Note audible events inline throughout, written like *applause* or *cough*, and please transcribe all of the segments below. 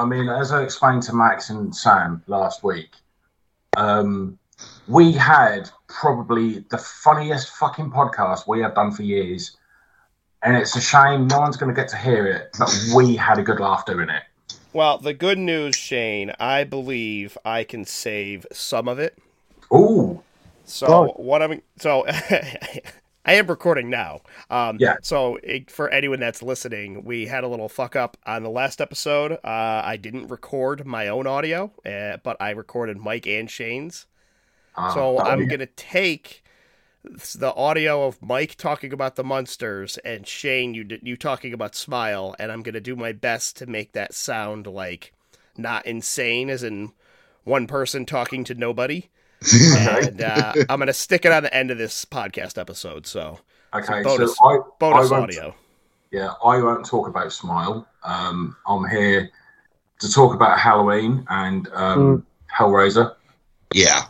I mean, as I explained to Max and Sam last week, um, we had probably the funniest fucking podcast we have done for years. And it's a shame no one's going to get to hear it, but we had a good laugh doing it. Well, the good news, Shane, I believe I can save some of it. Ooh. So Oh. what I'm so *laughs* I am recording now. Um, Yeah. So it, for anyone that's listening, we had a little fuck up on the last episode. Uh, I didn't record my own audio, uh, but I recorded Mike and Shane's. Ah, So that'll I'm gonna take the audio of Mike talking about the monsters and Shane you you talking about Smile, and I'm gonna do my best to make that sound like not insane, as in one person talking to nobody. *laughs* and uh, I'm gonna stick it on the end of this podcast episode. So Okay, bonus- so I, bonus I audio. Yeah, I won't talk about Smile. Um, I'm here to talk about Halloween and um, Hellraiser. Yeah.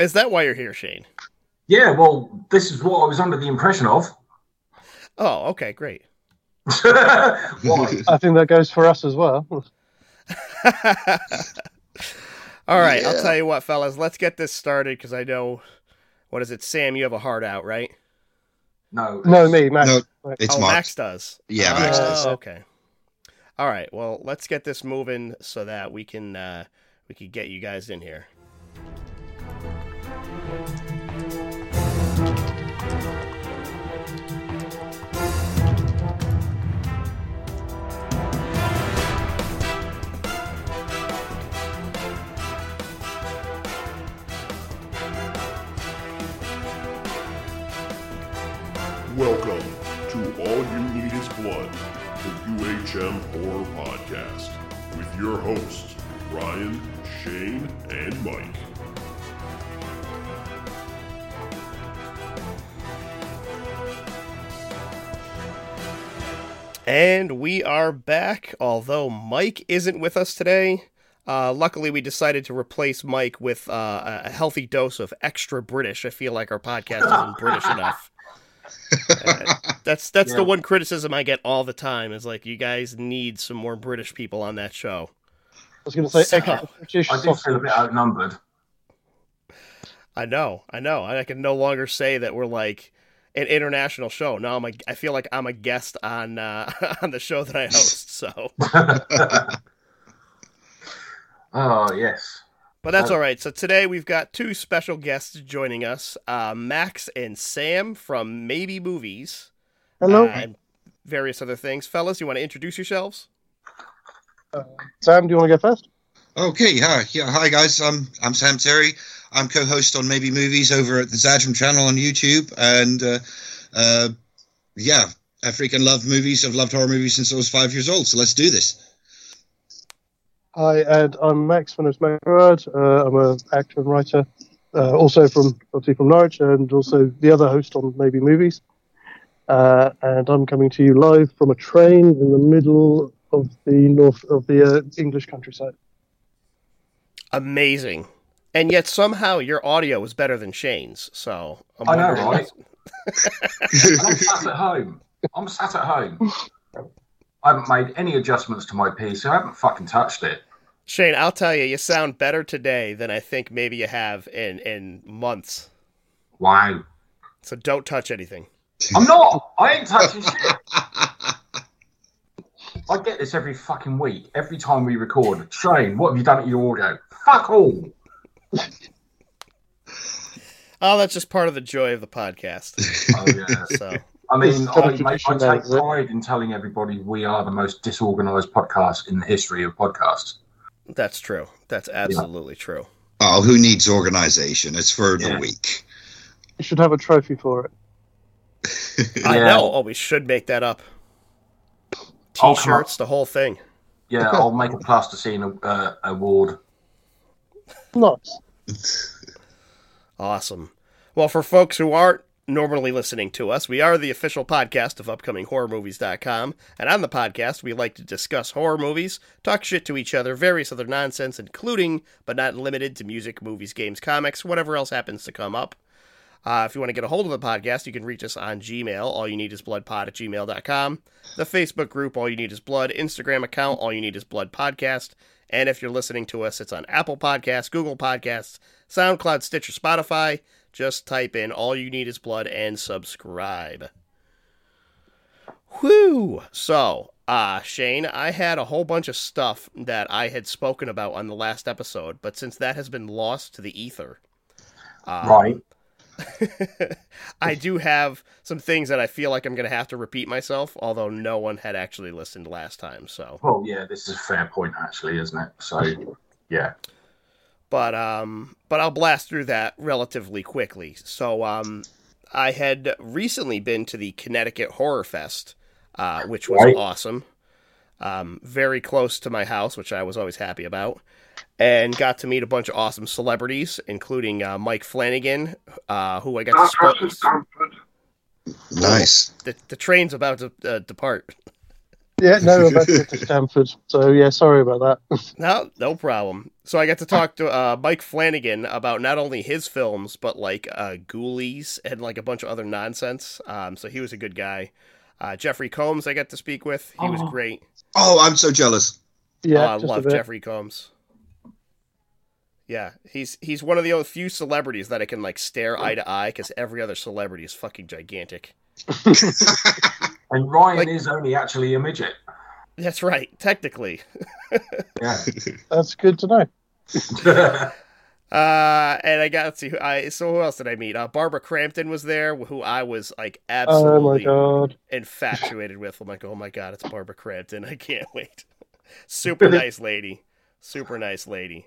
Is that why you're here, Shane? Yeah, well, this is what I was under the impression of. Oh, okay, great. *laughs* *laughs* I think that goes for us as well. All right, I'll tell you what, fellas. Let's get this started because I know. What is it, Sam? You have a heart out, right? No, No, me, Max. No, It's oh, Mark. Max does. Yeah, Max Oh, does. Okay. All right. Well, let's get this moving so that we can uh, we can get you guys in here. The UHM Horror Podcast, with your hosts, Ryan, Shane, and Mike. And we are back. Although Mike isn't with us today, uh, luckily we decided to replace Mike with uh, a healthy dose of extra British. I feel like our podcast isn't British *laughs* enough. Uh, that's that's the one criticism I get all the time. Is like you guys need some more British people on that show. I was going to say So- extra British I do feel a bit outnumbered. I know, I know. I can no longer say that we're like an international show. Now I'm a, I feel like I'm a guest on uh, *laughs* on the show that I host. So, *laughs* oh yes. But that's all right. So today we've got two special guests joining us: uh, Max and Sam from Maybe Movies, Hello, uh, and various other things. Fellas, you want to introduce yourselves? Sam. Do you want to go first? Okay, hi, yeah, hi guys. I'm I'm Sam Terry. I'm co-host on Maybe Movies over at the Zadram channel on YouTube, and uh, uh, yeah, I freaking love movies. I've loved horror movies since I was five years old. So let's do this. Hi, and I'm Max from Gerard. Uh, I'm an actor and writer, uh, also from obviously from Norwich, and also the other host on Maybe Movies. Uh, and I'm coming to you live from a train in the middle of the north of the uh, English countryside. Amazing. And yet somehow your audio is better than Shane's. So I'm I know, right? *laughs* I'm sat at home. I'm sat at home. I haven't made any adjustments to my PC. I haven't fucking touched it. Shane, I'll tell you, you sound better today than I think maybe you have in in months. Wow. So don't touch anything. I'm not. I ain't touching shit. I get this every fucking week. Every time we record. Shane, what have you done at your audio? Fuck all. Oh, that's just part of the joy of the podcast. Oh yeah. So I mean, It's got a I, mate, I tradition take pride in telling everybody we are the most disorganized podcast in the history of podcasts. that's true. That's absolutely true. Oh, who needs organization? It's for Yeah. the weak. You should have a trophy for it. I Yeah. know. Oh, we should make that up. T-shirts, the whole thing. Yeah, *laughs* I'll make a plasticine uh, award. Nice. Awesome. Well, for folks who aren't normally listening to us, we are the official podcast of upcominghorrormovies.com, and on the podcast, we like to discuss horror movies, talk shit to each other, various other nonsense, including but not limited to music, movies, games, comics, whatever else happens to come up. Uh, if you want to get a hold of the podcast, you can reach us on Gmail. All you need is bloodpod at gmail.com. The Facebook group, All You Need Is Blood. Instagram account, All You Need Is Blood Podcast. And if you're listening to us, it's on Apple Podcasts, Google Podcasts, SoundCloud, Stitcher, Spotify. Just type in All You Need Is Blood and subscribe. Whew. So, uh, Shane, I had a whole bunch of stuff that I had spoken about on the last episode, but since that has been lost to the ether, um, Right. *laughs* I do have some things that I feel like I'm going to have to repeat myself, although no one had actually listened last time. So, Well, yeah, this is a fair point, actually, isn't it? So, yeah. But um, but I'll blast through that relatively quickly. So, um, I had recently been to the Connecticut Horror Fest, uh, which was Right. awesome. Um, very close to my house, which I was always happy about, and got to meet a bunch of awesome celebrities, including uh, Mike Flanagan, uh, who I got to. Sp- Nice. the, the train's about to uh, depart. Yeah, no, we're about to Stanford. So yeah, sorry about that. *laughs* No, no problem. So I got to talk to uh, Mike Flanagan about not only his films, but like uh, Ghoulies and like a bunch of other nonsense. Um, so he was a good guy. Uh, Jeffrey Combs, I got to speak with. He was Oh. great. Oh, I'm so jealous. Yeah, oh, I love. Jeffrey Combs. Yeah, he's he's one of the few celebrities that I can like stare eye to eye because every other celebrity is fucking gigantic. *laughs* *laughs* And Ryan Like- is only actually a midget. That's right, technically. Yeah. *laughs* That's good to know. *laughs* Uh, and I got to I so who else did I meet? Uh, Barbara Crampton was there, who I was like Oh my absolutely god. infatuated with. I'm like, oh my god, it's Barbara Crampton. I can't wait. *laughs* Super nice lady, super nice lady.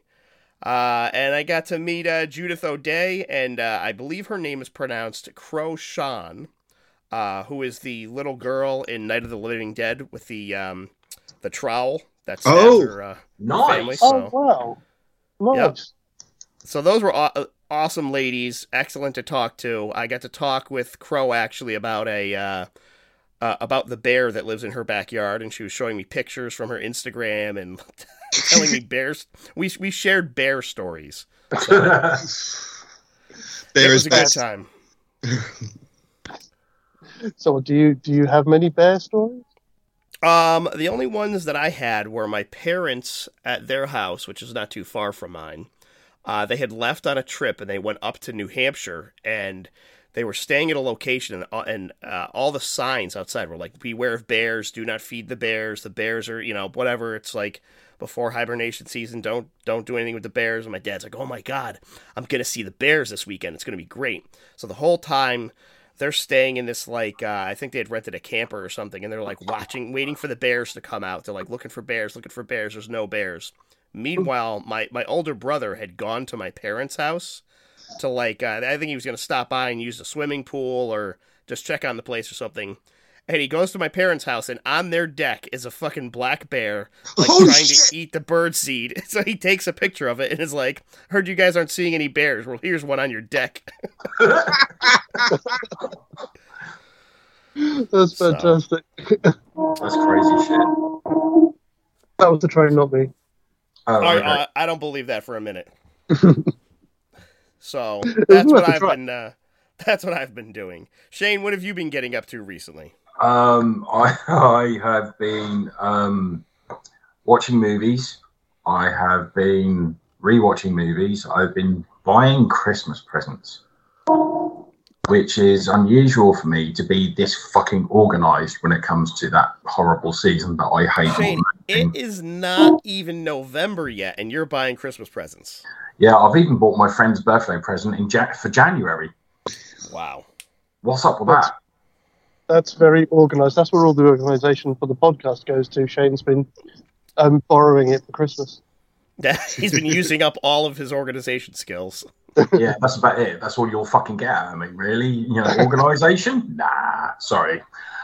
Uh, and I got to meet uh, Judith O'Dea, and uh, I believe her name is pronounced Crow Shan, uh, who is the little girl in Night of the Living Dead with the um, the trowel. That's Oh. her. Uh, nice. Family. Oh So- wow. Yep. Nice. so those were aw- awesome ladies, excellent to talk to. I got to talk with Crow actually about a uh, uh, about the bear that lives in her backyard, and she was showing me pictures from her Instagram and *laughs* telling me bears. We we shared bear stories. So *laughs* There it was is a good best. time. *laughs* So do you do you have many bear stories? Um, the only ones that I had were my parents at their house, which is not too far from mine. Uh, they had left on a trip and they went up to New Hampshire and they were staying at a location and, uh, and uh, all the signs outside were like beware of bears. Do not feed the bears. The bears are you know whatever. It's like before hibernation season don't don't do anything with the bears. And my dad's like oh my god i'm gonna see the bears this weekend. It's gonna be great. So the whole time they're staying in this like uh, i think they had rented a camper or something and they're like watching waiting for the bears to come out. They're like looking for bears looking for bears. There's no bears. Meanwhile my my older brother had gone to my parents house to like uh, I think he was going to stop by and use the swimming pool or just check on the place or something. And he goes to my parents' house, and on their deck is a fucking black bear, like Holy trying shit. to eat the bird seed. *laughs* So he takes a picture of it and is like, "Heard you guys aren't seeing any bears. Well, here's one on your deck." *laughs* That's So- fantastic. That's crazy shit. That was the train, not me. Oh, I, okay. I, I don't believe that for a minute. *laughs* so that's what worth a I've try. been. Uh, that's what I've been doing. Shane, what have you been getting up to recently? Um, I *laughs* I have been um, watching movies. I have been rewatching movies. I've been buying Christmas presents, which is unusual for me to be this fucking organized when it comes to that horrible season that I hate. Shane, more than anything. it is not even November yet, and you're buying Christmas presents. Yeah, I've even bought my friend's birthday present in ja- for January. Wow. What's up with that? That's very organised. That's where all the organisation for the podcast goes to. Shane's been um, borrowing it for Christmas. *laughs* He's been using up all of his organization skills. *laughs* yeah, that's about it. That's all you'll fucking get out of me, really. You know, *laughs* organization? nah, sorry.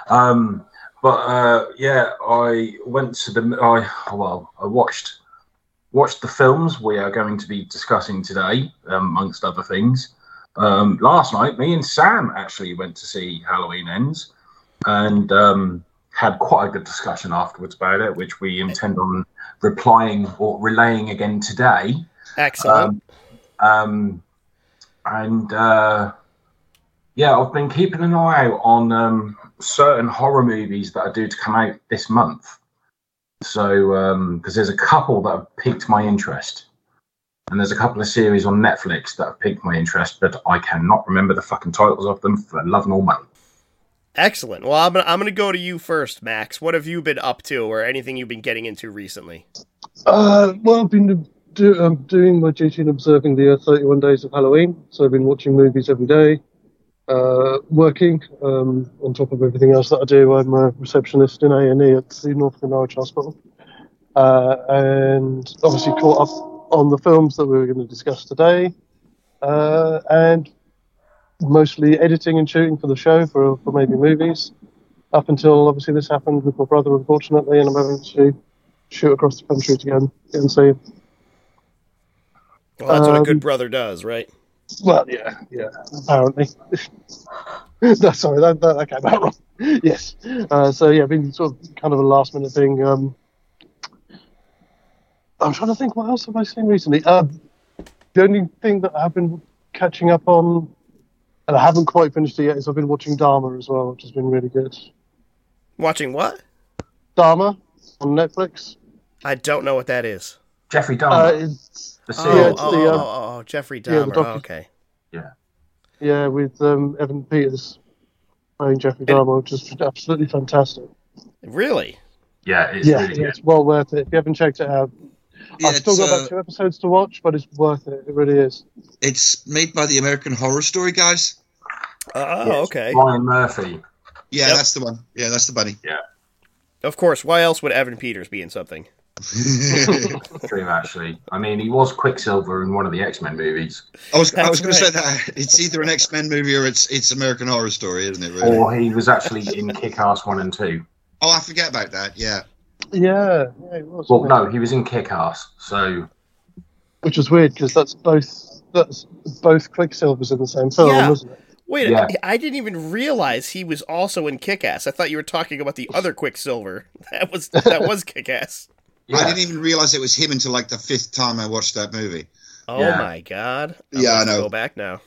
Um, but uh, yeah, I went to the. I well, I watched watched the films we are going to be discussing today, um, amongst other things. Um, last night, me and Sam actually went to see Halloween Ends, and um, had quite a good discussion afterwards about it, which we intend on replying or relaying again today. Excellent. Um, um, and uh, Yeah, I've been keeping an eye out on um, certain horror movies that are due to come out this month. So, because there's a couple that have piqued my interest, and there's a couple of series on Netflix that have piqued my interest, but I cannot remember the fucking titles of them for love nor money. Excellent. Well, I'm gonna, I'm gonna go to you first, Max. What have you been up to, or anything you've been getting into recently? Uh, well, I've been do, um, doing my duty and observing the uh, 31 days of Halloween. So I've been watching movies every day, uh, working um, on top of everything else that I do. I'm a receptionist in A&E at the North Norwich Hospital, uh, and obviously caught up on the films that we were going to discuss today, uh, and mostly editing and shooting for the show for, for maybe movies. Up until obviously this happened with my brother, unfortunately, and I'm having to shoot across the country to go and, and see him. Well, that's what a good Um, brother does, right? Well, yeah, yeah, apparently. *laughs* no, sorry, that, that, that came out wrong. *laughs* Yes. Uh, so, yeah, been sort of kind of a last minute thing. Um, I'm trying to think, what else have I seen recently? Uh, the only thing that I've been catching up on, and I haven't quite finished it yet, is I've been watching Dharma as well, which has been really good. Watching what? Dharma on Netflix. I don't know what that is. Jeffrey Uh, Dahmer, it's, the Oh. Yeah, it's oh, the, oh, um, oh, oh, Jeffrey yeah, the Dahmer. docu- oh, okay. yeah, Yeah, with um, Evan Peters playing Jeffrey Dahmer, which is absolutely fantastic. Really? yeah, it's yeah, really yeah, it's well worth it. If you haven't checked it out, Yeah, I've still it's, got uh, about two episodes to watch, but it's worth it. It really is. it's made by the American Horror Story guys. Oh, Yes. okay. Ryan Murphy. Yeah, Yep. that's the one. Yeah, that's the bunny. Yeah. Of course. Why else would Evan Peters be in something? *laughs* True, actually. I mean, he was Quicksilver in one of the X Men movies, I was I was going to say that it's either an X Men movie or it's it's American Horror Story, isn't it? Really? or he was actually in Kick Ass 1 and 2. Oh, I forget about that. Yeah. Yeah, yeah, it was. Well, no, he was in Kick Ass, so which was weird because that's both that's both Quicksilvers in the same film, Yeah. wasn't it? Wait, Yeah. I didn't even realize he was also in Kick-Ass. I thought you were talking about the other Quicksilver. *laughs* That was that was Kick-Ass. yeah. I didn't even realize it was him until like the fifth time I watched that movie. Oh Yeah. my god. Yeah, I know. Go back now.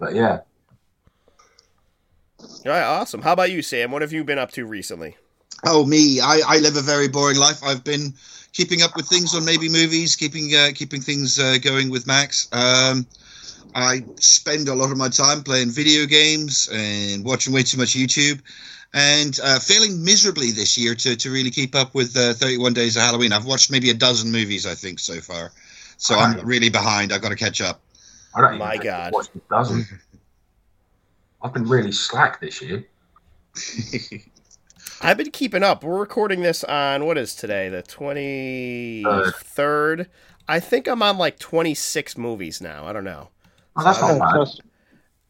But yeah, All right, awesome. How about you, Sam? What have you been up to recently? Oh me, I, I live a very boring life. I've been keeping up with things on maybe movies, keeping uh, keeping things uh, going with Max. Um, I spend a lot of my time playing video games and watching way too much YouTube, and uh, failing miserably this year to, to really keep up with uh, 31 Days of Halloween. I've watched maybe a dozen movies, I think, so far. So I'm really behind. I've got to catch up. I don't My think God. I've watched a dozen. *laughs* I've been really slack this year. *laughs* I've been keeping up. We're recording this on what is today? The twenty third. I think I'm on like twenty six movies now. I don't know. Oh, that's not bad. Fantastic.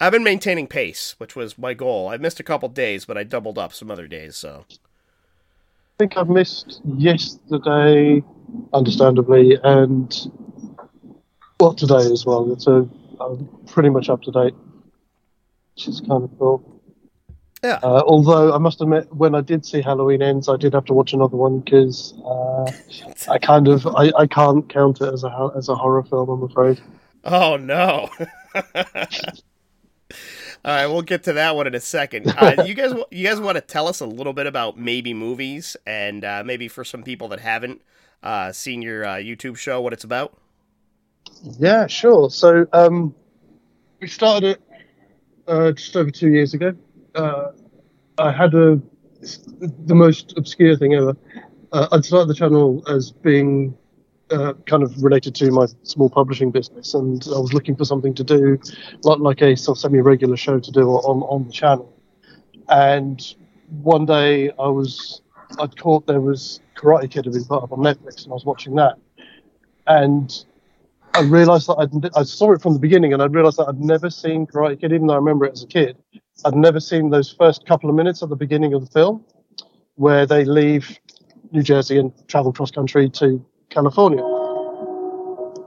I've been maintaining pace, which was my goal. I missed a couple days, but I doubled up some other days. So I think I've missed yesterday, understandably, and well today as well. So I'm pretty much up to date, which is kind of cool. Yeah. Uh, although I must admit, when I did see Halloween Ends, I did have to watch another one because uh, I kind of I, I can't count it as a as a horror film. I'm afraid. Oh no. *laughs* All right, we'll get to that one in a second. Uh, *laughs* you guys, you guys want to tell us a little bit about maybe movies, and uh, maybe for some people that haven't uh, seen your uh, YouTube show, what it's about? Yeah, sure. So um, we started it uh, just over two years ago. Uh, I had a the most obscure thing ever. Uh, I'd started the channel as being uh, kind of related to my small publishing business, and I was looking for something to do, like, like a sort of semi-regular show to do on on the channel. And one day I was I'd caught there was Karate Kid had been put up on Netflix, and I was watching that, and I realized that I'd, I saw it from the beginning and I realized that I'd never seen Karate Kid, even though I remember it as a kid. I'd never seen those first couple of minutes at the beginning of the film where they leave New Jersey and travel cross country to California.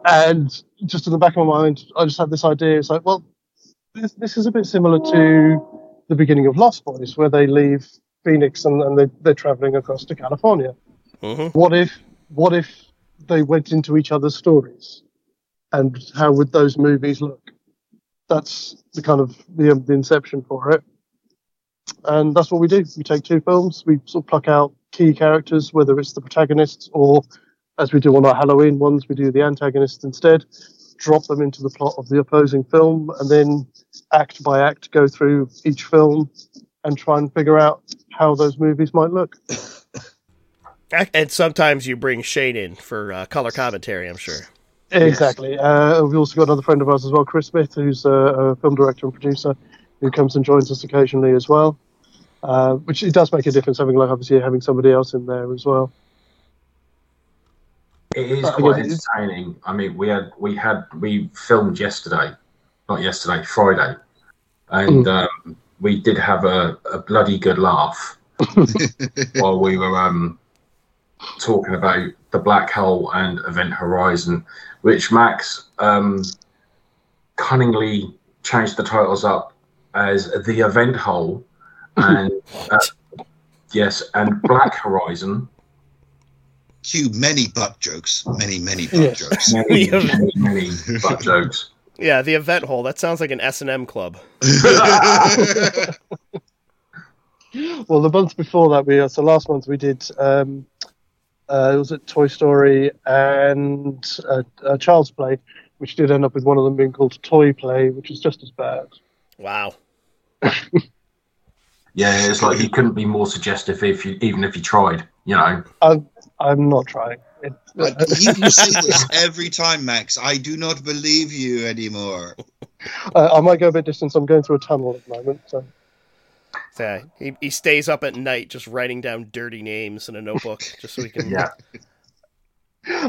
And just in the back of my mind, I just had this idea. It's like, well, this, this is a bit similar to the beginning of Lost Boys, where they leave Phoenix and, and they, they're traveling across to California Mm-hmm. what if what if they went into each other's stories and how would those movies look that's the kind of the, the inception for it. And that's what we do. We take two films, we sort of pluck out key characters, whether it's the protagonists or, as we do on our Halloween ones, we do the antagonists instead. Drop them into the plot of the opposing film, and then act by act go through each film and try and figure out how those movies might look. *laughs* And sometimes you bring Shane in for uh, color commentary, I'm sure. Exactly. Uh, we've also got another friend of ours as well, Chris Smith, who's a, a film director and producer, who comes and joins us occasionally as well. Uh, which it does make a difference having like obviously having somebody else in there as well. It is Uh, quite again, entertaining. I mean, we had we had we filmed yesterday, not yesterday, Friday, and Mm. um, we did have a, a bloody good laugh *laughs* while we were um, talking about the black hole and Event Horizon, which Max um, cunningly changed the titles up as the Event Hole and *laughs* uh, yes, and Black Horizon. Cue many butt jokes. Many, many butt Yes. jokes. Many, *laughs* many, many butt jokes. Yeah, the event hole. That sounds like an S and M club. *laughs* Well, the month before that, we so last month we did um, uh, was it Toy Story and uh, uh, Child's Play, which did end up with one of them being called Toy Play, which is just as bad. Wow. *laughs* Yeah, it's like you couldn't be more suggestive if you even if you tried. You know, I'm I'm not trying. It, But you *laughs* say this every time, Max. I do not believe you anymore. *laughs* uh, I might go a bit distance. I'm going through a tunnel at the moment, so Yeah, he, he stays up at night just writing down dirty names in a notebook just so he can. *laughs* yeah.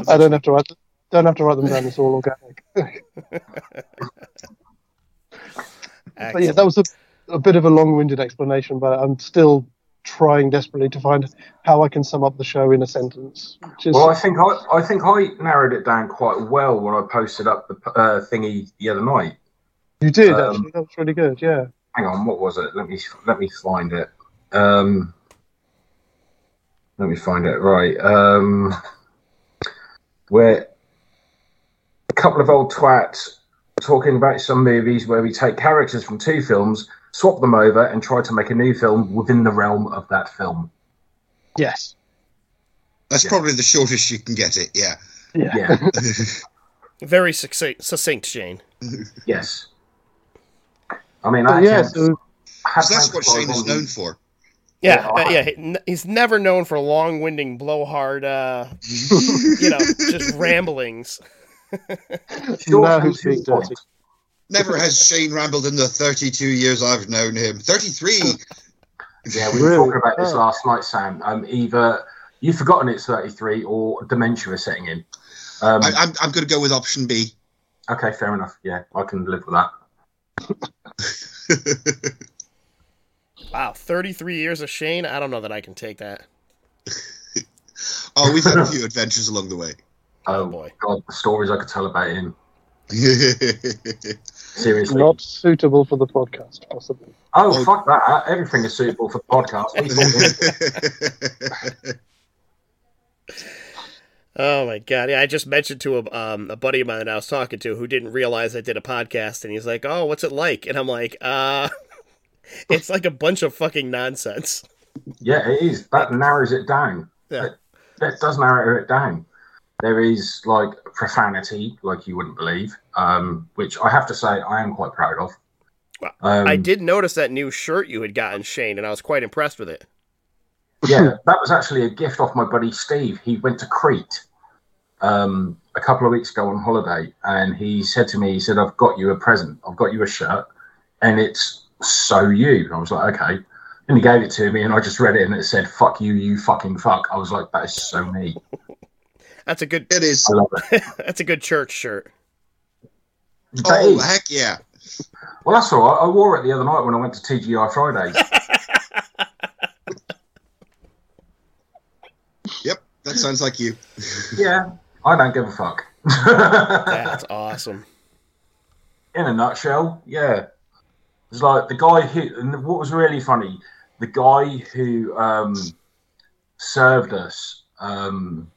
I don't have to write don't have to write them down. It's all organic. *laughs* But yeah, that was a, a bit of a long-winded explanation, but I'm still trying desperately to find how I can sum up the show in a sentence. Which is, Well, I think I I think I narrowed it down quite well when I posted up the uh, thingy the other night. you did um, actually. That was really good. Yeah. Hang on, what was it? Let me let me find it. Um, let me find it. Right. Um, where a couple of old twats talking about some movies where we take characters from two films, swap them over, and try to make a new film within the realm of that film. Yes. That's Yeah. probably the shortest you can get it. Yeah. Yeah. Yeah. *laughs* *laughs* Very succinct, succinct Shane. yes. I mean, But I yeah. So So that's what Shane is known for. Yeah, Yeah, uh, yeah. he- He's never known for long-winding, blowhard, uh, *laughs* you know, just ramblings. *laughs* Short now who's to being the point. dirty? Never has Shane rambled in the 32 years I've known him. 33. Yeah, we were Really? talking about this last night, Sam. Um, either you've forgotten it's 33 or dementia is setting in. Um, I, I'm, I'm going to go with option B. okay, fair enough. Yeah, I can live with that. *laughs* Wow, 33 years of Shane. I don't know that I can take that. *laughs* oh, we've had a few adventures along the way. Oh, Oh, boy. God, the stories I could tell about him. *laughs* Seriously. Not suitable for the podcast, possibly. oh, Oh. fuck that. Everything is suitable for podcasts. It- Oh my god! Yeah, I just mentioned to a um, a buddy of mine that I was talking to who didn't realize I did a podcast, and he's like, "Oh, what's it like?" And I'm like, "Uh, *laughs* it's like a bunch of fucking nonsense." yeah, it is. That narrows it down. Yeah. That, that does narrow it down. There is like profanity, like you wouldn't believe, um, which I have to say I am quite proud of. Well, Um, I did notice that new shirt you had gotten, Shane, and I was quite impressed with it. yeah, that was actually a gift off my buddy Steve. He went to Crete um, a couple of weeks ago on holiday, and he said to me, "He said I've got you a present. I've got you a shirt, and it's so you." And I was like, "Okay." And he gave it to me, and I just read it, and it said "fuck you, you fucking fuck." I was like, "That is so me." That's a good. it is. I love it. That's a good church shirt. That Oh, is. heck yeah. Well, that's all right. I wore it the other night when I went to TGI Fridays. *laughs* Yep, that sounds like you. yeah, I don't give a fuck. That's *laughs* awesome. in a nutshell, yeah. It's like the guy who, and what was really funny, the guy who um, served us, um,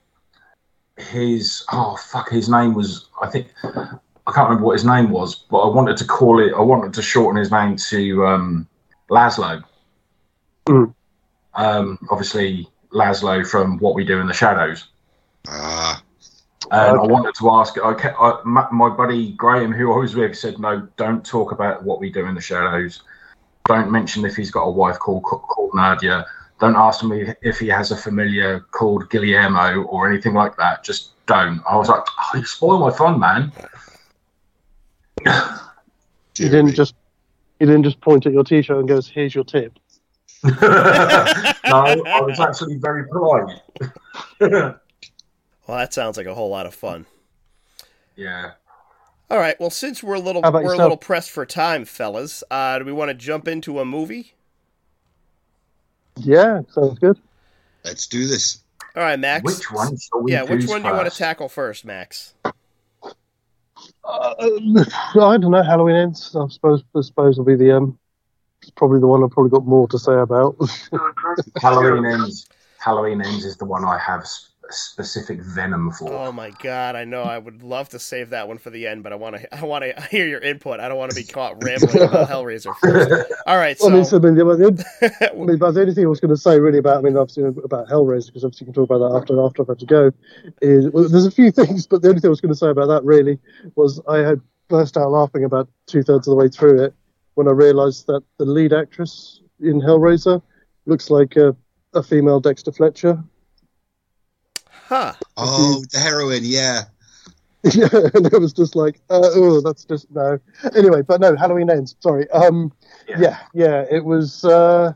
his, oh fuck, his name was, I think, I can't remember what his name was, but I wanted to call it. I wanted to shorten his name to um, Laszlo. Mm. Um, obviously, Laszlo from What We Do in the Shadows. Ah, And I wanted to ask. I, I my, my buddy Graham, who I was with, said, "No, don't talk about what we do in the shadows. Don't mention if he's got a wife called called Nadia. Don't ask me if he has a familiar called Guillermo or anything like that. Just don't." I was like, oh, "You spoil my fun, man." You didn't just you didn't just point at your t-shirt and goes, "Here's your tip." *laughs* no, I was actually very polite. *laughs* Well, that sounds like a whole lot of fun. yeah. All right. Well, since we're a little we're a little pressed for time, fellas, uh, do we want to jump into a movie? Yeah, sounds good. let's do this. All right, Max. Which one shall we Yeah, which one do you want to tackle first, Max? Uh, I don't know. Halloween ends. I suppose. I suppose will be the um. It's probably the one I've probably got more to say about. *laughs* Halloween ends. Halloween ends is the one I have s- specific venom for. Oh my god, I know. I would love to save that one for the end, but I want to. I want to *laughs* hear your input. I don't want to be caught rambling about *laughs* Hellraiser. First. All right, I mean, so, so I mean, the, *laughs* the, I mean, but the only thing I was going to say really about, I mean, obviously about Hellraiser, because obviously you can talk about that after after I've had to go. Is well, there's a few things, but the only thing I was going to say about that really was I had burst out laughing about two thirds of the way through it when I realised that the lead actress in Hellraiser looks like a, a female Dexter Fletcher. Huh? Oh, the heroin, yeah. *laughs* yeah, and it was just like, uh, oh, that's just no. Anyway, but no, Halloween ends. Sorry. Um, Yeah. yeah, yeah, it was uh,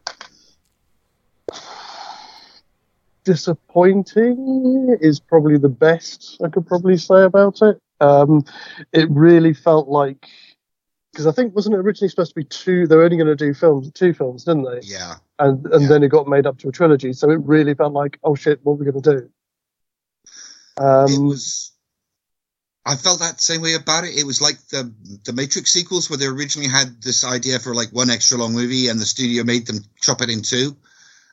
disappointing. Is probably the best I could probably say about it. Um, it really felt like because I think wasn't it originally supposed to be two? They were only going to do films, two films, didn't they? Yeah. And and Yeah. then it got made up to a trilogy. So it really felt like, oh shit, what are we going to do? Um, it was I felt that same way about it. It was like the the Matrix sequels where they originally had this idea for like one extra long movie and the studio made them chop it in two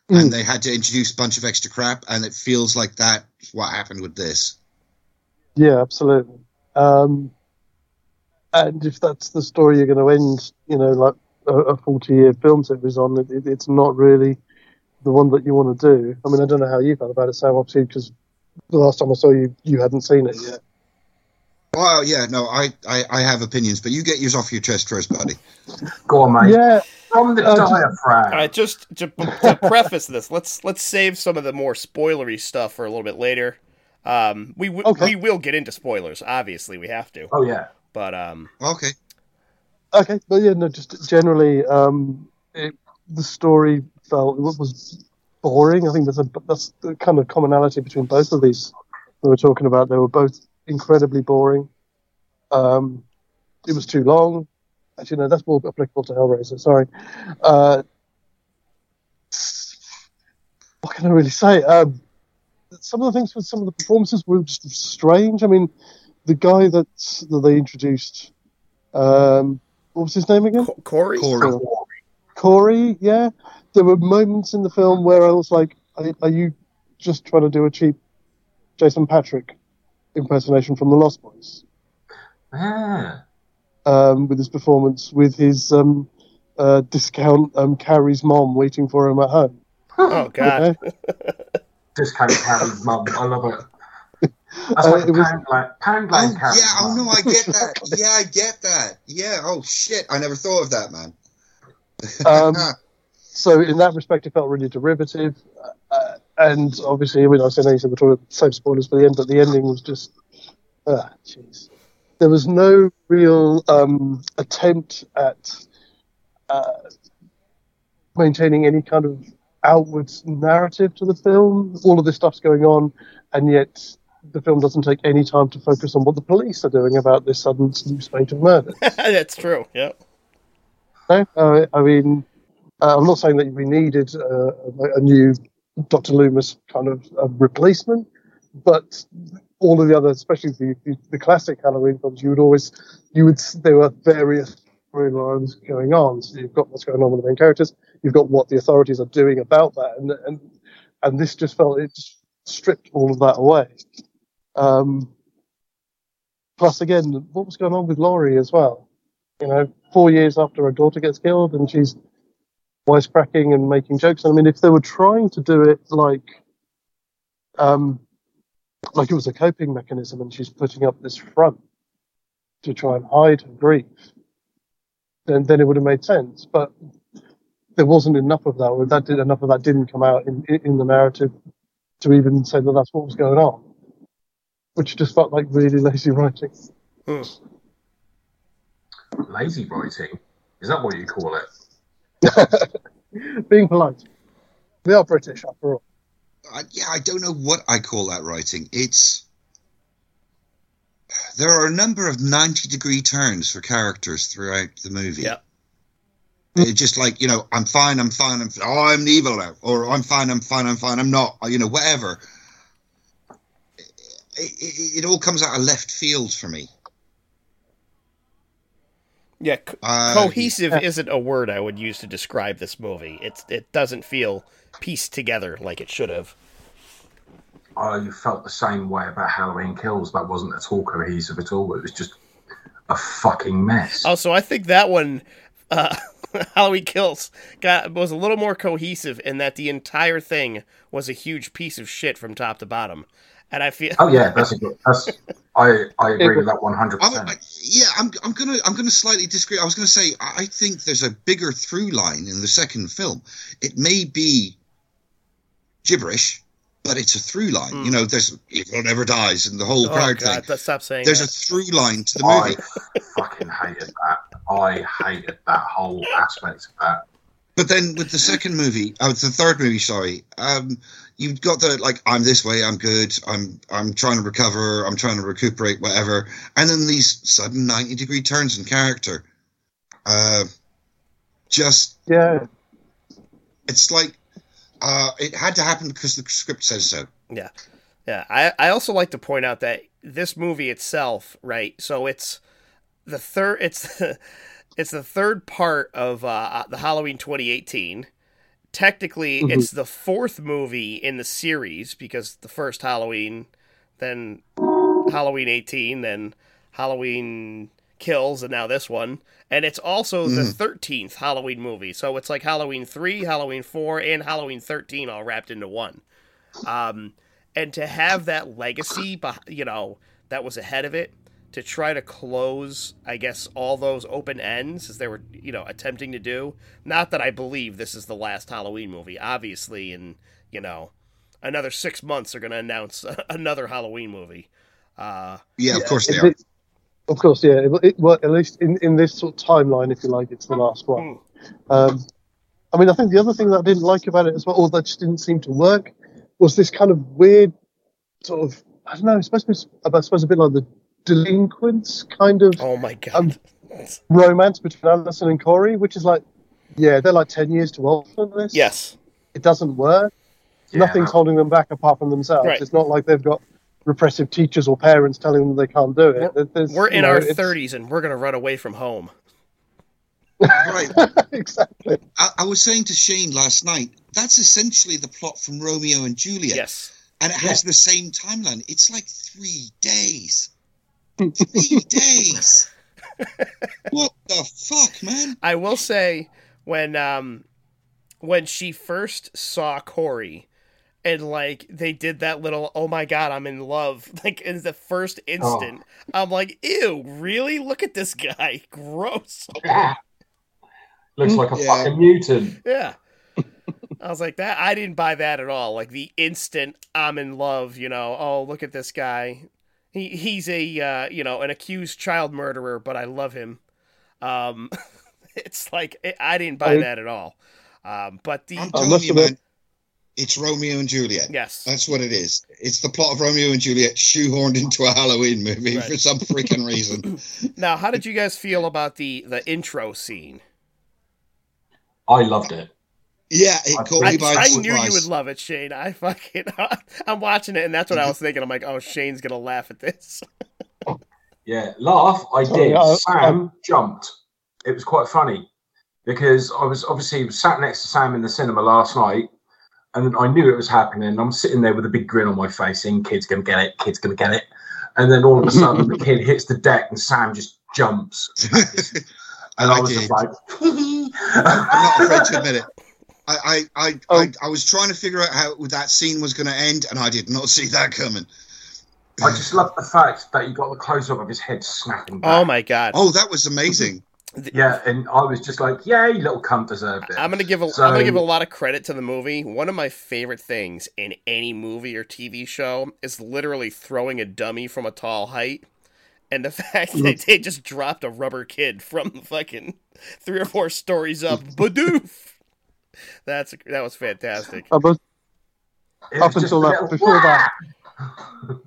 Mm. and they had to introduce a bunch of extra crap and it feels like that what happened with this. Yeah, absolutely. Um, and if that's the story you're going to end, you know, like a, a 40 year film series on, it, it, it's not really the one that you want to do. I mean, I don't know how you felt about it, Sam, obviously, because the last time I saw you, you hadn't seen it yet. Well, yeah, no, I, I, I have opinions, but you get yours off your chest first, buddy. Go on, mate. Yeah, From the Uh, diaphragm. All right, just to, to preface this, let's let's save some of the more spoilery stuff for a little bit later. Um, we w- Okay. we will get into spoilers. Obviously, we have to. Oh yeah. But um, Okay. okay, but yeah, no, just generally, um, it, the story felt it was boring. I think there's a that's the kind of commonality between both of these we were talking about. They were both incredibly boring. Um, it was too long. Actually, no, that's more applicable to Hellraiser. Sorry. Uh, what can I really say? Um, some of the things with some of the performances were just strange. I mean, the guy that that they introduced, um, what was his name again? Co- Corey. Corey. Corey, yeah. There were moments in the film where I was like, are, are you just trying to do a cheap Jason Patric impersonation from The Lost Boys? Yeah. Um, with his performance, with his um, uh, discount um, Carrie's mom waiting for him at home. Oh God. Okay? *laughs* Discount Carrie's mom. I love it. *laughs* That's Uh, like it was- pound blank, pound Oh, blank Carrie's yeah, oh no, I get that. *laughs* Yeah, I get that. Yeah, oh shit, I never thought of that, man. Um, so in that respect, it felt really derivative. Uh, and obviously, I mean, I said anything, we're talking same spoilers for the end, but the ending was just, ah, jeez. There was no real um, attempt at uh, maintaining any kind of outward narrative to the film. All of this stuff's going on, and yet the film doesn't take any time to focus on what the police are doing about this sudden new spate of murder. *laughs* That's true. Yep. No, uh, I mean, uh, I'm not saying that we needed uh, a, new Dr. Loomis kind of uh, replacement, but all of the other, especially the, the, the classic Halloween films, you would always, you would, there were various storylines going on. So you've got what's going on with the main characters, you've got what the authorities are doing about that, and and and this just felt it just stripped all of that away. Um, plus, again, what was going on with Laurie as well? You know, four years after her daughter gets killed, and she's wisecracking and making jokes. I mean, if they were trying to do it like, um, like it was a coping mechanism, and she's putting up this front to try and hide her grief, then then it would have made sense. But there wasn't enough of that, or that did enough of that didn't come out in in the narrative to even say that that's what was going on, which just felt like really lazy writing. Hmm. Lazy writing? Is that what you call it? *laughs* Being polite. We are British after all. I, yeah, I don't know what I call that writing. It's there are a number of ninety degree turns for characters throughout the movie. Yeah. It's just like you know, I'm fine, I'm fine, I'm oh, I'm evil now, or I'm fine, I'm fine, I'm fine, I'm not, you know, whatever. It, it, it all comes out of left field for me. Yeah, co- Uh, cohesive isn't a word I would use to describe this movie. It's it doesn't feel pieced together like it should have. I felt the same way about Halloween Kills. That wasn't at all cohesive at all. It was just a fucking mess. Also, I think that one, uh, *laughs* Halloween Kills, got was a little more cohesive in that the entire thing was a huge piece of shit from top to bottom, and I feel Oh yeah, that's a good. That's *laughs* I I agree with that one hundred percent. Yeah, I'm, I'm gonna I'm gonna slightly disagree. I was gonna say I I think there's a bigger through line in the second film. It may be gibberish, but it's a through line. Mm. You know, there's evil never dies and the whole oh crowd god, thing. stop saying There's a through line to the I movie. fucking hated that. I hated that whole aspect of that. But then with the second movie, oh, the third movie, sorry, um, you've got the like, I'm this way, I'm good, I'm I'm trying to recover, I'm trying to recuperate, whatever, and then these sudden ninety degree turns in character. Uh, just Yeah, it's like uh, it had to happen because the script says so. Yeah, yeah. I, I also like to point out that this movie itself, right? So it's the third. It's the *laughs* it's the third part of uh, the Halloween 2018. Technically, Mhm. it's the fourth movie in the series because the first Halloween, then Halloween 18, then Halloween Kills, and now this one. And it's also the Mm. 13th Halloween movie. So it's like Halloween 3, Halloween 4, and Halloween 13 all wrapped into one. Um, and to have that legacy, you know, that was ahead of it, to try to close, I guess, all those open ends as they were, you know, attempting to do. Not that I believe this is the last Halloween movie. Obviously, in you know, another six months, they're going to announce *laughs* another Halloween movie. Uh, Yeah, of course they are. it- of course, yeah. It, it, well, at least in, in this sort of timeline, if you like, it's the last one. Um, I mean, I think the other thing that I didn't like about it as well, or that just didn't seem to work, was this kind of weird sort of, I don't know, it's supposed to be, I suppose, a bit like the delinquents kind of oh my god! Um, romance between Allyson and Corey, which is like, yeah, they're like 10 years too old for this. yes, It doesn't work. Yeah. Nothing's holding them back apart from themselves. Right. It's not like they've got repressive teachers or parents telling them they can't do it. There's, we're you in know, our thirties and we're going to run away from home. *laughs* Right. exactly. I, I was saying to Shane last night, that's essentially the plot from Romeo and Juliet. Yes. And it has the same timeline. It's like three days. Three *laughs* days. What the fuck, man? I will say when um when she first saw Corey and like they did that little oh my god I'm in love *laughs* like in the first instant I'm like ew really look at this guy *laughs* gross Looks like a Yeah. fucking mutant. yeah I was like that I didn't buy that at all like the instant I'm in love you know oh look at this guy he he's a uh, you know an accused child murderer but I love him um *laughs* it's like I didn't buy I- that at all um but the I'm I you, man, it's Romeo and Juliet. yes That's what it is. It's the plot of Romeo and Juliet shoehorned into a Halloween movie Right. for some freaking reason. *laughs* *laughs* Now, how did you guys feel about the the intro scene? I loved it. Yeah, it I- caught me by I surprise. knew you would love it, Shane. I fucking *laughs* I'm watching it, and that's what I was thinking. I'm like, oh, Shane's gonna laugh at this. *laughs* Yeah, laugh. I Sorry, did. I- Sam jumped. It was quite funny because I was obviously sat next to Sam in the cinema last night, and I knew it was happening. I'm sitting there with a big grin on my face, saying, "Kid's gonna get it. Kid's gonna get it." And then all of a sudden, the *laughs* kid hits the deck, and Sam just jumps. And I, I was did. just like, I'm not afraid to admit it. I, I, I, Oh. I, I was trying to figure out how that scene was going to end, and I did not see that coming. I just love the fact that you got the close up of his head snapping back. Oh my god. Oh, that was amazing. Yeah, and I was just like, yay, little cunt deserved it. I'm gonna give a So- am gonna give a lot of credit to the movie. One of my favorite things in any movie or TV show is literally throwing a dummy from a tall height, and the *laughs* fact that mm. they just dropped a rubber kid from fucking three or four stories up. Badoof. *laughs* That's that was fantastic. I was, It up until that- little before that- *laughs*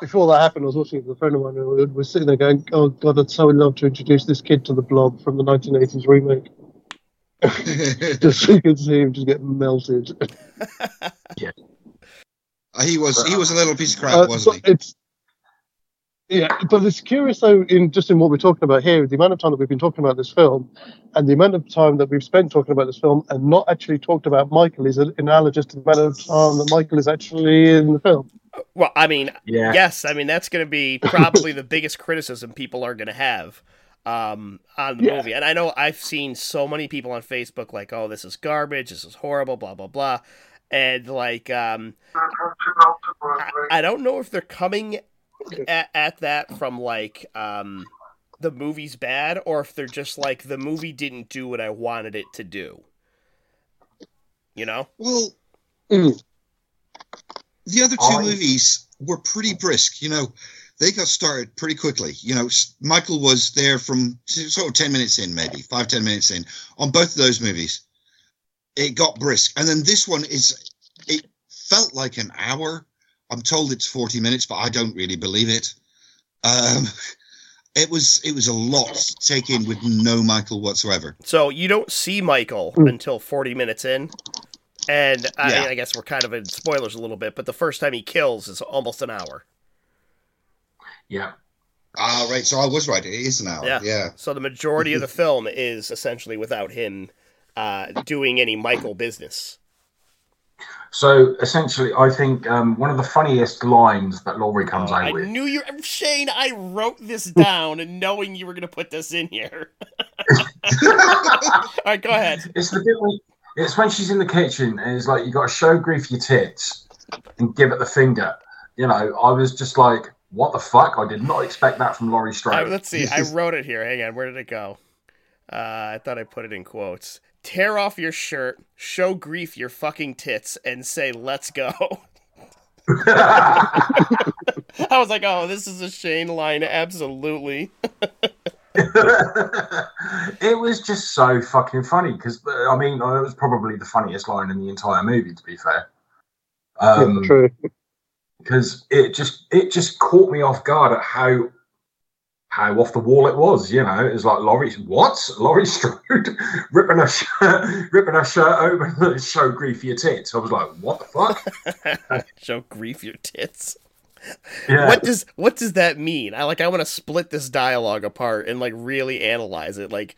before that happened, I was watching it with a friend of mine, and we were sitting there going, "Oh God, I'd so love to introduce this kid to the Blob from the 1980s remake." *laughs* Just so you can see him just get melted. yeah. he was he was a little piece of crap, Uh, wasn't he? It's yeah, but it's curious though. In just in what we're talking about here, the amount of time that we've been talking about this film, and the amount of time that we've spent talking about this film, and not actually talked about Michael, is an analogous to the amount of time that Michael is actually in the film. Well, I mean, Yeah. yes, I mean that's going to be probably the biggest criticism people are going to have um, on the Yeah. movie. And I know I've seen so many people on Facebook like, "Oh, this is garbage. This is horrible." Blah blah blah. And like, um, I, I don't know if they're coming *laughs* at, at that from like um, the movie's bad, or if they're just like the movie didn't do what I wanted it to do. You know? Well, Mm. the other two I- movies were pretty brisk. You know, they got started pretty quickly. You know, Michael was there from sort of 10 minutes in, maybe five, 10 minutes in on both of those movies. It got brisk. And then this one is, it felt like an hour. I'm told it's 40 minutes, but I don't really believe it. Um, *laughs* it was it was a lot to take in with no Michael whatsoever. So you don't see Michael Mm. until 40 minutes in. And I, Yeah. I guess we're kind of in spoilers a little bit, but the first time he kills is almost an hour. Yeah. Ah, right. So I was right. It is an hour. Yeah. yeah. So the majority of the *laughs* film is essentially without him uh, doing any Michael business. So essentially, I think um, one of the funniest lines that Laurie comes Oh, out I with. knew you, Shane. I wrote this down, and knowing you were going to put this in here. *laughs* All right, go ahead. It's the bit when it's when she's in the kitchen and it's like you got to show grief your tits and give it the finger. You know, I was just like, what the fuck? I did not expect that from Laurie Strode. let's see. I wrote it here. Hang on. Where did it go? Uh, I thought I put it in quotes. Tear off your shirt, show grief your fucking tits, and say, let's go. I was like, oh, this is a Shane line. Absolutely. *laughs* it was just so fucking funny because I mean, it was probably the funniest line in the entire movie. To be fair, um, yeah, true. because it just it just caught me off guard at how how off the wall it was. You know, it was like Laurie, what? Laurie Strode *laughs* ripping her shirt, *laughs* ripping her shirt open *laughs* show grief your tits. I was like, what the fuck? show grief your tits. Yeah, What does what does that mean? I like I want to split this dialogue apart and like really analyze it. Like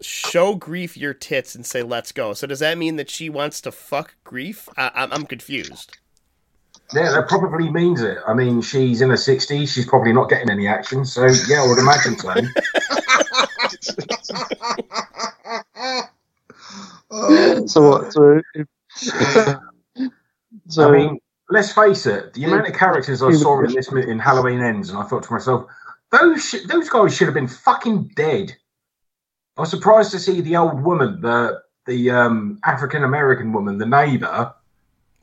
show grief your tits and say let's go. So does that mean that she wants to fuck grief? I, I'm I'm confused. Yeah, that probably means it. I mean, she's in her sixties. She's probably not getting any action. So yeah, I would imagine so. oh, *laughs* So what? So, if, so I mean, let's face it. The amount of characters I saw in this in Halloween Ends, and I thought to myself, those sh- those guys should have been fucking dead. I was surprised to see the old woman, the the um, African American woman, the neighbour,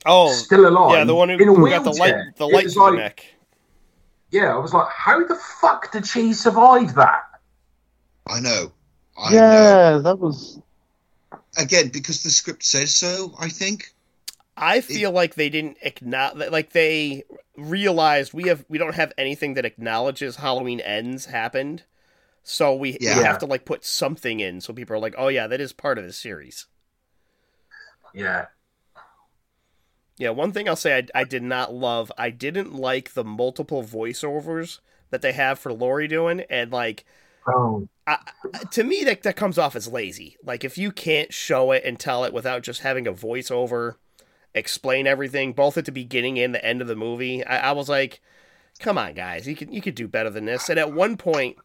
Oh still alive. yeah, the one who in a who got the light the light was through the like- neck. Yeah, I was like, how the fuck did she survive that? I know. I know. yeah, that was Again, because the script says so. I think. I feel like they didn't acknowledge, like they realized we have we don't have anything that acknowledges Halloween ends happened, so we, we have to like put something in so people are like, oh yeah, that is part of the series. Yeah, Yeah, one thing I'll say I, I did not love, I didn't like the multiple voiceovers that they have for Laurie doing, and like oh, to me that that comes off as lazy. Like if you can't show it and tell it without just having a voiceover, explain everything, both at the beginning and the end of the movie. I, I was like, come on, guys, you could you could do better than this. And at one point,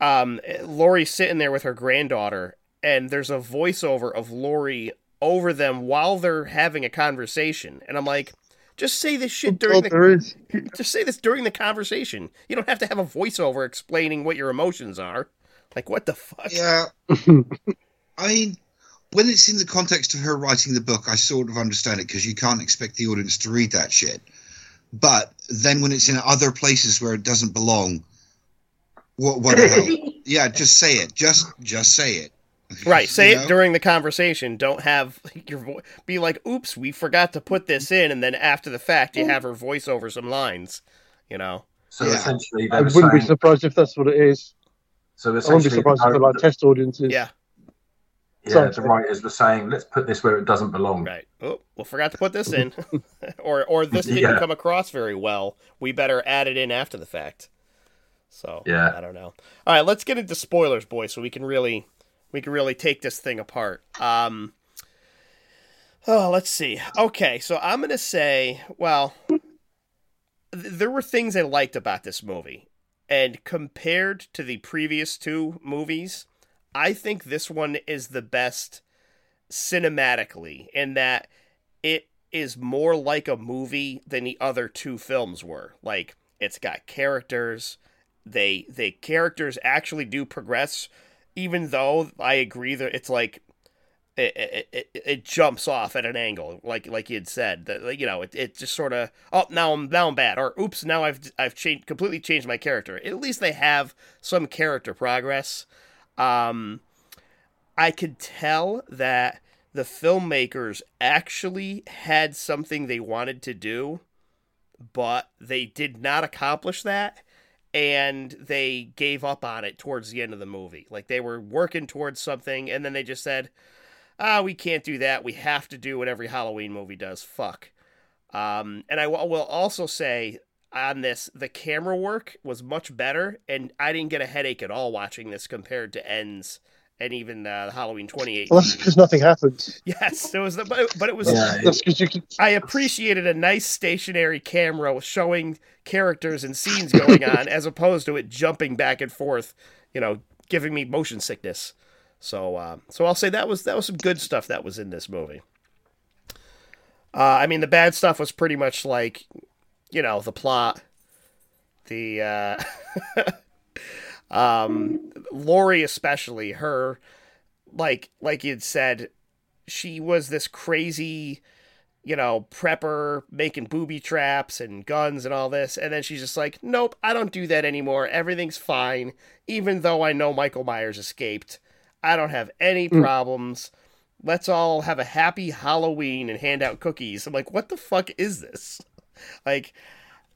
um, Laurie's sitting there with her granddaughter, and there's a voiceover of Laurie over them while they're having a conversation, and I'm like. Just say this shit during God, the is. *laughs* just say this during the conversation. You don't have to have a voiceover explaining what your emotions are. Like what the fuck? Yeah. *laughs* I mean, when it's in the context of her writing the book, I sort of understand it because you can't expect the audience to read that shit. But then when it's in other places where it doesn't belong, what, what the *laughs* hell? Yeah, just say it. Just just say it. *laughs* Right. Say You it during the conversation. Don't have your vo- be like, "Oops, we forgot to put this in," and then after the fact, you have her voice over some lines. You know. So Yeah. essentially, I wouldn't be surprised if that's what it is. So I wouldn't be surprised if they're like test audiences. Yeah. yeah, the writers were saying, let's put this where it doesn't belong. Right. Oh, well, forgot to put this in, *laughs* *laughs* or or this didn't Yeah. come across very well. We better add it in after the fact. So Yeah. I don't know. All right, let's get into spoilers, boys, so we can really we can really take this thing apart. Um. Oh, let's see. Okay, so I'm gonna say, well, th- there were things I liked about this movie, and compared to the previous two movies, I think this one is the best cinematically in that it is more like a movie than the other two films were. Like it's got characters. They they characters actually do progress, even though I agree that it's like it, it, it, it jumps off at an angle, like like you had said. That you know, it, it just sort of oh now I'm now I'm bad, or oops now I've I've changed completely changed my character. At least they have some character progress. Um, I could tell that the filmmakers actually had something they wanted to do, but they did not accomplish that. And they gave up on it towards the end of the movie. Like they were working towards something, and then they just said, ah, we can't do that. We have to do what every Halloween movie does. Fuck. Um, and I w- will also say on this, the camera work was much better, and I didn't get a headache at all watching this compared to Ends and even uh, Halloween 2018. Well, that's because nothing happens. *laughs* yes, it was, the, but, but it was. Yeah, That's because you can. I appreciated a nice stationary camera showing characters and scenes going on, as opposed to it jumping back and forth, you know, giving me motion sickness. So, uh, so I'll say that was that was some good stuff that was in this movie. Uh, I mean, the bad stuff was pretty much like, you know, the plot, the uh, *laughs* um, Laurie especially her, like like you'd said, she was this crazy you know, prepper making booby traps and guns and all this. And then she's just like, nope, I don't do that anymore. Everything's fine. Even though I know Michael Myers escaped, I don't have any problems. Let's all have a happy Halloween and hand out cookies. I'm like, what the fuck is this? Like,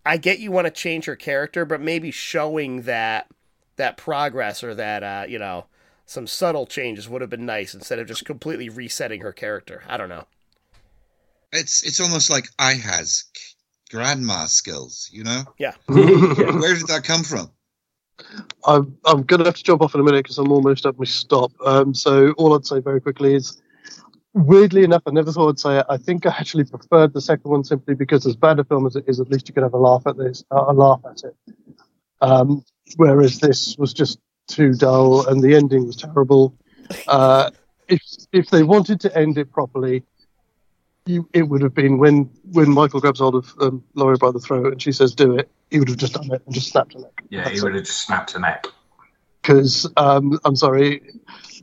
I get you want to change her character, but maybe showing that that progress or that uh, you know some subtle changes would have been nice instead of just completely resetting her character. I don't know. It's it's almost like I has grandma skills, you know? *laughs* Yeah. Where did that come from? I'm, I'm going to have to jump off in a minute because I'm almost at my stop. Um, so all I'd say very quickly is, weirdly enough, I never thought I'd say it. I think I actually preferred the second one simply because, as bad a film as it is, at least you can have a laugh at this, uh, a laugh at it. Um, whereas this was just too dull, and the ending was terrible. Uh, if if they wanted to end it properly, you, it would have been when when Michael grabs hold of um, Laurie by the throat and she says, "Do it." He would have just done it and just snapped her neck. Yeah, That's he it would have just snapped a neck. because um, I'm sorry,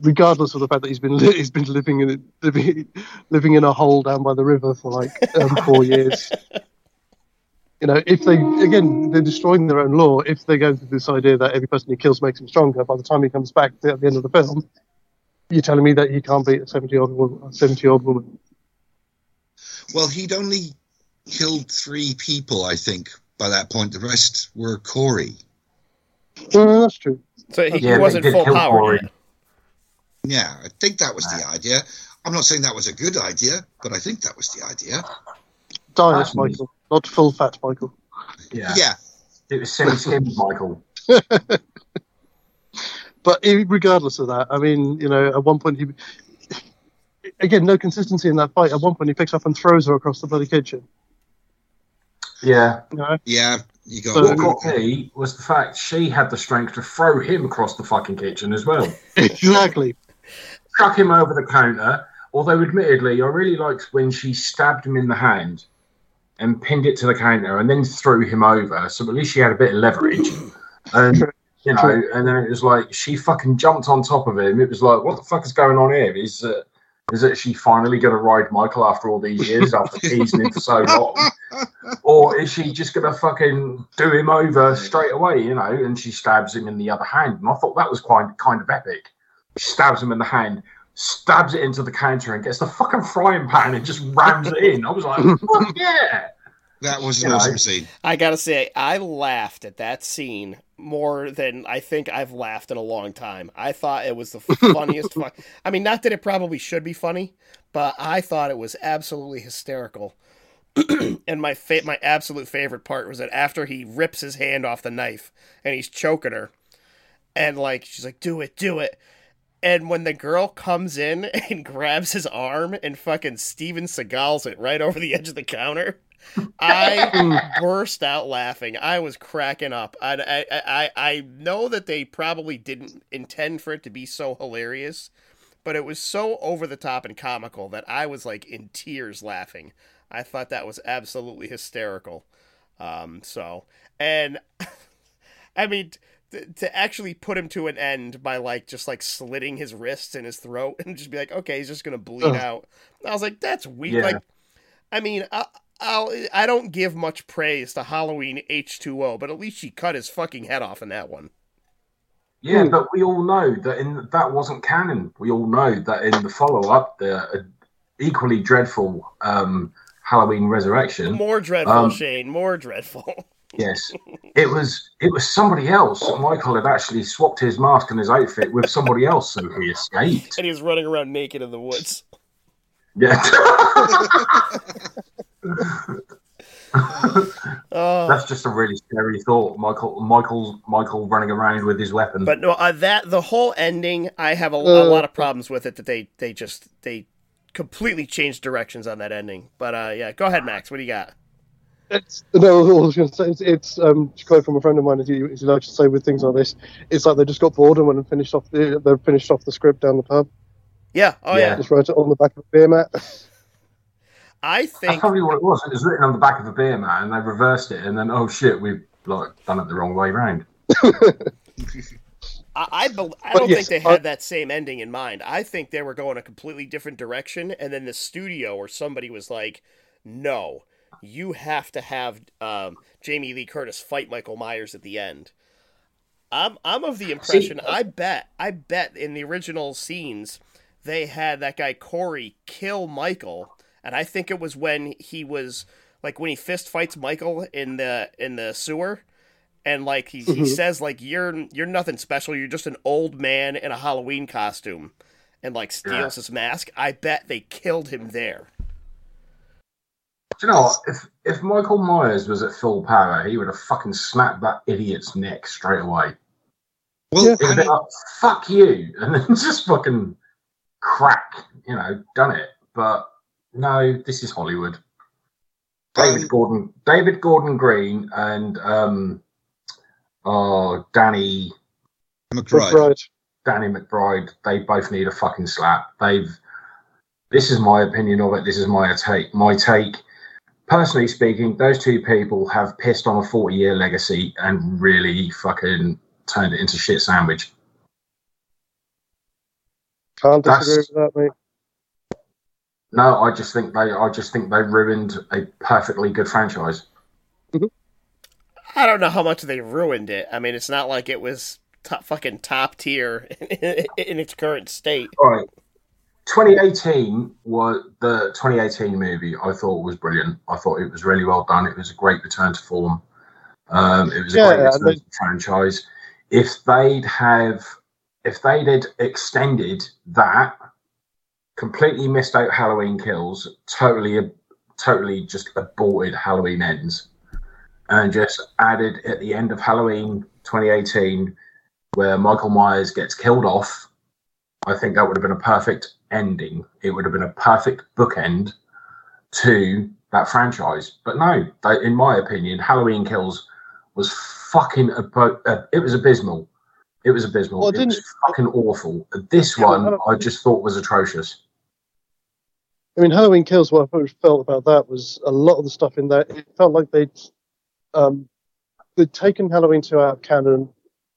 regardless of the fact that he's been li- he's been living in living, living in a hole down by the river for like um, four years. You know, if they again they're destroying their own lore. If they go through this idea that every person he kills makes him stronger, by the time he comes back at the end of the film, you're telling me that he can't beat a seventy odd woman, seventy year old woman. Well, he'd only killed three people, I think, by that point. The rest were Corey. Uh, that's true. So he, Yeah, wasn't full power Yeah, I think that was the idea. I'm not saying that was a good idea, but I think that was the idea. Diet Michael, not full fat Michael. Yeah, Yeah, it was silly skins, Michael. *laughs* But regardless of that, I mean, you know, at one point he, again, no consistency in that fight. At one point, he picks up and throws her across the bloody kitchen. Yeah. You know? Yeah, you got. So- What got me was the fact she had the strength to throw him across the fucking kitchen as well. *laughs* exactly. Chuck him over the counter. Although, admittedly, I really liked when she stabbed him in the hand and pinned it to the counter and then threw him over. So at least she had a bit of leverage. And, you know, True. and then it was like she fucking jumped on top of him. It was like, what the fuck is going on here? Is, uh, is it she finally going to ride Michael after all these years after *laughs* teasing him for so long? or is she just gonna fucking do him over straight away, you know? And she stabs him in the other hand, and I thought that was quite kind of epic. She stabs him in the hand, stabs it into the counter, and gets the fucking frying pan and just rams it in. I was like, *laughs* fuck yeah! That was an You know. awesome scene. I gotta say, I laughed at that scene more than I think I've laughed in a long time. I thought it was the *laughs* funniest. fun- I mean, not that it probably should be funny, but I thought it was absolutely hysterical. *clears throat* and my fa- my absolute favorite part was that after he rips his hand off the knife and he's choking her, and like she's like, "Do it, do it." And when the girl comes in *laughs* and grabs his arm and fucking Steven Seagals it right over the edge of the counter, I *laughs* burst out laughing. I was cracking up. I, I, I, I know that they probably didn't intend for it to be so hilarious, but it was so over the top and comical that I was like in tears laughing. I thought that was absolutely hysterical. Um, so, and *laughs* I mean, t- to actually put him to an end by like just like slitting his wrists and his throat *laughs* and just be like, okay, he's just gonna bleed Ugh. out. I was like, that's weak. Yeah. Like, I mean, I, I'll, I don't give much praise to Halloween H2O, but at least she cut his fucking head off in that one. Yeah, Hmm. but we all know that in that wasn't canon. We all know that in the follow up, the uh, equally dreadful um, Halloween Resurrection. More dreadful, Um, Shane. More dreadful. *laughs* Yes, it was. It was somebody else. Michael had actually swapped his mask and his outfit with somebody else, so he escaped. and he was running around naked in the woods. Yeah, *laughs* Oh. that's just a really scary thought. Michael, Michael, Michael running around with his weapon. But no, uh, that the whole ending, I have a, a Uh. lot of problems with it. That they they just they completely changed directions on that ending. But uh, yeah, go ahead, Max. What do you got? It's, no, all I was going to say it's, it's um, to quote from a friend of mine, as you, as you like to say with things like this, it's like they just got bored and went and finished off the they finished off the script down the pub, Yeah. Oh yeah. Yeah. just wrote it on the back of a beer mat. *laughs* I think that's think probably what it was. It was written on the back of a beer mat, and they reversed it, and then oh shit, we've like done it the wrong way round. *laughs* I I, bel I don't yes, think they I- had that same ending in mind. I think they were going a completely different direction, and then the studio or somebody was like, "No, you have to have um, Jamie Lee Curtis fight Michael Myers at the end." I'm I'm of the impression. I bet I bet in the original scenes they had that guy Corey kill Michael, and I think it was when he was like when he fist fights Michael in the in the sewer and like he, he Mhm. says like you're you're nothing special you're just an old man in a halloween costume and like steals his mask i bet they killed him there Do you know what? If if Michael Myers was at full power, he would have fucking snapped that idiot's neck straight away. Well, Yeah. He'd have I been like, "Fuck you," *laughs* and then just fucking crack, you know, done it. But no, this is Hollywood. David Um, Gordon, David Gordon Green, and um, oh Danny McBride. Right. Danny McBride, they both need a fucking slap. They've. This is my opinion of it. This is my take. My take. Personally speaking, those two people have pissed on a forty-year legacy and really fucking turned it into shit sandwich. Can't That's- disagree with that, mate. No, I just think they. I just think they ruined a perfectly good franchise. Mm-hmm. i don't know how much they ruined it i mean it's not like it was top fucking top tier *laughs* in its current state All right. 2018 was the 2018 movie. I thought was brilliant. I thought it was really well done. It was a great return to form. Um, it was a Yeah, great return to franchise. If they'd have, if they'd had extended that, completely missed out Halloween kills, totally, totally just aborted Halloween ends, and just added at the end of Halloween 2018, where Michael Myers gets killed off I think that would have been a perfect ending. It would have been a perfect bookend to that franchise. But no, they, in my opinion, Halloween Kills was fucking. Abo- uh, it was abysmal. It was abysmal. Well, it didn't- was fucking awful. This one, I just thought was atrocious. I mean, Halloween Kills. What I felt about that was a lot of the stuff in there. It felt like they'd um, they'd taken Halloween two out of canon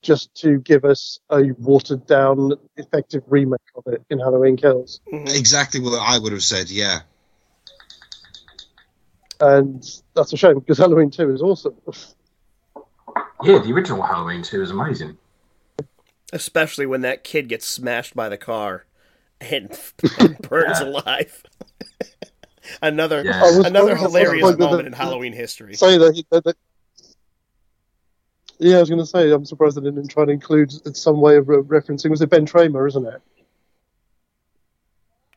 just to give us a watered down, effective remake of it in Halloween Kills, Mhm. Exactly what I would have said. Yeah. and that's a shame because Halloween two is awesome. Yeah, the original Halloween 2 is amazing. Especially when that kid gets smashed by the car and, *laughs* and burns alive. *laughs* another Yeah. Another hilarious I was- moment in Halloween history. Say that, that, that- Yeah, I was going to say I'm surprised they didn't try to include some way of re- referencing. Was it Ben Tramer, isn't it?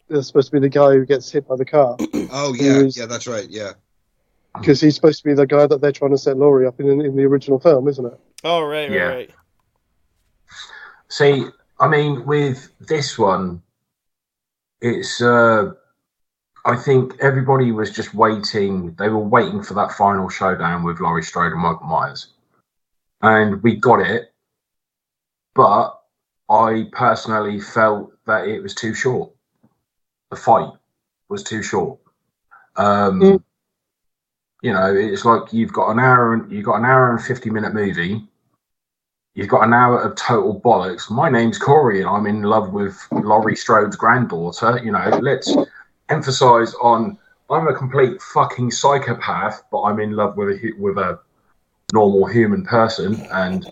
It's supposed to be the guy who gets hit by the car *clears throat* Oh yeah, Who's- yeah, that's right. Yeah. because he's supposed to be the guy that they're trying to set Laurie up in in the original film, isn't it? Oh right, right, Yeah. right. See, I mean, with this one, it's. Uh, I think everybody was just waiting. They were waiting for that final showdown with Laurie Strode and Michael Myers, and we got it. But I personally felt that it was too short. The fight was too short. Um, Mm. You know, it's like you've got an hour and you've got an hour and fifty minute movie you've got an hour of total bollocks. My name's Corey, and I'm in love with Laurie Strode's granddaughter. You know, let's emphasize on I'm a complete fucking psychopath, but I'm in love with a with a normal human person, and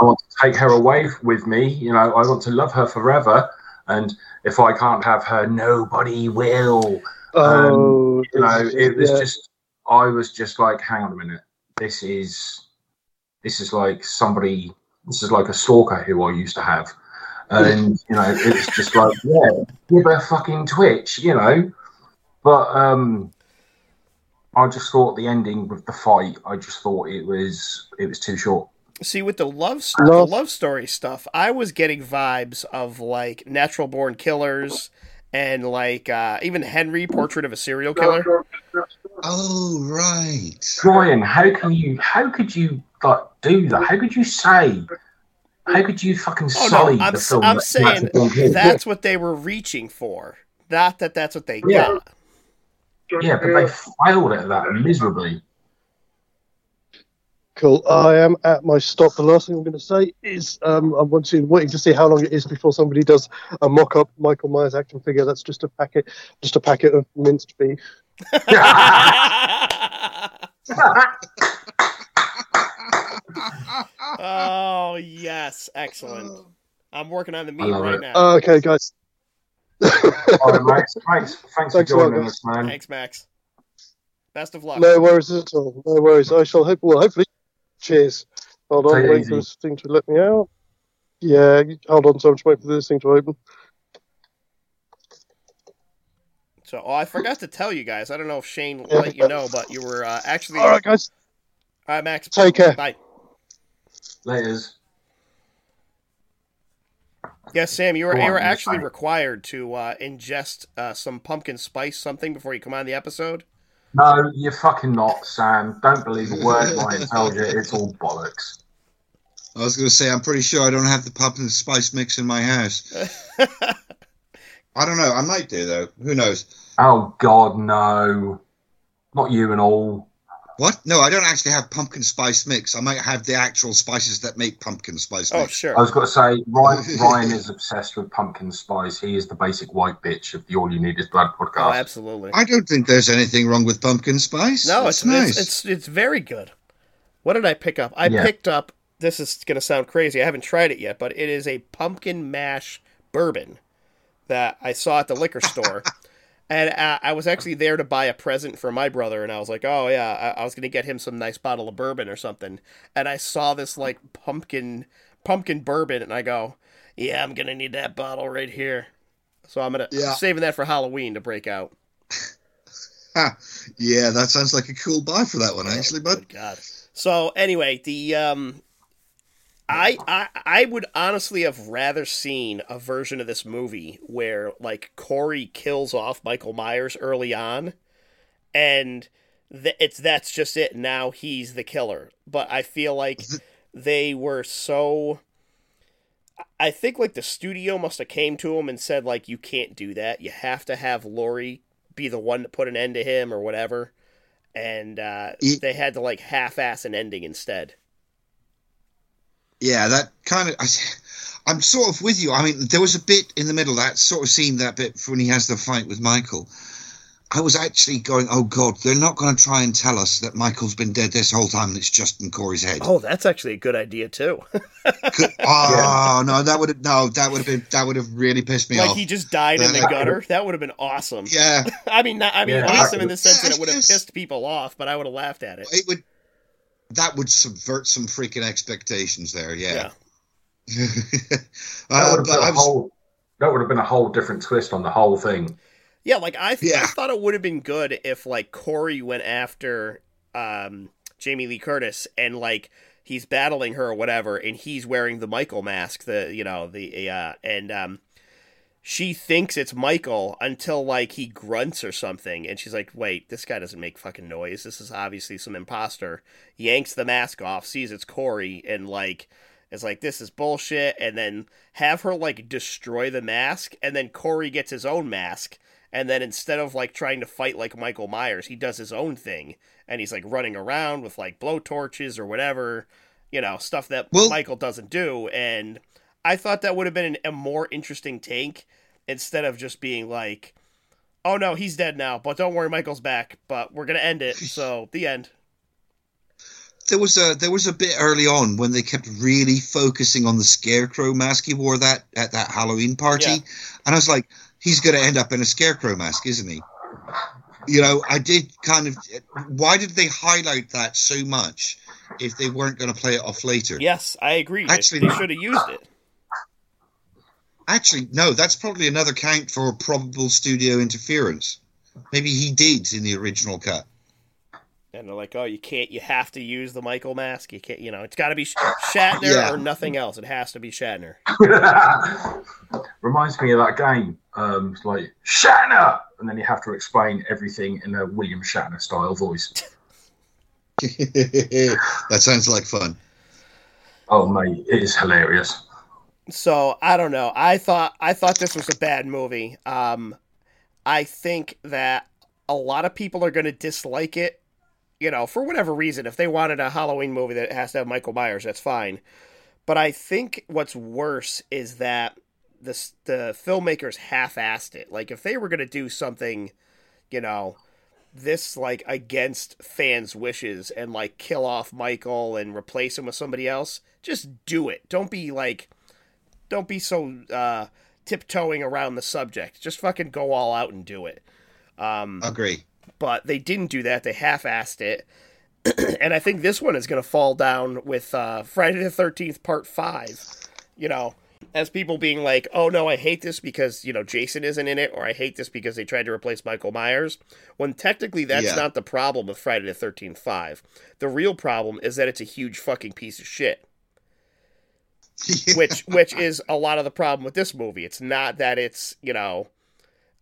I want to take her away with me. You know, I want to love her forever, and if I can't have her, nobody will. Oh, You know, it was yeah. just I was just like, hang on a minute, this is this is like somebody this is like a stalker who I used to have. And *laughs* you know, it's just like, yeah, give her fucking twitch, you know. But um I just thought the ending with the fight, I just thought it was it was too short. See, with the love s- Love- the love story stuff, I was getting vibes of like Natural Born Killers and like uh, even Henry, Portrait of a Serial Killer. Oh right. Brian, how can you how could you like do that? How could you say how could you fucking Oh sully no, I'm, the film? I'm that- saying that's- that's what they were reaching for. Not that that's what they Yeah. got. Yeah, but they failed at that miserably. Cool. I am at my stop. The last thing I'm going to say is um, I'm wanting, waiting to see how long it is before somebody does a mock-up Michael Myers action figure. That's just a packet, just a packet of minced beef. *laughs* *laughs* oh yes, excellent. I'm working on the meat right it. now. Uh, okay, guys. All right, Max. *laughs* Thanks, thanks for Thanks a joining us, man. Thanks, Max. Best of luck. no worries at all. No worries. I shall hope. Well, hopefully. Cheers. Hold on. Take Wait for this thing to let me out. Yeah. Hold on. So I'm just waiting for this thing to open. So, oh, I forgot to tell you guys. I don't know if Shane let you know, but you were uh, actually. All right, guys. All right, Max. Take care. Bye. Laters. Yes, Sam, you were you were actually required to uh, ingest uh, some pumpkin spice something before you come on the episode. No, you're fucking not, Sam. Don't believe a word Ryan tells you. It's all bollocks. I was going to say I'm pretty sure I don't have the pumpkin spice mix in my house. *laughs* I don't know. I might do though. Who knows? Oh God, no. Not you and all. What? No, I don't actually have pumpkin spice mix. I might have the actual spices that make pumpkin spice oh, mix. oh, sure. I was going to say Ryan, *laughs* Ryan is obsessed with pumpkin spice. He is the basic white bitch of the All You Need Is Blood podcast. Oh, podcast. absolutely. I don't think there's anything wrong with pumpkin spice. No, That's it's, nice. it's it's it's very good. What did I pick up? I Yeah. picked up. This is gonna sound crazy. I haven't tried it yet, but it is a pumpkin mash bourbon that I saw at the liquor store. *laughs* And uh, I was actually there to buy a present for my brother, and I was like, "Oh yeah, I, I was gonna get him some nice bottle of bourbon or something." And I saw this like pumpkin pumpkin bourbon, and I go, "Yeah, I'm gonna need that bottle right here." So I'm gonna Yeah. saving that for Halloween to break out. *laughs* Yeah, that sounds like a cool buy for that one, actually, bud. Good God. So anyway, the um, I, I I would honestly have rather seen a version of this movie where like Corey kills off Michael Myers early on, and th- it's that's just it. Now he's the killer. But I feel like they were so. I think like the studio must have came to him and said like you can't do that. You have to have Laurie be the one to put an end to him or whatever, and uh, Ye- they had to like half-ass an ending instead. Yeah, that kind of. I, I'm sort of with you. I mean, there was a bit in the middle that sort of seemed that bit when he has the fight with Michael. I was actually going, oh god, they're not going to try and tell us that Michael's been dead this whole time and it's just in Corey's head. Oh, that's actually a good idea too. Could- *laughs* oh no, that would have no, that would have been that would have really pissed me like off. Like he just died in the Yeah. gutter. That would have been awesome. yeah, *laughs* I mean, not, I mean, Yeah. awesome in the sense that it would have pissed people off, but I would have laughed at it. it would. That would subvert some freaking expectations there. Yeah. *laughs* That uh, would have but been was, whole. That would have been a whole different twist on the whole thing. Yeah, like I, th- I thought it would have been good if like Corey went after um, Jamie Lee Curtis and like he's battling her or whatever, and he's wearing the Michael mask, the you know the uh, and um, she thinks it's Michael until like he grunts or something, and she's like, "Wait, this guy doesn't make fucking noise. This is obviously some imposter." Yanks the mask off, sees it's Corey, and like is like, "This is bullshit," and then have her like destroy the mask, and then Corey gets his own mask, and then instead of like trying to fight like Michael Myers, he does his own thing, and he's like running around with like blow torches or whatever, you know, stuff that Well- Michael doesn't do, and I thought that would have been an, a more interesting take instead of just being like, "Oh no, he's dead now, but don't worry, Michael's back, but we're gonna end it." So *laughs* the end. there was a there was a bit early on when they kept really focusing on the scarecrow mask he wore that at that Halloween party, Yeah. and I was like, he's going to end up in a scarecrow mask, isn't he? You know, I did kind of. Why did they highlight that so much if they weren't going to play it off later? Yes, I agree. They- Actually- they should have used it. Actually, no, that's probably another count for probable studio interference. Maybe he did in the original cut. And they're like, "Oh, you can't. You have to use the Michael mask. You can't. You know, it's got to be Shatner Yeah. or nothing else. It has to be Shatner." *laughs* Reminds me of that game. Um, it's like Shatner, and then you have to explain everything in a William Shatner style voice. *laughs* *laughs* that sounds like fun. Oh mate, it is hilarious. So I don't know. I thought I thought this was a bad movie. Um, I think that a lot of people are going to dislike it. You know, for whatever reason. If they wanted a Halloween movie that has to have Michael Myers, that's fine. But I think what's worse is that the the filmmakers half-assed it. Like if they were going to do something, you know, this like against fans' wishes and like kill off Michael and replace him with somebody else, just do it. Don't be like don't be so uh, tiptoeing around the subject. Just fucking go all out and do it. Um, Agree. but they didn't do that. They half-assed it, *clears throat* and I think this one is going to fall down with uh, Friday the Thirteenth Part Five. You know, as people being like, "Oh no, I hate this because you know Jason isn't in it," or "I hate this because they tried to replace Michael Myers." When technically that's Yeah. not the problem with Friday the Thirteenth Five. The real problem is that it's a huge fucking piece of shit *laughs* which which is a lot of the problem with this movie. It's not that it's you know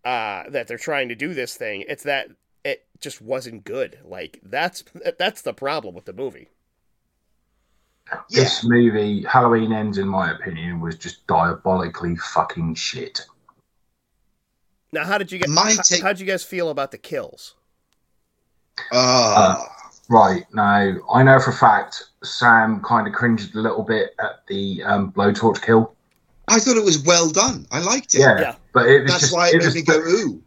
uh, that they're trying to do this thing. It's that it just wasn't good. Like that's that's the problem with the movie. Yeah. This movie, Halloween Ends, in my opinion, was just diabolically fucking shit. Now, how did you get? My how, take- how'd you guys feel about the kills? Ah, Right now, I know for a fact Sam kind of cringed a little bit at the um, blowtorch kill. I thought it was well done. I liked it. Yeah, Yeah. but it was That's just, why it it made was me go ooh.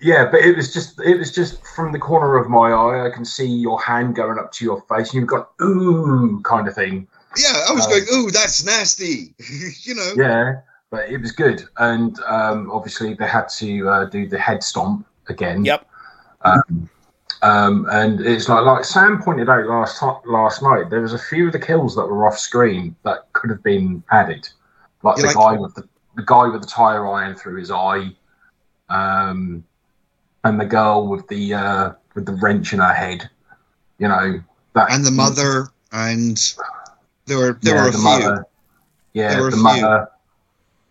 Yeah, but it was just it was just from the corner of my eye, I can see your hand going up to your face, and you've got ooh kind of thing. Yeah, I was Um, going ooh, that's nasty. *laughs* you know. Yeah, but it was good, and um, obviously they had to uh, do the head stomp again. Yep. Um, um, and it's like like Sam pointed out last ti- last night, there was a few of the kills that were off screen that could have been added, like You the like- guy with the the guy with the tire iron through his eye, um, and the girl with the uh, with the wrench in her head. You know that And the mother and There were there were a the few. mother. Yeah, There were a the few. mother.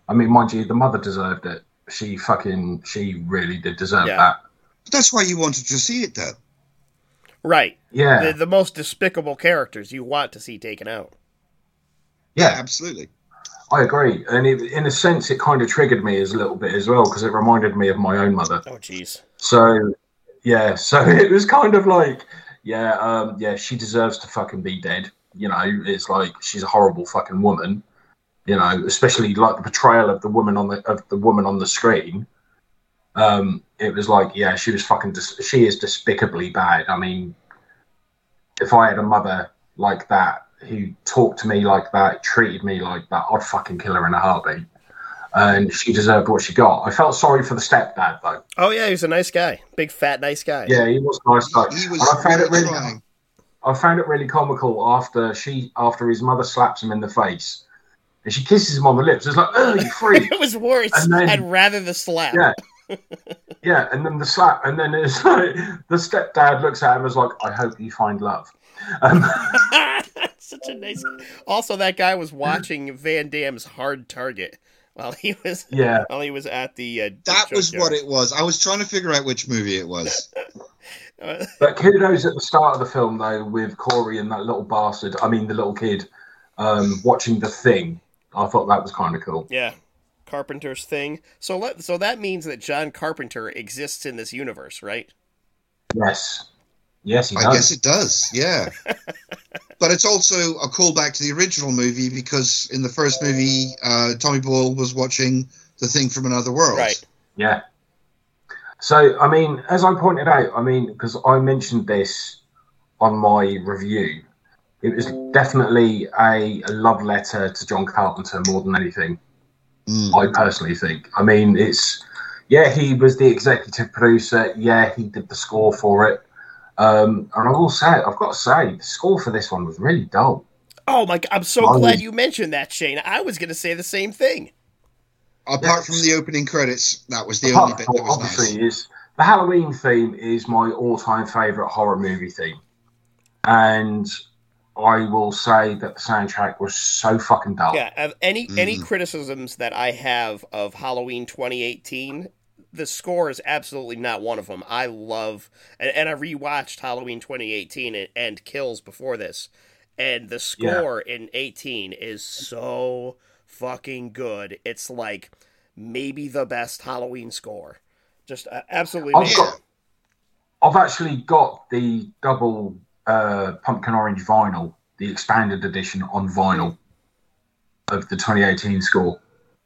I mean, mind you, the mother deserved it. She fucking, she really did deserve Yeah. that. But that's why you wanted to see it then. Right. Yeah, The, the most despicable characters you want to see taken out. yeah, absolutely. I agree. And it, in a sense, it kind of triggered me as a little bit as well because it reminded me of my own mother. Oh, jeez. So, yeah, *laughs* so it was kind of like, yeah, um, yeah, she deserves to fucking be dead. You know, it's like she's a horrible fucking woman. You know, especially like the portrayal of the woman on the of the woman on the screen. Um, it was like, yeah, she was fucking. Dis- she is despicably bad. I mean, if I had a mother like that who talked to me like that, treated me like that, I'd fucking kill her in a heartbeat. And she deserved what she got. I felt sorry for the stepdad though. Oh, yeah, he was a nice guy. Big, fat, nice guy. Yeah, he was a nice guy. He was And I found it really really, trying. I found it really comical after she, after his mother slaps him in the face, and she kisses him on the lips. It's like, oh, you freak! *laughs* it was worse. And then- I'd rather the slap. yeah, yeah. And then the slap, and then it's *laughs* like the stepdad looks at him as like, I hope you find love. Um, *laughs* Such a nice. Also, that guy was watching Van Damme's Hard Target while he was yeah, while he was at the. Uh, That was junkyard. what it was. I was trying to figure out which movie it was. *laughs* But kudos at the start of the film though with Corey and that little bastard. I mean, the little kid um, watching the thing. I thought that was kind of cool. yeah, Carpenter's thing. So let so that means that John Carpenter exists in this universe, right? Yes, yes, he I guess it does, yeah. *laughs* but it's also a callback to the original movie because in the first movie, uh, Tommy Doyle was watching the thing from another world. Right. Yeah. So, I mean, as I pointed out, I mean, because I mentioned this on my review, it was definitely a, a love letter to John Carpenter more than anything. Mm. I personally think. I mean, it's yeah, he was the executive producer. Yeah, he did the score for it. Um, and I will say, I've got to say, the score for this one was really dull. Oh my! I'm so I glad was- you mentioned that, Shane. I was going to say the same thing. Apart from the opening credits, that was the Apart only bit that was obviously, nice. is the Halloween theme is my all-time favorite horror movie theme, and I will say that the soundtrack was so fucking dull. Yeah. Of any any Mhm. criticisms that I have of Halloween 2018, the score is absolutely not one of them. I love and, and I rewatched Halloween 2018 and, and Kills before this, and the score in 18 is so fucking good. It's like maybe the best Halloween score. Just uh, absolutely. I've got, I've actually got the double uh, pumpkin orange vinyl, the expanded edition on vinyl of the 2018 score.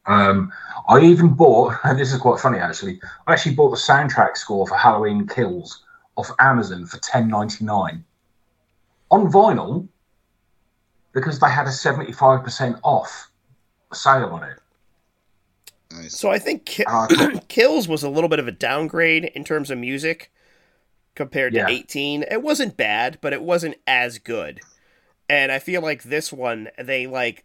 Um, I even bought, *laughs* and this is quite funny actually. I actually bought the soundtrack score for Halloween Kills off Amazon for 10.99 on vinyl because they had a 75% off sale on it. Nice. So I think Ki- And I thought, *clears throat* Kills was a little bit of a downgrade in terms of music compared to 18. It wasn't bad, but it wasn't as good. And I feel like this one they like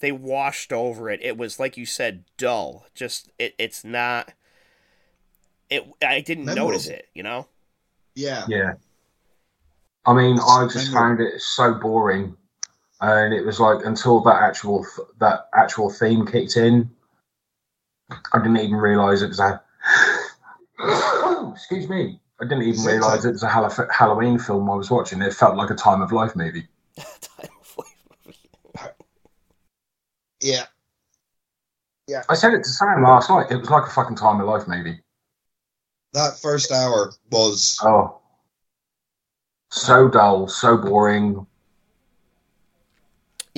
they washed over it. It was like you said dull. Just it it's not it I didn't Memorable. notice it, you know? Yeah. Yeah. I mean, I just Memorable. found it so boring, and it was like until that actual that actual theme kicked in, I didn't even realize it was *sighs* a. Excuse me. I didn't even realize it was a Halloween film I was watching. It felt like a time of life movie. *laughs* Time of life. Yeah. I said it to Sam last night. It was like a fucking time of life movie. That first hour was Oh, so dull, so boring.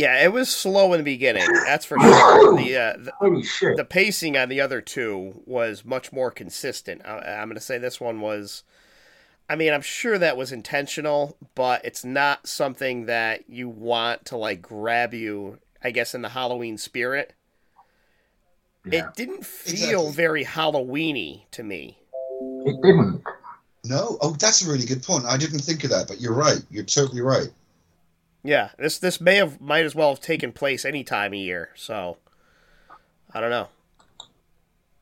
Yeah, it was slow in the beginning. That's for sure. The uh, the, the pacing on the other two was much more consistent. I, I'm going to say this one was. I mean, I'm sure that was intentional, but it's not something that you want to like grab you. I guess in the Halloween spirit, yeah. it didn't feel Exactly. very Halloweeny to me. it didn't. no. Oh, that's a really good point. I didn't think of that, but you're right. You're totally right. Yeah, this this may have might as well have taken place any time of year. So I don't know.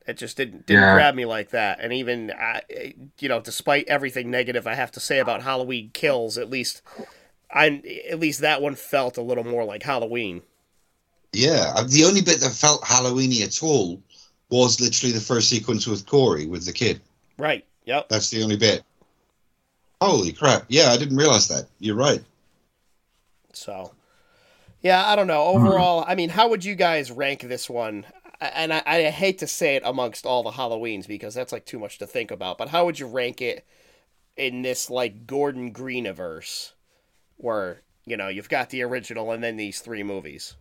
It just didn't didn't Yeah. grab me like that. And even I, you know, despite everything negative I have to say about Halloween Kills, at least I at least that one felt a little more like Halloween. Yeah, uh, the only bit that felt Halloweeny at all was literally the first sequence with Corey with the kid. Right. Yep. That's the only bit. Holy crap! Yeah, I didn't realize that. You're right. So, yeah, I don't know. Overall, I mean, how would you guys rank this one? And I, I hate to say it amongst all the Halloweens because that's like too much to think about. But how would you rank it in this like Gordon Greeniverse, where you know you've got the original and then these three movies?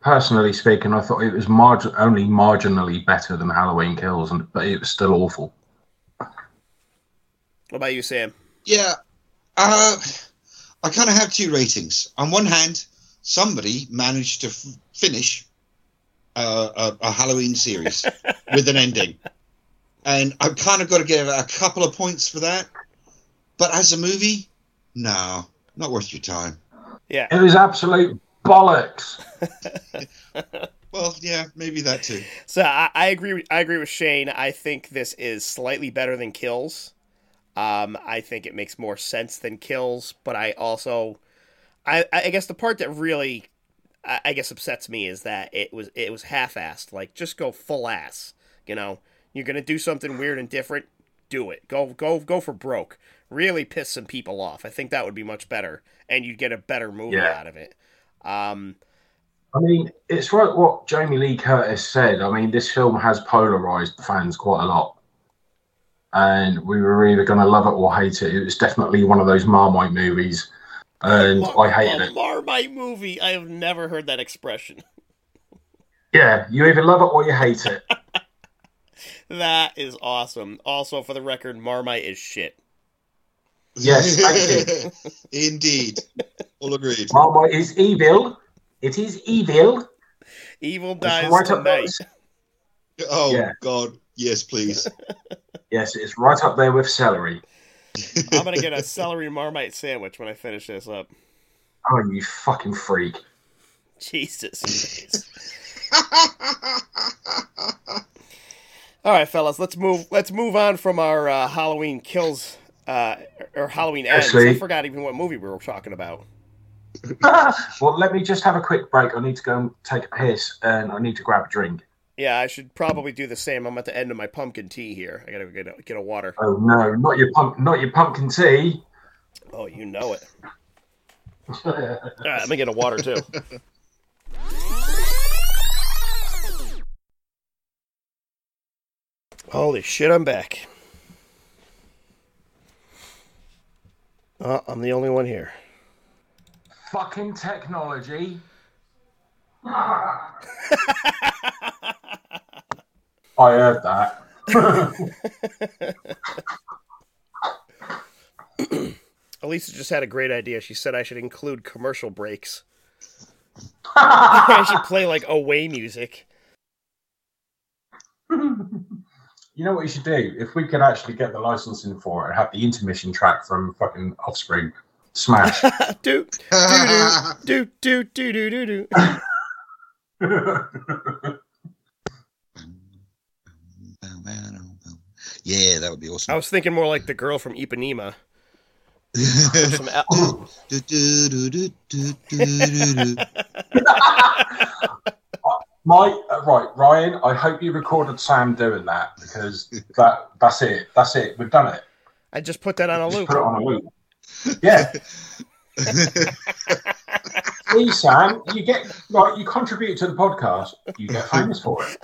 Personally speaking, I thought it was marg- only marginally better than Halloween Kills, and, but it was still awful. What about you, Sam? Yeah, uh, I kind of have two ratings. On one hand, somebody managed to f- finish uh, a, a Halloween series *laughs* with an ending, and I've kind of got to give a couple of points for that. But as a movie, no, not worth your time. Yeah. It was absolute bollocks. *laughs* Well, yeah, maybe that too. So I, I agree. with- I agree with Shane. I think this is slightly better than Kills. Um, I think it makes more sense than Kills, but I also, I, I guess the part that really, I, I guess upsets me is that it was it was half-assed. Like just go full ass. You know, you're gonna do something weird and different. Do it. Go go go for broke. Really piss some people off. I think that would be much better, and you'd get a better movie Yeah. out of it. Um, I mean, it's right what Jamie Lee Curtis said. I mean, this film has polarized fans quite a lot. And we were either going to love it or hate it. It was definitely one of those Marmite movies. And Mar- I hated a it. Marmite movie. I have never heard that expression. *laughs* Yeah, you either love it or you hate it. *laughs* That is awesome. Also, for the record, Marmite is shit. Yes, *laughs* thank Indeed. All agreed. Marmite is evil. It is evil. Evil It's dies right tonight. Oh Yeah. God, yes, please. Yes, it's right up there with celery. *laughs* I'm gonna get a celery Marmite sandwich when I finish this up. Oh, you fucking freak. Jesus. All right, fellas, let's move. Let's move on from our uh, Halloween kills uh, or Halloween ends. I forgot even what movie we were talking about. *laughs* well, let me just have a quick break. I need to go and take a piss and I need to grab a drink. Yeah, I should probably do the same. I'm at the end of my pumpkin tea here. I gotta get a, get a water. Oh no, not your pump, not your pumpkin tea. Oh, you know it. *laughs* All right, let me get a water too. Holy shit, I'm back. Oh, I'm the only one here. fucking technology. I heard that. *laughs* Elisa just had a great idea. She said I should include commercial breaks. I should play like away music. You know what you should do? If we could actually get the licensing for it and have the intermission track from fucking Offspring, smash. *laughs* do do do do do do do. Yeah, that would be awesome. I was thinking more like the girl from Ipanema. Some al- uh, right, Ryan. I hope you recorded Sam doing that because that that's it. That's it. We've done it. I just put that on a Just loop. put it on a loop. Yeah. See, Sam, you get right. You contribute to the podcast. You get famous for it.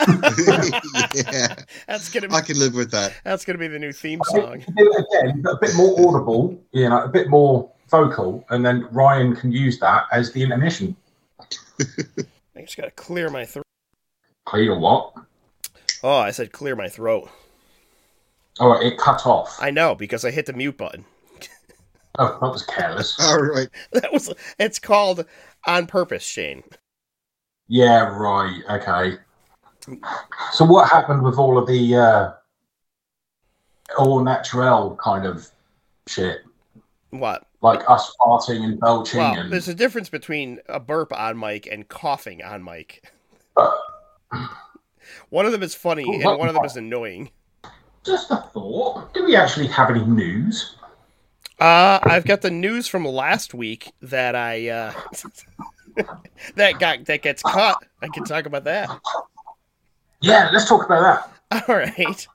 yeah, *laughs* That's gonna be I can live with that. that's gonna be the new theme I song. do it again, but a bit more audible. You know, a bit more vocal, and then Ryan can use that as the intermission. *laughs* I just gotta clear my throat. Clear what? Oh, I said clear my throat. Oh, it cut off. I know because I hit the mute button. Oh, that was careless. *laughs* All right. That was it's called on purpose, Shane. Yeah, right. Okay. So, what happened with all of the uh, all natural kind of shit, What? like us farting and belching Well, and there's a difference between a burp on mic and coughing on mic. uh, *laughs* One of them is funny Well, and one of them is annoying. just a thought. Do we actually have any news? Uh, I've got the news from last week that I uh, *laughs* that got that gets caught. I can talk about that. Yeah, let's talk about that. *laughs* All right.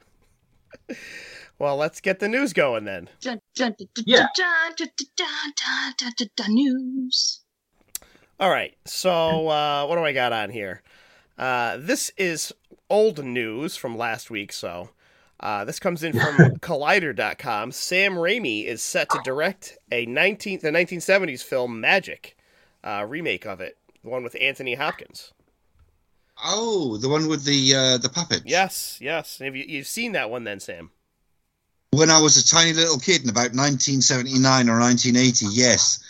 Well, let's get the news going then. Yeah. News. All right. So, uh, what do I got on here? Uh, this is old news from last week. So, uh, this comes in from *laughs* Collider.com. Sam Raimi is set to direct a 19 the 1970s film Magic, uh, remake of it, the one with Anthony Hopkins. Oh, the one with the uh, the puppet. Yes, yes. Have you you've seen that one then, Sam? When I was a tiny little kid in about 1979 or 1980, yes.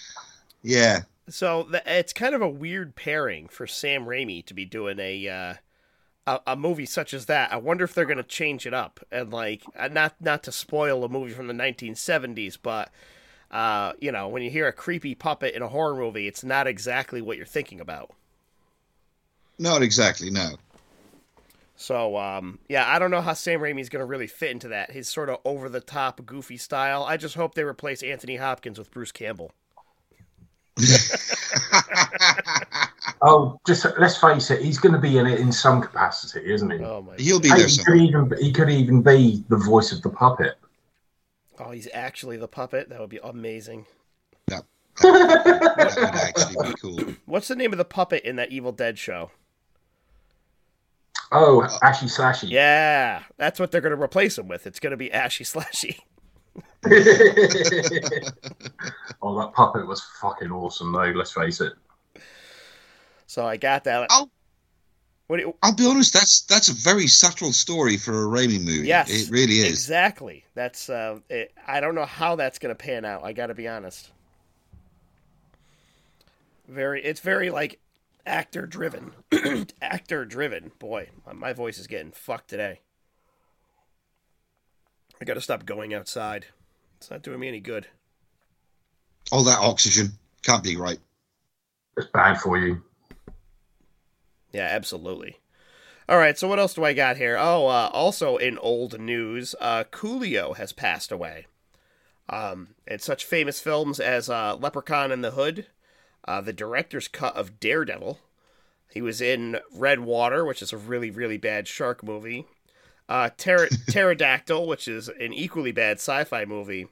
Yeah. So th- it's kind of a weird pairing for Sam Raimi to be doing a uh, a, a movie such as that. I wonder if they're going to change it up and like uh, not not to spoil a movie from the 1970s, but uh, you know when you hear a creepy puppet in a horror movie, it's not exactly what you're thinking about. Not exactly, no. So um, yeah, I don't know how Sam Raimi's going to really fit into that. His sort of over the top, goofy style. I just hope they replace Anthony Hopkins with Bruce Campbell. *laughs* Oh, just let's face it, he's going to be in it in some capacity, isn't he? Oh my! He'll be Hey, there he could even he could even be the voice of the puppet. Oh, he's actually the puppet. That would be amazing. That would actually be cool. What's the name of the puppet in that Evil Dead show? Oh, Ashy Slashy. Yeah, that's what they're going to replace him with. It's going to be Ashy Slashy. *laughs* oh, that puppet was fucking awesome, though. Let's face it. So I got that. Oh. What do you, I'll be honest, that's that's a very subtle story for a Raimi movie. yes, It really is. exactly. That's uh, it, I don't know how that's going to pan out. I got to be honest. Very, it's very like actor driven. *clears throat* actor driven. Boy, my- my voice is getting fucked today. I got to stop going outside. It's not doing me any good. All that oxygen can't be right. It's bad for you. Yeah, absolutely. All right, so what else do I got here? Oh, uh, also in old news, uh, Coolio has passed away. Um, in such famous films as uh, Leprechaun in the Hood, uh, the director's cut of Daredevil. He was in Red Water, which is a really, really bad shark movie. Uh, Pter- Pterodactyl, which is an equally bad sci-fi movie.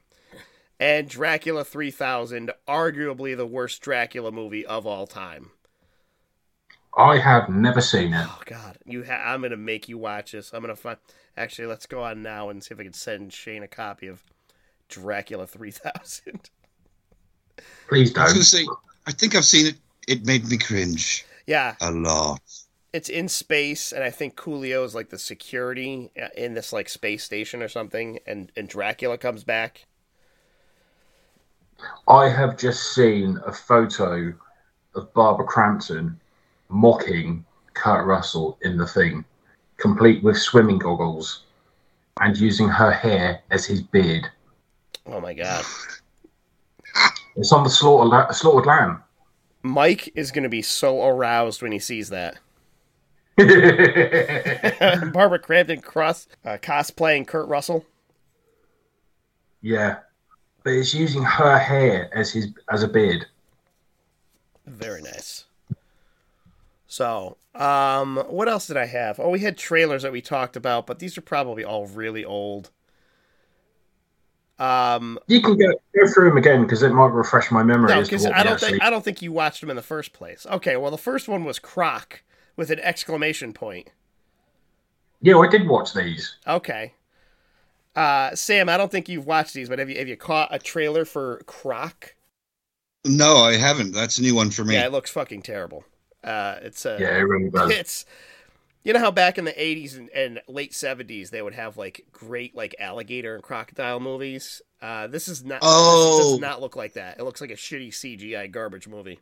And Dracula 3000, arguably the worst Dracula movie of all time. I have never seen it. Oh God, you ha- I'm gonna make you watch this. I'm gonna find. Actually, let's go on now and see if I can send Shane a copy of Dracula 3000. Please I was don't. going to say, I think I've seen it. It made me cringe yeah, a lot. It's in space, and I think Coolio is like the security uh, in this like space station or something, and and Dracula comes back. I have just seen a photo of Barbara Crampton mocking Kurt Russell in the thing, complete with swimming goggles and using her hair as his beard. Oh my God, It's on the slaughter la- slaughtered lamb. Mike is gonna be so aroused when he sees that. *laughs* Barbara Crampton cross uh, cosplaying Kurt Russell. yeah, but it's using her hair as his as a beard. Very nice. So, um, what else did I have? Oh, we had trailers that we talked about, but these are probably all really old. Um, You can go go through them again because it might refresh my memory. no, because I don't actually- think I don't think you watched them in the first place. Okay, well, the first one was Croc with an exclamation point. Yeah, I did watch these. Okay. Uh, Sam, I don't think you've watched these, but have you have you caught a trailer for Croc? No, I haven't. That's a new one for me. Yeah, it looks fucking terrible. Uh, it's a Yeah, it really does. it's you know how back in the 80s and, and late 70s they would have like great like alligator and crocodile movies uh this is not oh. this Oh. does not look like that it looks like a shitty cgi garbage movie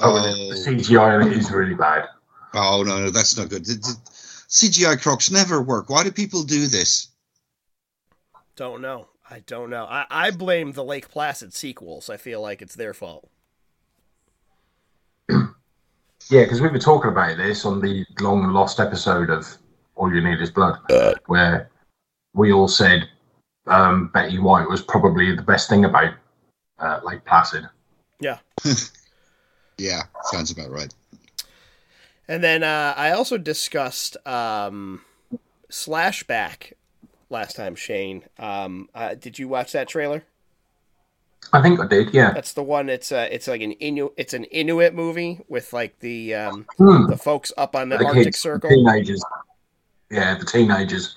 Oh, and the. CGI in it is really bad. Oh no, no, that's not good. The- the CGI crocs never work. Why do people do this? don't know i don't know i, I blame the lake placid sequels i feel like it's their fault *clears throat* Yeah, because we were talking about this on the long lost episode of All You Need Is Blood, where we all said um, Betty White was probably the best thing about uh, Lake Placid. Yeah. *laughs* Yeah, sounds about right. And then uh, I also discussed um, Slashback last time, Shane. Um, uh, did you watch that trailer? I think I did, yeah. That's the one. It's uh, it's like an Inu- It's an Inuit movie with like the um, Hmm. the folks up on the, The Arctic kids, the Circle. teenagers. Yeah, the teenagers.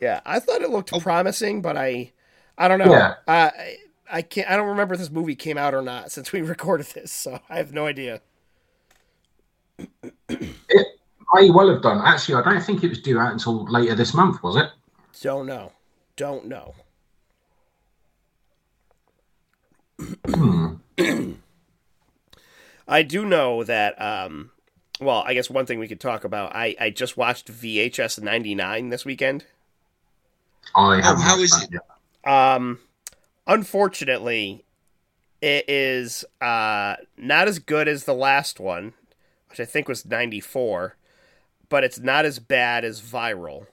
Yeah, I thought it looked Oh. promising, but I, I don't know. Yeah. Uh, I, I can't. I don't remember if this movie came out or not since we *laughs* recorded this, so I have no idea. May well have done. Actually, I don't think it was due out until later this month, was it? Don't know. Don't know. *clears throat* I do know that. Um, well, I guess one thing we could talk about. I I just watched VHS '99 this weekend. I haven't how watched that it? yet. Um, unfortunately, it is uh not as good as the last one, which I think was '94, but it's not as bad as Viral.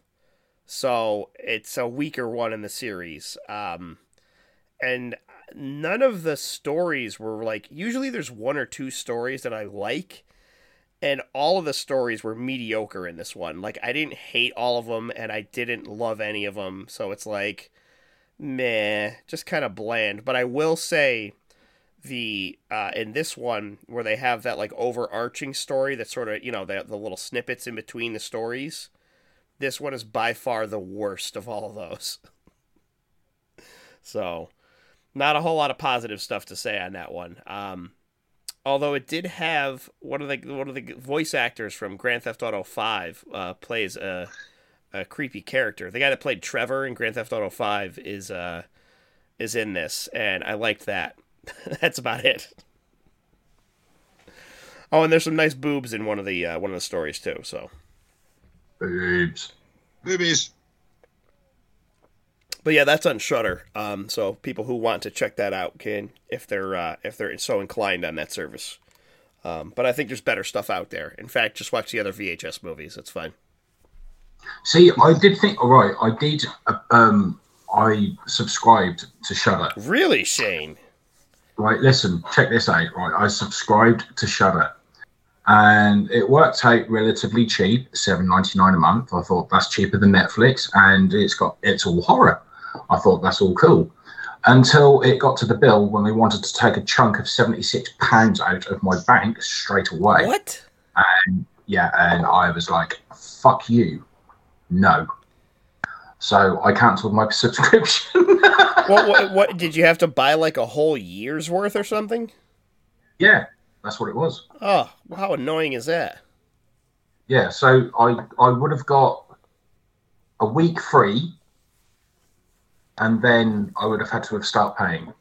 So it's a weaker one in the series. Um, and none of the stories were like. Usually, there's one or two stories that I like. And all of the stories were mediocre in this one. Like I didn't hate all of them, and I didn't love any of them. So it's like, meh, just kind of bland. But I will say, the uh, in this one where they have that like overarching story that sort of you know the the little snippets in between the stories. This one is by far the worst of all of those. *laughs* so, not a whole lot of positive stuff to say on that one. Um, although it did have one of the one of the voice actors from Grand Theft Auto Five uh, plays a a creepy character. The guy that played Trevor in Grand Theft Auto Five is uh is in this, and I liked that. *laughs* That's about it. Oh, and there's some nice boobs in one of the uh, one of the stories too. So, Boobs. Movies. but yeah, that's on Shudder. Um, so people who want to check that out can, if they're uh, if they're so inclined on that service. Um, but I think there's better stuff out there. In fact, just watch the other VHS movies. It's fine. See, I did think. All right, I did. Uh, um, I subscribed to Shudder. Really, Shane? Right, listen, check this out. Right, I subscribed to Shudder, and it worked out relatively cheap, seven ninety nine a month. I thought that's cheaper than Netflix, and it's got it's all horror. I thought that's all cool. Until it got to the bill when they wanted to take a chunk of seventy six pounds out of my bank straight away. What? And Yeah, and I was like, "Fuck you, no." So I cancelled my *laughs* subscription. what, what? What? Did you have to buy like a whole year's worth or something? yeah, that's what it was. Oh, how annoying is that? Yeah, so I I would have got a week free, and then I would have had to have start paying.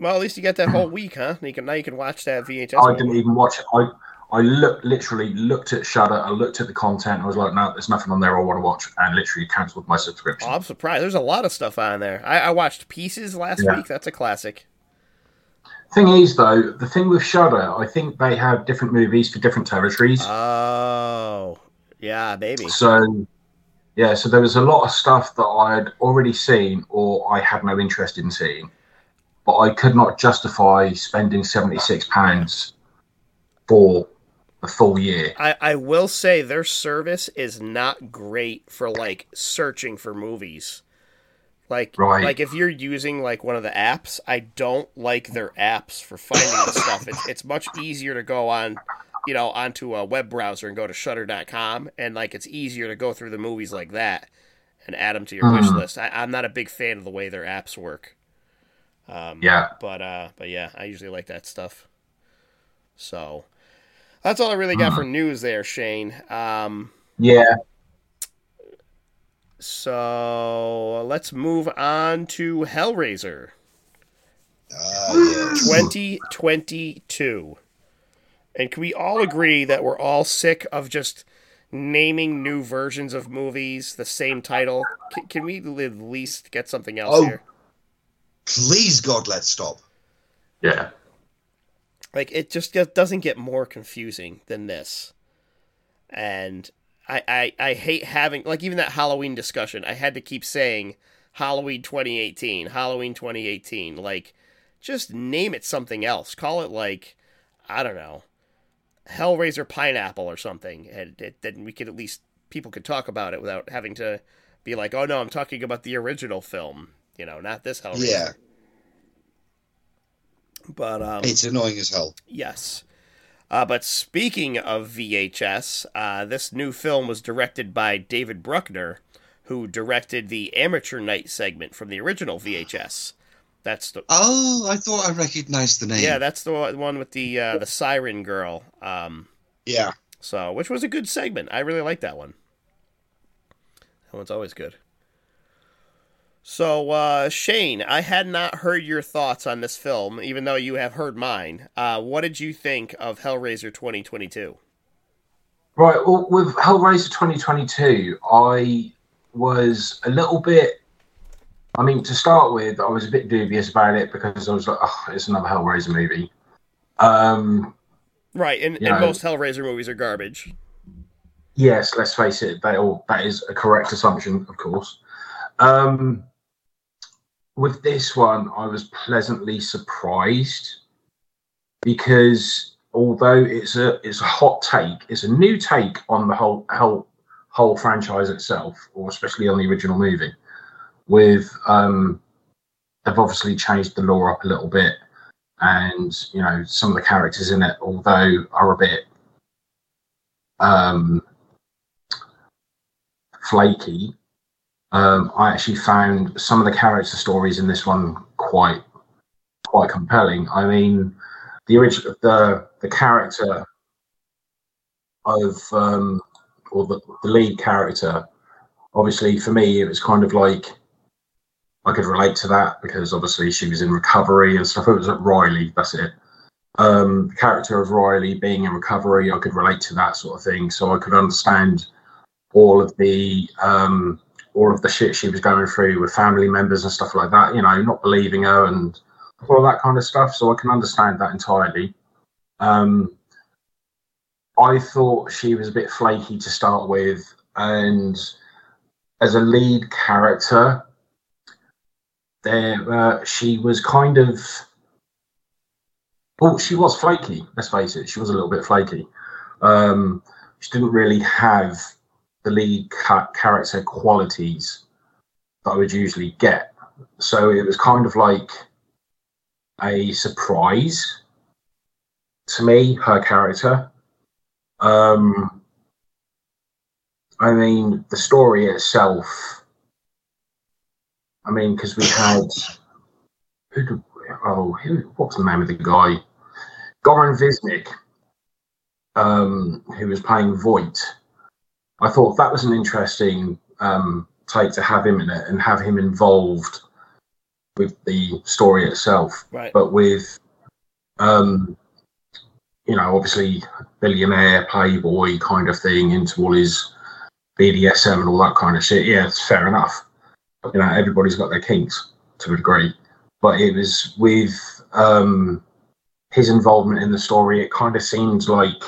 Well, at least you got that whole *clears throat* week, huh? You can now you can watch that VHS. I movie. didn't even watch. I I looked literally looked at Shudder. I looked at the content. I was like, no, there's nothing on there I want to watch, and literally cancelled my subscription. Oh, I'm surprised. There's a lot of stuff on there. I, I watched Pieces last Yeah. week. That's a classic. Thing is, though, the thing with Shudder, I think they have different movies for different territories. Oh, yeah, maybe. So, yeah, so there was a lot of stuff that I had already seen or I had no interest in seeing, but I could not justify spending seventy six pounds for the full year. I, I will say their service is not great for like searching for movies. Like Right. like if you're using like one of the apps, I don't like their apps for finding the stuff. It's it's much easier to go on, you know, onto a web browser and go to shudder.com and like it's easier to go through the movies like that and add them to your wish Mhm. list. I, I'm not a big fan of the way their apps work. Um, Yeah. but uh, but yeah, I usually like that stuff. So that's all I really got for news there, Shane. Um, Yeah, so let's move on to Hellraiser Ah, yes. 2022. And can we all agree that we're all sick of just naming new versions of movies the same title? Can, can we at least get something else Oh. here? Please, God, let's stop. yeah. Like it just doesn't get more confusing than this. And I, I, I hate having like even that Halloween discussion. I had to keep saying Halloween 2018, Halloween 2018. Like, just name it something else. Call it like I don't know, Hellraiser Pineapple or something, and then we could at least people could talk about it without having to be like, oh no, I'm talking about the original film. You know, not this Hellraiser. Yeah, But um, it's annoying as hell. Yes. Uh, but speaking of VHS, uh, this new film was directed by David Bruckner, who directed the Amateur Night segment from the original VHS. That's the Oh, I thought I recognized the name. yeah, that's the one with the uh, the siren girl. Um, yeah. so which was a good segment. I really like that one. That one's always good. So uh, Shane, I had not heard your thoughts on this film, even though you have heard mine. Uh, what did you think of Hellraiser 2022? Right, well, with Hellraiser 2022, I was a little bit. I mean, to start with, I was a bit dubious about it because I was like, oh, it's another Hellraiser movie. Um, Right, and, and most Hellraiser movies are garbage. yes, let's face it, that, all, that is a correct assumption, of course. Um, with this one, I was pleasantly surprised because although it's a it's a hot take, it's a new take on the whole whole whole franchise itself, or especially on the original movie. With um, they've obviously changed the lore up a little bit, and you know some of the characters in it, although are a bit um, flaky. Um, I actually found some of the character stories in this one quite quite compelling. I mean, the original the the character of um, or the, the lead character, obviously for me it was kind of like I could relate to that because obviously she was in recovery and stuff. It was at Riley, that's it. Um, the character of Riley being in recovery, I could relate to that sort of thing. So I could understand all of the um, all of the shit she was going through with family members and stuff like that. You know, not believing her and all that kind of stuff. So I can understand that entirely. Um, I thought she was a bit flaky to start with, and as a lead character, there uh, she was kind of. Oh, she was flaky. Let's face it, she was a little bit flaky. Um, she didn't really have the lead ca- character qualities that I would usually get. So it was kind of like a surprise to me, her character. Um, I mean, the story itself. I mean, because we had who? Did, oh, who? What was the name of the guy? Goran Visnik, um, who was playing Voight. I thought that was an interesting um, take to have him in it and have him involved with the story itself. Right. but with um you know obviously billionaire playboy kind of thing into all his bdsm and all that kind of shit. Yeah it's fair enough. You know everybody's got their kinks to a degree. But it was with um his involvement in the story it kind of seemed like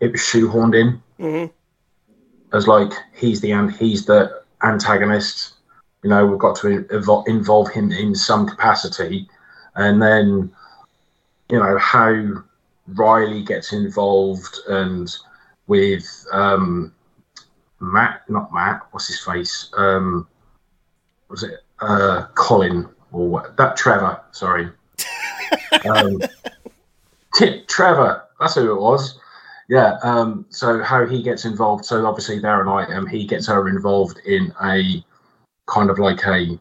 it was shoehorned in hmm as like he's the and he's the antagonist. You know, we've got to invo- involve him in some capacity, and then you know how Riley gets involved and with um, Matt, not Matt, what's his face? Um, was it uh, Colin or what? that Trevor? Sorry, *laughs* um, Trevor. That's who it was. Yeah. Um, so how he gets involved? So obviously they're an item. He gets her involved in a kind of like a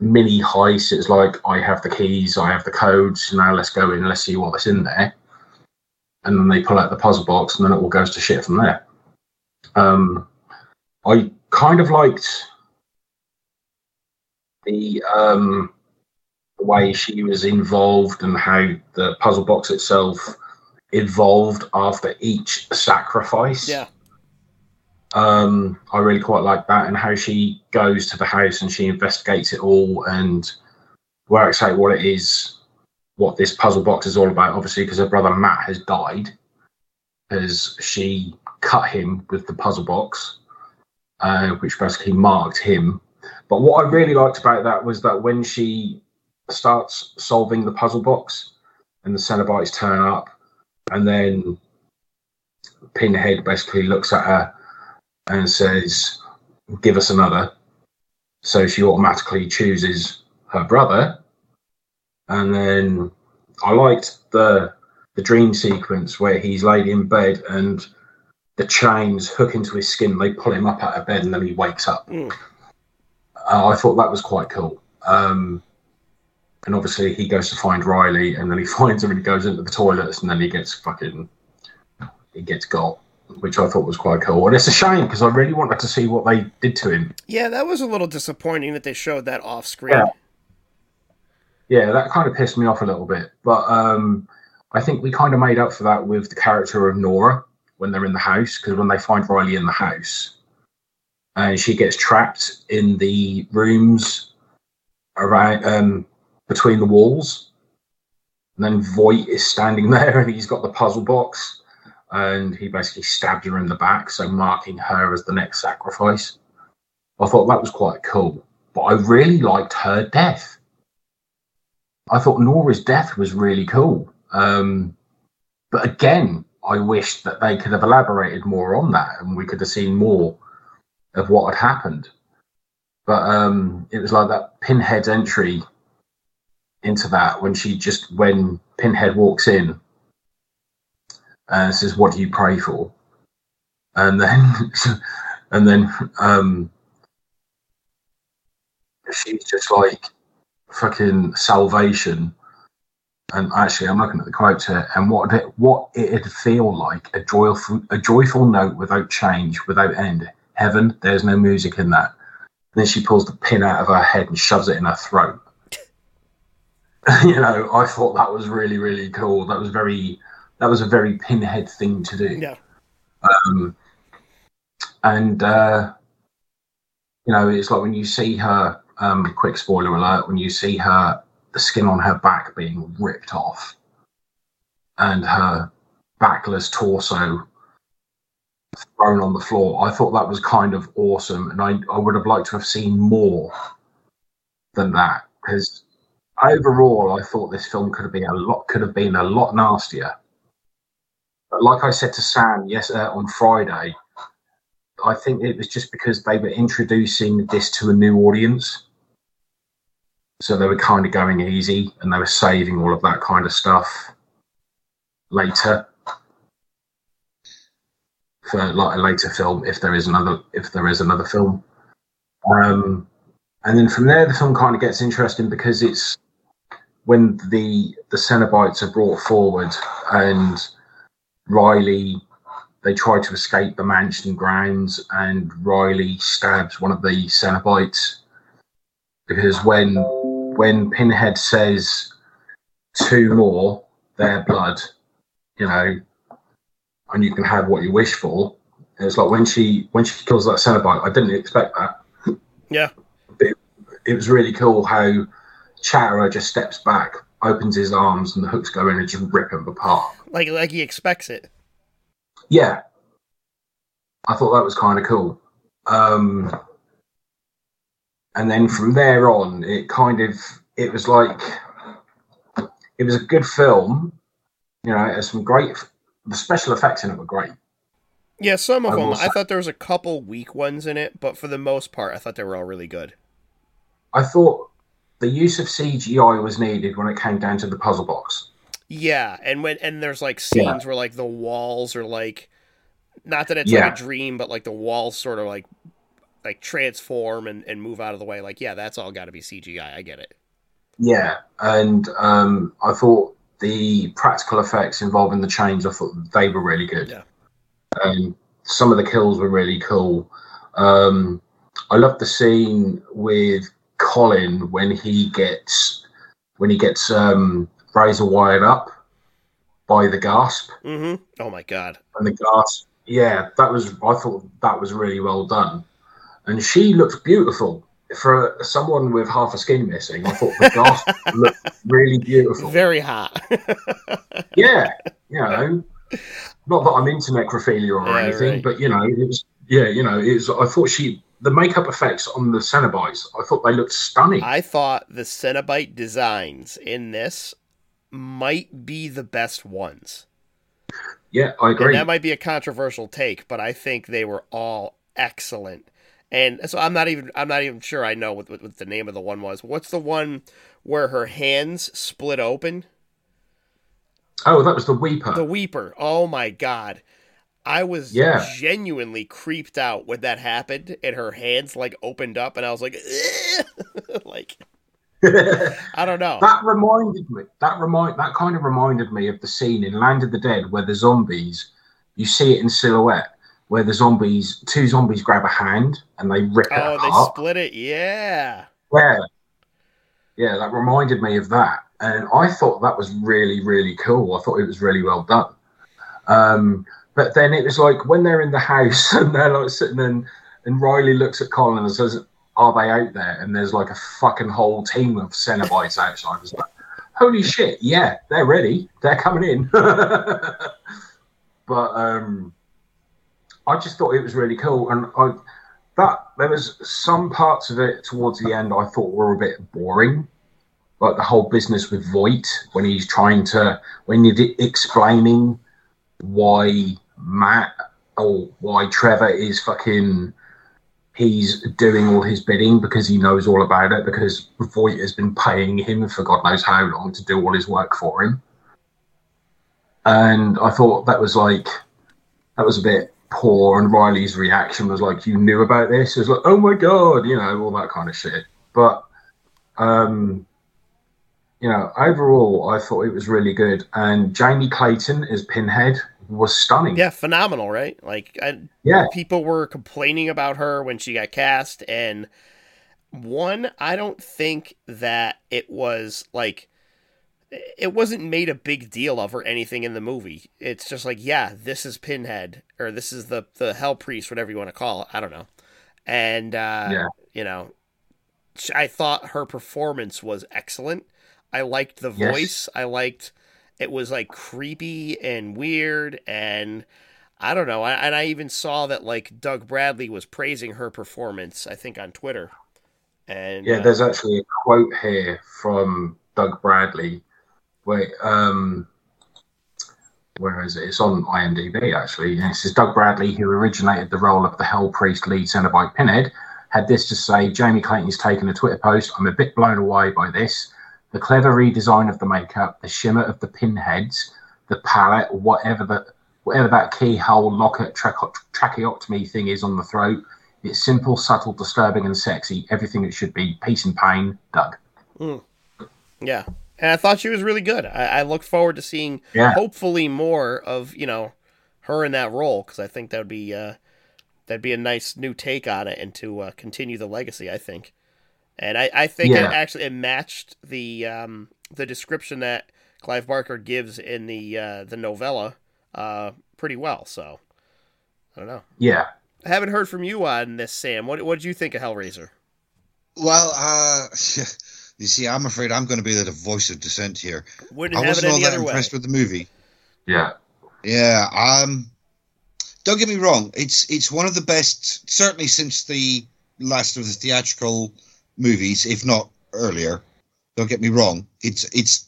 mini heist. It's like I have the keys, I have the codes. Now let's go in. Let's see what's in there. And then they pull out the puzzle box, and then it all goes to shit from there. Um, I kind of liked the um, the way she was involved and how the puzzle box itself evolved after each sacrifice. Yeah. Um, I really quite like that, and how she goes to the house and she investigates it all and works out what it is, what this puzzle box is all about. Obviously, because her brother Matt has died, as she cut him with the puzzle box, uh, which basically marked him. But what I really liked about that was that when she starts solving the puzzle box and the Cenobites turn up, and then Pinhead basically looks at her and says, Give us another. So she automatically chooses her brother. And then I liked the the dream sequence where he's laid in bed and the chains hook into his skin. They pull him up out of bed and then he wakes up. Mm. Uh, I thought that was quite cool. Um, and obviously he goes to find Riley and then he *laughs* finds her and he goes into the toilets and then he gets fucking he gets got, which I thought was quite cool. And it's a shame because I really wanted to see what they did to him. Yeah, that was a little disappointing that they showed that off screen. Yeah. Yeah, that kind of pissed me off a little bit. But um, I think we kind of made up for that with the character of Nora when they're in the house because when they find Riley in the house and she gets trapped in the rooms around um, between the walls. And then Voight is standing *laughs* there and he's got the puzzle box and he basically stabbed her in the back, so marking her as the next sacrifice. I thought that was quite cool. But I really liked her death. I thought Nora's death was really cool. Um, but again, I wish that they could have elaborated more on that and we could have seen more of what had happened. But um, it was like that Pinhead's entry into that when she just when Pinhead walks in and says, "What do you pray for?" and then *laughs* and then um, she's just like fucking salvation. And actually, I'm looking at the quotes here, and what it, what it'd feel like a joyful a joyful note without change, without end. Heaven, there's no music in that. then she pulls the pin out of her head and shoves it in her throat. *laughs* you know, I thought that was really really cool. That was very that was a very pinhead thing to do. Yeah. Um, and uh, you know, it's like when you see her. Um, quick spoiler alert: when you see her, the skin on her back being ripped off, and her backless torso thrown on the floor. I thought that was kind of awesome, and I, I would have liked to have seen more than that because overall, I thought this film could have been a lot could have been a lot nastier. But like I said to Sam yes uh, on Friday, I think it was just because they were introducing this to a new audience. So they were kind of going easy and they were saving all of that kind of stuff later for like a later film if there is another if there is another film. Um, and then from there the film kind of gets interesting because it's when the the Cenobites are brought forward and Riley they try to escape the mansion grounds and Riley stabs one of the Cenobites because when when Pinhead says two more their blood, you know, and you can have what you wish for. It's like when she when she kills that Cenobite, I didn't expect that. Yeah. It, it was really cool how Chatterer just steps back, opens his arms, and the hooks go in and just rip him apart. Like like he expects it. Yeah, I thought that was kind of cool. Um, and then from there on, it kind of it was like it was a good film. You know, it has some great. The special effects in it were great. Yeah, some of I them. I thought there was a couple weak ones in it, but for the most part, I thought they were all really good. I thought the use of CGI was needed when it came down to the puzzle box. Yeah, and when and there's like Yeah. scenes where like the walls are like, not that it's Yeah. like a dream, but like the walls sort of like like transform and, and move out of the way. Like, yeah, that's all got to be CGI. I get it. Yeah, and um, I thought the practical effects involving the chains, I thought they were really good. Yeah. Um, some of the kills were really cool. Um, I loved the scene with Colin when he gets when he gets um, razor wired up by the gasp Mm-hmm. Oh my god. and the gasp. Yeah, that was I thought that was really well done, and she looked beautiful for someone with half a skin missing. I thought the gasp *laughs* looked really beautiful. Very hot. *laughs* Yeah, you know, Not that I'm into necrophilia or Yeah, anything, right. but you know, it was yeah, you know, it was. I thought she the makeup effects on the Cenobites, I thought they looked stunning. I thought the Cenobite designs in this might be the best ones. yeah, I agree. And that might be a controversial take, but I think they were all excellent. And so I'm not even I'm not even sure I know what, what, what the name of the one was. What's the one where her hands split open? oh, that was the Weeper. The Weeper. Oh my god. I was Yeah. genuinely creeped out when that happened and her hands like opened up and I was like *laughs* like *laughs* I don't know. That reminded me. That remind. That kind of reminded me of the scene in Land of the Dead where the zombies. You see it in silhouette, where the zombies, two zombies grab a hand and they rip it Oh, they apart. split it. Yeah. Yeah, yeah, that reminded me of that, and I thought that was really, really cool. I thought it was really well done. Um, but then it was like when they're in the house *laughs* and they're like sitting and and Riley looks at Colin and says, "Are they out there?" And there's like a fucking whole team of Cenobites outside. Like, "Holy shit! Yeah, they're ready. They're coming in." *laughs* but um, I just thought it was really cool, and I that there was some parts of it towards the end I thought were a bit boring, like the whole business with Voight when he's trying to when you're explaining why Matt or why Trevor is fucking he's doing all his bidding because he knows all about it because Voight has been paying him for God knows how long to do all his work for him. And I thought that was like that was a bit poor and Riley's reaction was like, You knew about this? It was like, Oh my god, you know, all that kind of shit. But um you know, overall I thought it was really good. And Jamie Clayton is Pinhead was stunning. Yeah, phenomenal, right? Like I, Yeah. people were complaining about her when she got cast and one i don't think that it was like it wasn't made a big deal of or anything in the movie it's just like yeah this is pinhead or this is the the hell priest whatever you want to call it i don't know and uh Yeah. you know i thought her performance was excellent i liked the Yes. voice i liked it was like creepy and weird and I don't know. I, and I even saw that like Doug Bradley was praising her performance. I think on Twitter. And Yeah, uh, there's actually a quote here from Doug Bradley. Wait, um, where is it? It's on IMDb actually. And it says Doug Bradley, who originated the role of the Hell Priest lead Cenobite Pinhead, had this to say: Jamie Clayton's taken a Twitter post. I'm a bit blown away by this. The clever redesign of the makeup, the shimmer of the pinheads, the palette, whatever the whatever that keyhole locket trache- tracheotomy thing is on the throat. It's simple, subtle, disturbing, and sexy. Everything it should be. Peace and pain, Doug. yeah. And I thought she was really good. I, I look forward to seeing Yeah. hopefully more of you know her in that role because I think that would be uh, that'd be a nice new take on it and to uh, continue the legacy. I think, and I, I think it actually it matched the um, the description that Clive Barker gives in the uh, the novella uh, pretty well. So I don't know. Yeah. I haven't heard from you on this, Sam. What what did you think of Hellraiser? Well, uh, *laughs* you see, I'm afraid I'm going to be the voice of dissent here. Wouldn't I have it wasn't all that other way. impressed with the movie. Yeah. Yeah, um, don't get me wrong. It's it's one of the best, certainly since the last of the theatrical movies, if not earlier. Don't get me wrong. It's it's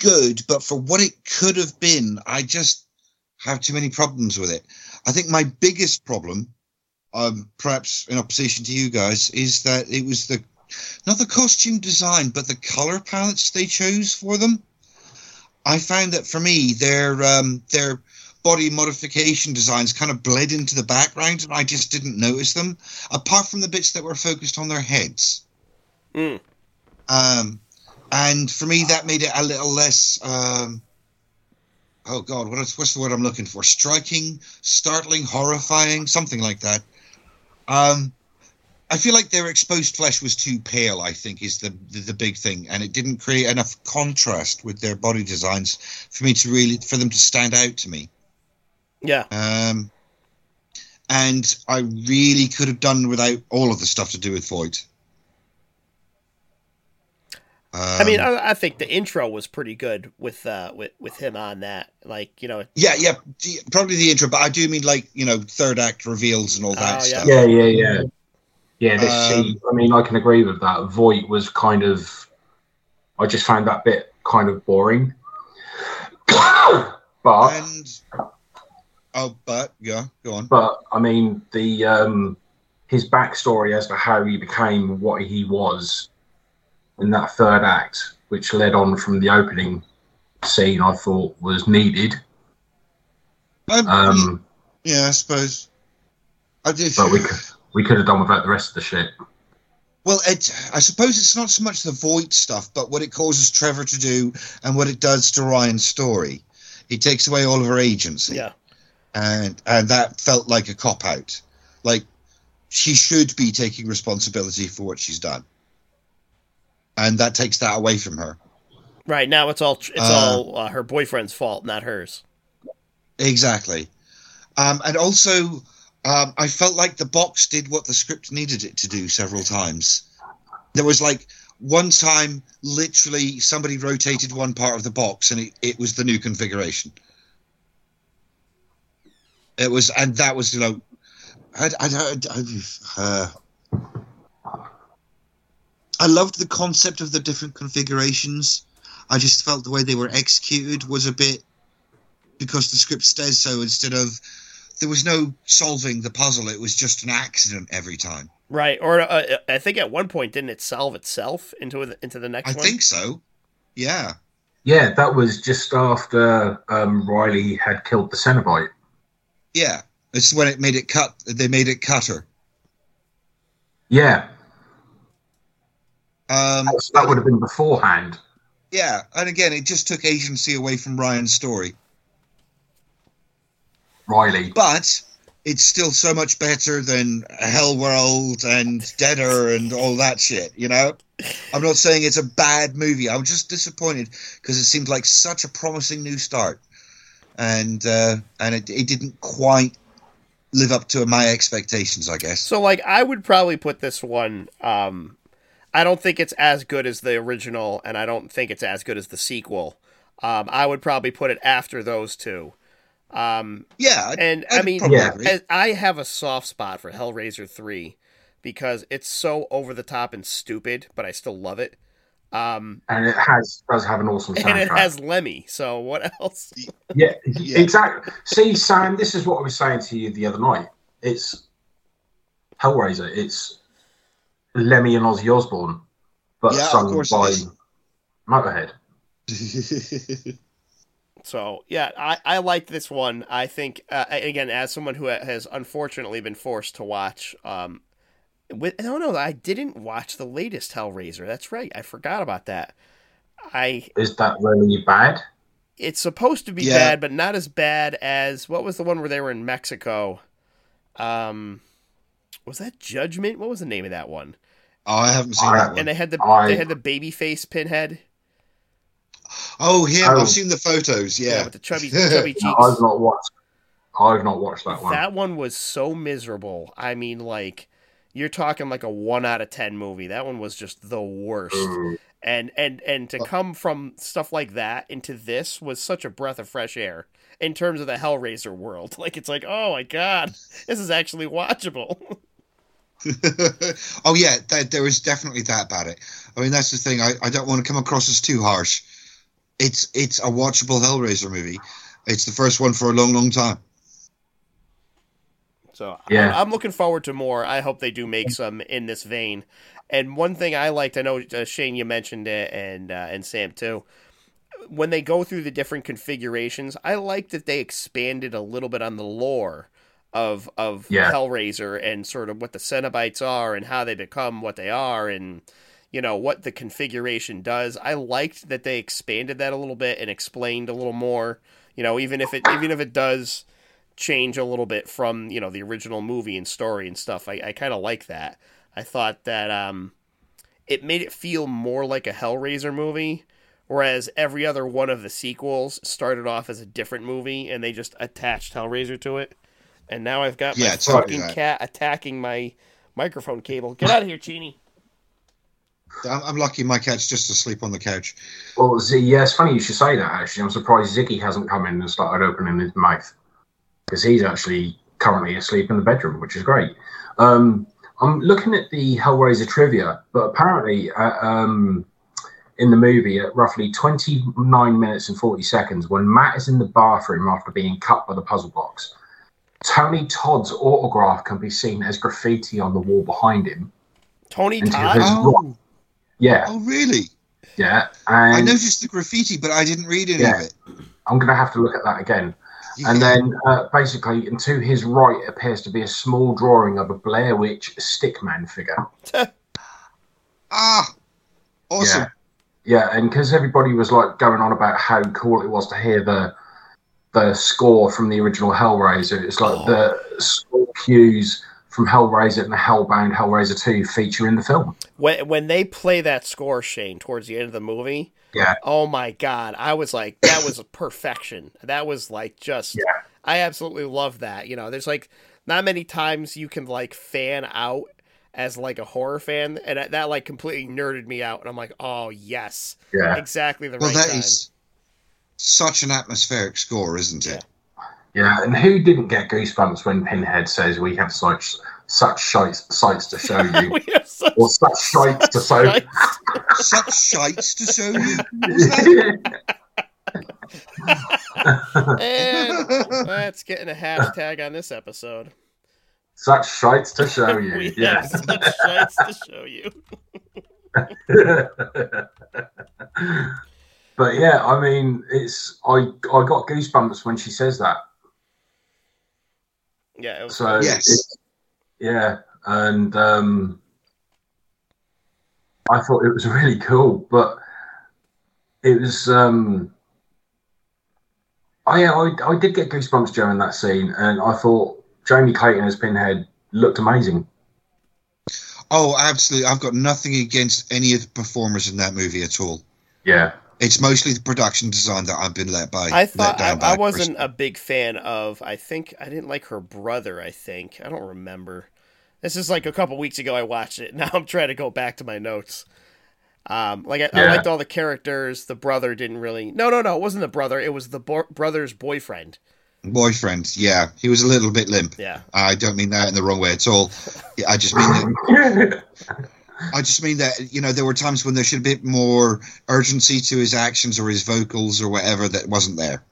good, but for what it could have been, I just have too many problems with it. I think my biggest problem, um, perhaps in opposition to you guys, is that it was the not the costume design, but the color palettes they chose for them. I found that for me, their um, their body modification designs kind of bled into the background, and I just didn't notice them, apart from the bits that were focused on their heads. Mm. Um, and for me, that made it a little less. Um, oh God, what is, what's the word I'm looking for? Striking, startling, horrifying, something like that. Um, I feel like their exposed flesh was too pale. I think is the, the the big thing, and it didn't create enough contrast with their body designs for me to really for them to stand out to me. Yeah. Um, and I really could have done without all of the stuff to do with Voight. I mean, Um, I, I think the intro was pretty good with uh with with him on that. Like, you know, yeah, yeah, probably the intro, but I do mean like you know third act reveals and all that Oh, yeah. stuff. Yeah, yeah, yeah. Yeah, this Um, I mean, I can agree with that. Voight was kind of, I just found that bit kind of boring. *coughs* but, And oh, but yeah, go on. but I mean, the um, his backstory as to how he became what he was in that third act, which led on from the opening scene, I thought was needed. Um, Um, yeah, I suppose. I did. but we *laughs* could we could have done without the rest of the shit. Well, it, I suppose it's not so much the Voight stuff, but what it causes Trevor to do and what it does to Ryan's story. It takes away all of her agency. yeah. And and that felt like a cop out. Like she should be taking responsibility for what she's done, and that takes that away from her. Right now, it's all it's Uh, all uh, her boyfriend's fault, not hers. Exactly, um, and also um, I felt like the box did what the script needed it to do several times. There was like one time, literally, somebody rotated one part of the box, and it, it was the new configuration. It was, and that was, you know, I, I, I, I, uh, I loved the concept of the different configurations. I just felt the way they were executed was a bit because the script says so. Instead of there was no solving the puzzle; it was just an accident every time. Right, or uh, I think at one point didn't it solve itself into the, into the next I one? think so. Yeah. Yeah, that was just after um, Riley had killed the Cenobite. Yeah, it's when it made it cut. They made it cutter. Yeah, Um, that's- that would have been beforehand. yeah, and again, it just took agency away from Ryan's story, Riley. but it's still so much better than Hellworld and Deader and all that shit. You know, I'm not saying it's a bad movie. I'm just disappointed because it seemed like such a promising new start, and uh, and it, it didn't quite live up to my expectations. I guess. So, like, I would probably put this one. Um, I don't think it's as good as the original, and I don't think it's as good as the sequel. Um, I would probably put it after those two. Um, Yeah, I'd- and I I'd mean, Yeah. I have a soft spot for Hellraiser three because it's so over the top and stupid, but I still love it. Um, and it has does have an awesome soundtrack. and it has Lemmy. So what else? *laughs* yeah, Yeah. exactly. See, Sam, this is what I was saying to you the other night. It's Hellraiser. It's Lemmy and Ozzy Osbourne, but Yeah, sung by is. Motorhead. *laughs* So yeah, I, I like this one. I think uh, again, as someone who has unfortunately been forced to watch, um, with, no, no, I didn't watch the latest Hellraiser. That's right, I forgot about that. I Is that really bad? it's supposed to be Yeah. bad, but not as bad as what was the one where they were in Mexico. Um, was that Judgment? What was the name of that one? oh, I haven't seen I- that one. And they had the I- they had the baby face pinhead. Oh, him! Oh. I've seen the photos. Yeah, with the chubby *laughs* chubby cheeks. No, I've not watched. I've not watched that one. That one was so miserable. I mean, like you're talking like a one out of ten movie. That one was just the worst. Mm. And and and to uh, come from stuff like that into this was such a breath of fresh air in terms of the Hellraiser world. *laughs* Like it's like, oh my god, this is actually watchable. *laughs* *laughs* oh yeah, that, there is definitely that about it. I mean, that's the thing. I, I don't want to come across as too harsh. It's it's a watchable Hellraiser movie. It's the first one for a long, long time. So Yeah. I, am looking forward to more. I hope they do make some in this vein. And one thing I liked, I know uh, Shane, you mentioned it, and uh, and Sam too. When they go through the different configurations, I like that they expanded a little bit on the lore of of Yeah. Hellraiser and sort of what the Cenobites are and how they become what they are and you know what the configuration does. I liked that they expanded that a little bit and explained a little more. You know, even if it even if it does change a little bit from you know the original movie and story and stuff. I, I kind of like that. I thought that um, it made it feel more like a Hellraiser movie, whereas every other one of the sequels started off as a different movie and they just attached Hellraiser to it. And now I've got Yeah, my it's fucking that. cat attacking my microphone cable. Get out of here, Chini. I'm, I'm lucky my cat's just asleep on the couch. Well, Z, yeah, it's funny you should say that. Actually, I'm surprised Ziggy hasn't come in and started opening his mouth because he's actually currently asleep in the bedroom, which is great. Um, I'm looking at the Hellraiser trivia, but apparently, uh, um, in the movie, at roughly 29 minutes and 40 seconds, when Matt is in the bathroom after being cut by the puzzle box, Tony Todd's autograph can be seen as graffiti on the wall behind him. Tony Todd. Oh, Yeah, oh, really? yeah, I noticed the graffiti, but I didn't read any Yeah. of it. I'm going to have to look at that again. And then, uh, basically, and to his right appears to be a small drawing of a Blair Witch Stickman figure. *laughs* ah, awesome. Yeah, yeah, and because everybody was like going on about how cool it was to hear the the score from the original Hellraiser. It's like the score cues from Hellraiser and the Hellbound Hellraiser Two feature in the film. When when they play that score, Shane, towards the end of the movie, Yeah, oh my god, I was like, that was perfection. That was like just, Yeah. I absolutely love that. You know, there's like not many times you can like fan out as like a horror fan, and that, that like completely nerded me out. And I'm like, oh yes, yeah, exactly the Well, right that time. is such an atmospheric score, isn't it? yeah. And who didn't get goosebumps when Pinhead says, "We have such such sights, sights *laughs* to show you," we such, or such sights to show? Right? Such shites to show you. What was that? *laughs* and that's getting a hashtag on this episode. such *laughs* shites to show we you. have Yeah. such sights to show you. but yeah, I mean, it's I I got goosebumps when she says that. Yeah, it was So Yes. it's- yeah, and um, I thought it was really cool, but it was. Um, I, I I did get goosebumps during that scene, and I thought Jamie Clayton as Pinhead looked amazing. Oh, absolutely. I've got nothing against any of the performers in that movie at all. Yeah, It's mostly the production design that I've been let by. I let thought I, by I wasn't personally. a big fan of. I think I didn't like her brother. I think I don't remember. This is like a couple weeks ago. I watched it. *laughs* Now I'm trying to go back to my notes. Um, like I, I liked all the characters. The brother didn't really. No, no, no. It wasn't the brother. It was the bo- brother's boyfriend. boyfriend. Yeah, he was a little bit limp. Yeah. I don't mean that in the wrong way at all. I just mean that. *laughs* I just mean that you know there were times when there should be a bit more urgency to his actions or his vocals or whatever that wasn't there.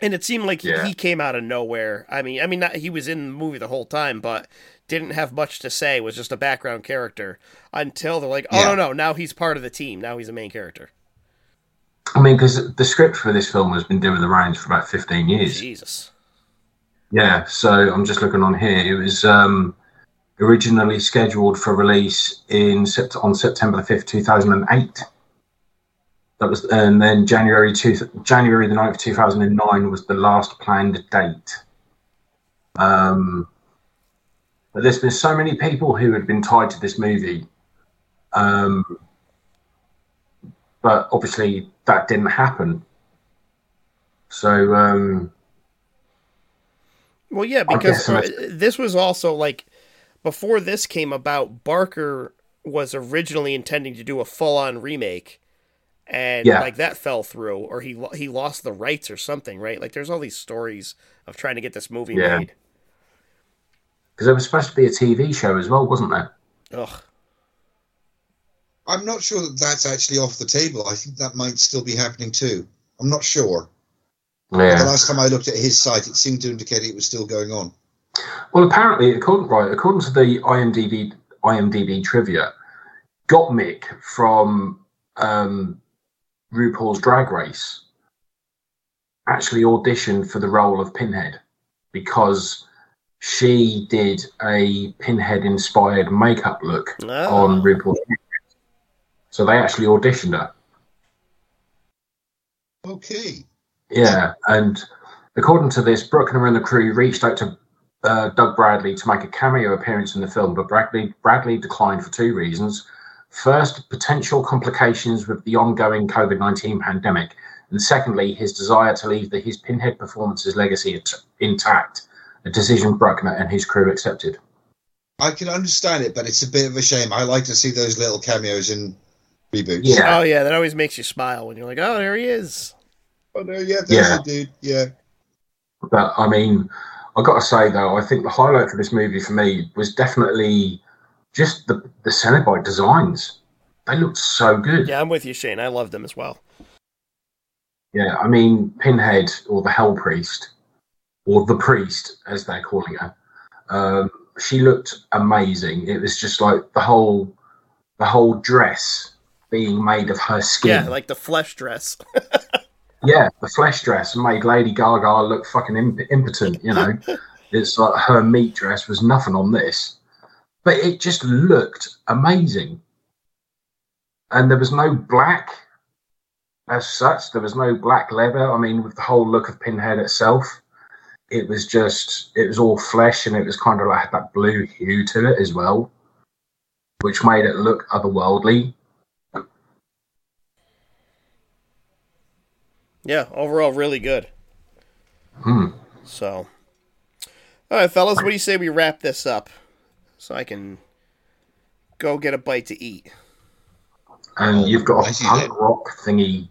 And it seemed like he, Yeah. he came out of nowhere. I mean, I mean, not, he was in the movie the whole time, but didn't have much to say. Was just a background character until they're like, oh Yeah. no, no, now he's part of the team. Now he's a main character. I mean, because the script for this film has been doing the rounds for about fifteen years. Jesus. Yeah, so I'm just looking on here. It was um, originally scheduled for release in on September the fifth, two thousand and eight. That was, and then January two, January the 9th, two thousand and nine was the last planned date. Um, but there's been so many people who had been tied to this movie, um, but obviously that didn't happen. So. Um, Well, yeah, because this was also like before this came about. Barker was originally intending to do a full-on remake, and Yeah. like that fell through, or he he lost the rights or something, right? Like, there's all these stories of trying to get this movie Yeah. made. Because it was supposed to be a TV show as well, wasn't there? Ugh. I'm not sure that that's actually off the table. I think that might still be happening too. I'm not sure. The last time I looked at his site, it seemed to indicate it was still going on. Well, apparently, according right, according to the IMDb IMDb trivia, Gottmik from um, RuPaul's Drag Race actually auditioned for the role of Pinhead because she did a Pinhead-inspired makeup look Oh. on RuPaul's. So they actually auditioned her. Okay. Yeah, and according to this, Bruckner and the crew reached out to uh, Doug Bradley to make a cameo appearance in the film, but Bradley Bradley declined for two reasons. First, potential complications with the ongoing COVID nineteen pandemic, and secondly, his desire to leave the, his Pinhead performance's legacy at- intact. A decision Bruckner and his crew accepted. I can understand it, but it's a bit of a shame. I like to see those little cameos in reboots. Yeah. Oh yeah, that always makes you smile when you're like, oh, there he is. Oh no, yeah, there's Yeah. the dude. Yeah. But I mean, I got to say though, I think the highlight for this movie for me was definitely just the the Cenobite designs. They looked so good. Yeah, I'm with you, Shane. I love them as well. Yeah, I mean, Pinhead or the Hell Priest, or the Priest as they're calling her. Um, she looked amazing. It was just like the whole, the whole dress being made of her skin. Yeah, like the flesh dress. *laughs* Yeah, the flesh dress made Lady Gaga look fucking imp- impotent. You know, *laughs* it's like her meat dress was nothing on this, but it just looked amazing. And there was no black as such. There was no black leather. I mean, with the whole look of Pinhead itself, it was just it was all flesh, and it was kind of like that blue hue to it as well, which made it look otherworldly. Yeah, overall, really good. Hmm. So, all right, fellas, what do you say we wrap this up so I can go get a bite to eat? And you've got a punk that. rock thingy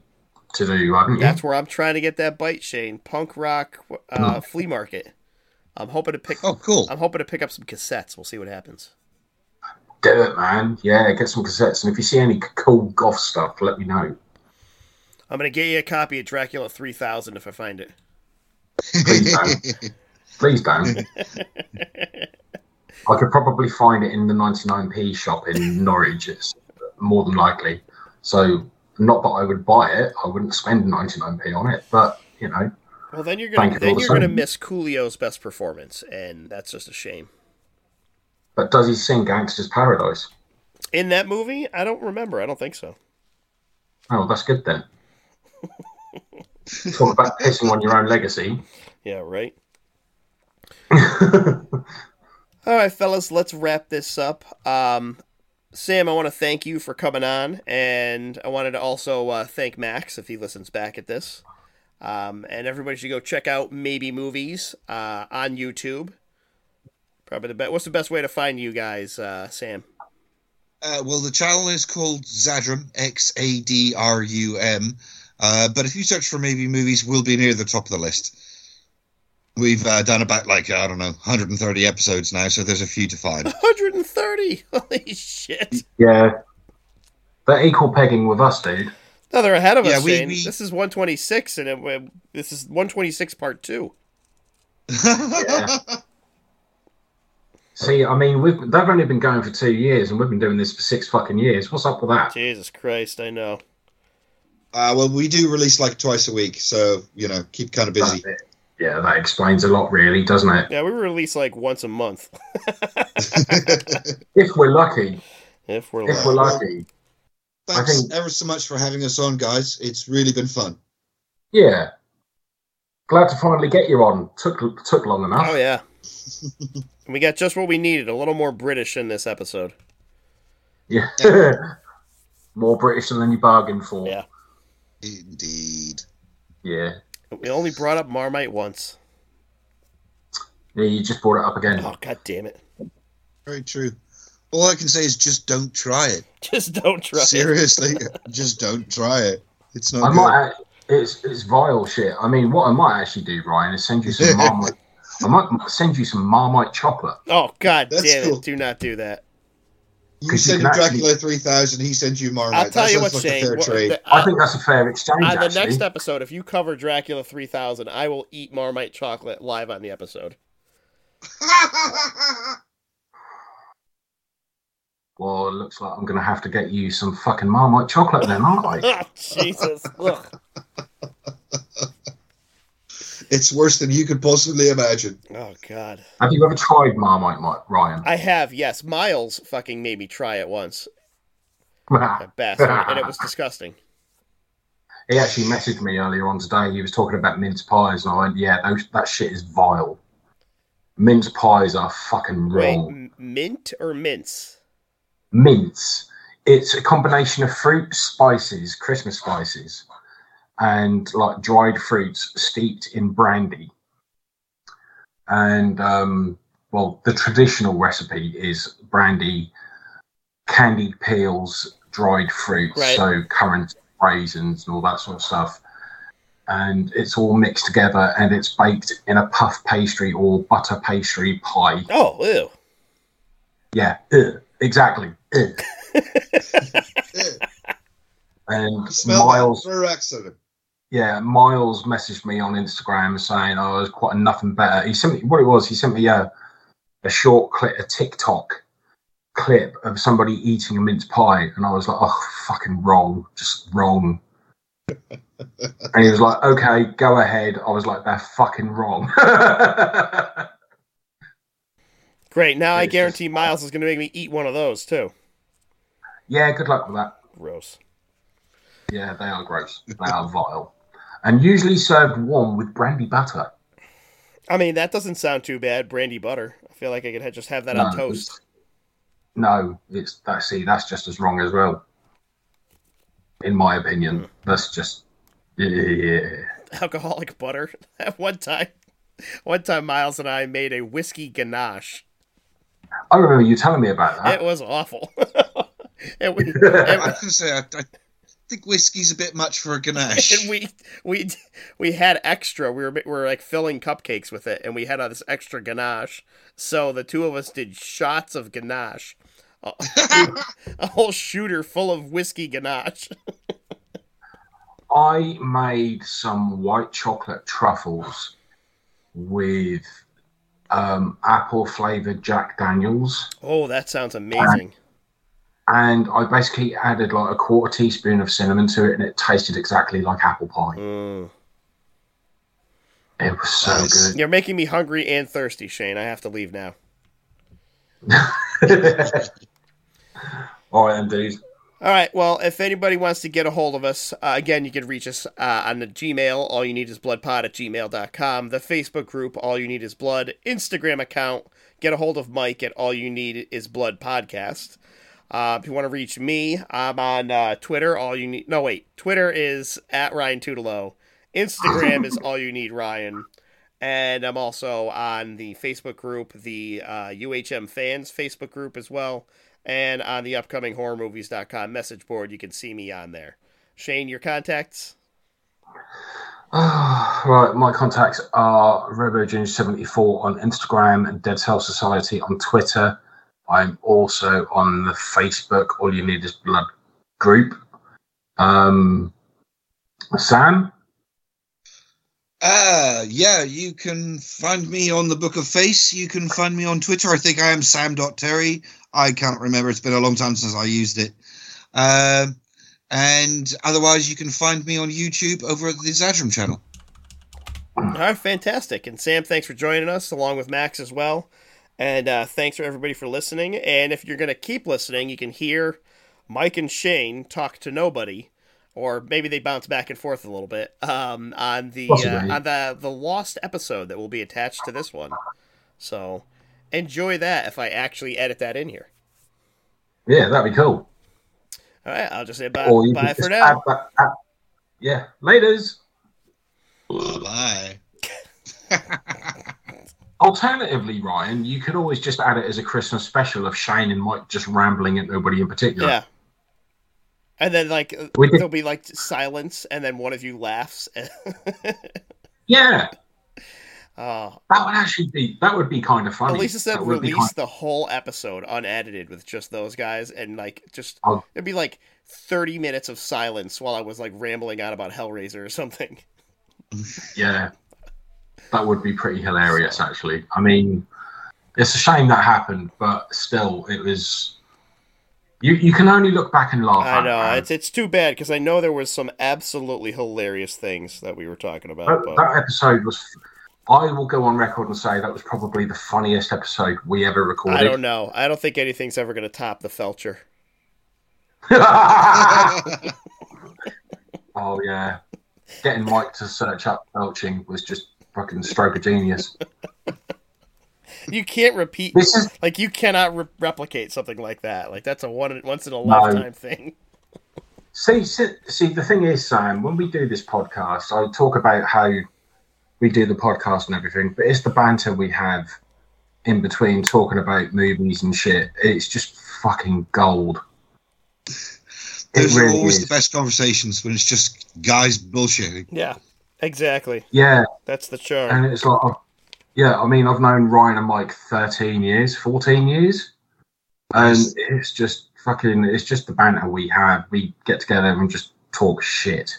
to do, haven't you? That's where I'm trying to get that bite, Shane. Punk rock uh, flea market. I'm hoping to pick. Oh, cool. I'm hoping to pick up some cassettes. We'll see what happens. Do it, man. Yeah, get some cassettes. And if you see any cool goth stuff, let me know. I'm gonna get you a copy of Dracula 3000 if I find it. Please don't. *laughs* Please don't. *laughs* I could probably find it in the 99p shop in Norwich. It's more than likely. So, not that I would buy it. I wouldn't spend 99p on it. But, you know, Well, then you're gonna then you're gonna miss Coolio's best performance, and that's just a shame. but does he sing Gangsta's Paradise? In that movie, I don't remember. I don't think so. Oh, that's good then. *laughs* Talk about pissing on your own legacy. Yeah, right. *laughs* All right, fellas, let's wrap this up. Um, Sam, I want to thank you for coming on, and I wanted to also uh, thank Max if he listens back at this. Um, and everybody should go check out Maybe Movies uh, on YouTube. Probably the best. What's the best way to find you guys, uh, Sam? Uh, well, the channel is called Xadrum, X A D R U M. Uh, but if you search for maybe movies, we'll be near the top of the list. We've uh, done about like I don't know 130 episodes now, so there's a few to find. *laughs* 130. *laughs* Holy shit! yeah. They're equal pegging with us, dude. No, they're ahead of Yeah, us. we- Shane. we- This is 126, and it, this is 126 part two. *laughs* See, I mean, we've they've only been going for two years, and we've been doing this for six fucking years. What's up with that? Jesus Christ, I know. Uh, well, we do release like twice a week, so you know, keep kind of busy. Yeah, that explains a lot, really, doesn't it? Yeah, we release like once a month *laughs* If we're lucky, if we're if lucky. we're lucky, Thanks think- ever so much for having us on, guys. It's really been fun. yeah. Glad to finally get you on. Took took long enough. Oh yeah. *laughs* we got just what we needed. A little more British in this episode. Yeah. *laughs* More British than you bargained for. Yeah. Indeed. Yeah. We only brought up Marmite once. Yeah, you just brought it up again. Oh god damn it! Very true. All I can say is just don't try it. *laughs* Just don't try. it. Seriously, *laughs* just don't try it. It's not I good. might. It's it's vile shit. I mean, what I might actually do, Ryan, is send you some *laughs* marmite. I might send you some marmite chocolate. Oh god That's damn cool. it! Do not do that. You 'Cause you send can him actually- Dracula 3000, he sends you Marmite. I'll tell that you sounds what, like Shane. a fair what- trade. the- I think that's a fair exchange. on the actually. next episode, if you cover Dracula 3000, I will eat Marmite chocolate live on the episode. *laughs* Well, it looks like I'm going to have to get you some fucking marmite chocolate then, aren't I? *laughs* Jesus. Ugh. *laughs* it's worse than you could possibly imagine. Oh, God. Have you ever tried marmite, Mi- Ryan? I have, yes. Miles fucking made me try it once. *laughs* That bastard. and it was disgusting. *laughs* he actually messaged me earlier on today. He was talking about mince pies, and I went, "Yeah, those, that shit is vile. Mince pies are fucking Wait, wrong. m- mint or mince? mince. It's a combination of fruit, spices, Christmas spices, and like dried fruits steeped in brandy. And um, well, the traditional recipe is brandy, candied peels, dried fruits, Right. so currants, raisins, and all that sort of stuff. And it's all mixed together and it's baked in a puff pastry or butter pastry pie. Oh, ew. Yeah, ugh, exactly. ugh. *laughs* and Smell Miles, that for accident. Yeah, Miles messaged me on Instagram saying, "Oh, there's quite nothing better." He sent me what it was. He sent me a a short clip, a TikTok clip of somebody eating a mince pie, and I was like, "Oh, fucking wrong, just wrong." *laughs* and he was like, "Okay, go ahead." I was like, "They're fucking wrong." *laughs* Great. Now I It's guarantee Miles is going to make me eat one of those too. yeah, good luck with that. Gross. Yeah, they are gross. They are vile, and usually served warm with brandy butter. I mean, that doesn't sound too bad. Brandy butter. I feel like I could just have that on toast. it's- No, it's that. See, that's just as wrong as well. In my opinion, Hmm. that's just yeah. Alcoholic butter. *laughs* At one time, one time, Miles and I made a whiskey ganache. I remember you telling me about that. It was awful. *laughs* and *laughs* we, I and, was gonna say I, I think whiskey's a bit much for a *laughs* ganache. and we we we had extra. We were we were like filling cupcakes with it, and we had all this extra ganache. So the two of us did shots of ganache. A, *laughs* a whole shooter full of whiskey ganache. I made some white chocolate truffles with um, apple flavored Jack Daniels, Oh, that sounds amazing. and I basically added like a quarter teaspoon of cinnamon to it, and it tasted exactly like apple pie. Mm. It was so Nice. good. You're making me hungry and thirsty, Shane. I have to leave now. *laughs* All right, then, dude. All right. Well, if anybody wants to get a hold of us, uh, again, you can reach us uh, on the Gmail. All you need is bloodpod at gmail.com. The Facebook group, All You Need Is Blood. Instagram account, get a hold of Mike at All You Need Is Blood Podcast. Uh, if you want to reach me, I'm on uh, Twitter. All you need, no wait, Twitter is at Ryan Tutelo. Instagram is All You Need Ryan, and I'm also on the Facebook group, the uh, UHM fans Facebook group as well, and on the upcoming horrormovies.com message board. You can see me on there. Shane, your contacts? *sighs* right, my contacts are RoboGinge74 on Instagram and Dead Cell Society on Twitter. I'm also on the Facebook All You Need Is Blood group. Um, Sam? Ah, yeah, you can find me on the Book of Face. You can find me on Twitter. I think I am sam.terry. I can't remember. It's been a long time since I used it. Um, and otherwise, you can find me on YouTube over at the Xadrum channel. All right, fantastic. And Sam, thanks for joining us, along with Max as well. And uh, thanks for everybody for listening. And if you're going to keep listening, you can hear Mike and Shane talk to nobody, or maybe they bounce back and forth a little bit um, on the uh, on the the lost episode that will be attached to this one. So enjoy that if I actually edit that in here. Yeah, that'd be cool. All right, I'll just say bye, bye could for now. add that- add- yeah, laters. Bye. *laughs* *laughs* Alternatively, Ryan, you could always just add it as a Christmas special of Shane and Mike just rambling at nobody in particular. Yeah. And then like We there'll be like silence, and then one of you laughs. *laughs* Yeah, oh, that would actually be that would be kind of funny. At least instead That of would be release kind- the whole episode unedited with just those guys and like just Oh. it'd be like thirty minutes of silence while I was like rambling on about Hellraiser or something. Yeah, that would be pretty hilarious. Actually, I mean, it's a shame that happened, but still, it was. You you can only look back and laugh. I know it's it's too bad because I know there was some absolutely hilarious things that we were talking about. That, that episode was. I will go on record and say that was probably the funniest episode we ever recorded. I don't know. I don't think anything's ever going to top the Felcher. *laughs* oh yeah, getting Mike to search up belching was just fucking stroke of genius. *laughs* You can't repeat This is like you cannot re- replicate something like that. Like that's a one once in a lifetime thing. see, see see the thing is, Sam, when we do this podcast, I talk about how we do the podcast and everything, but it's the banter we have in between talking about movies and shit. It's just fucking gold. It Those are always is. the best conversations when it's just guys bullshitting. Yeah, exactly. Yeah, That's the charm. and it's like, I've- yeah, I mean, I've known Ryan and Mike 13 years, 14 years, and Yes. it's just fucking, it's just the banter we have. We get together and just talk shit,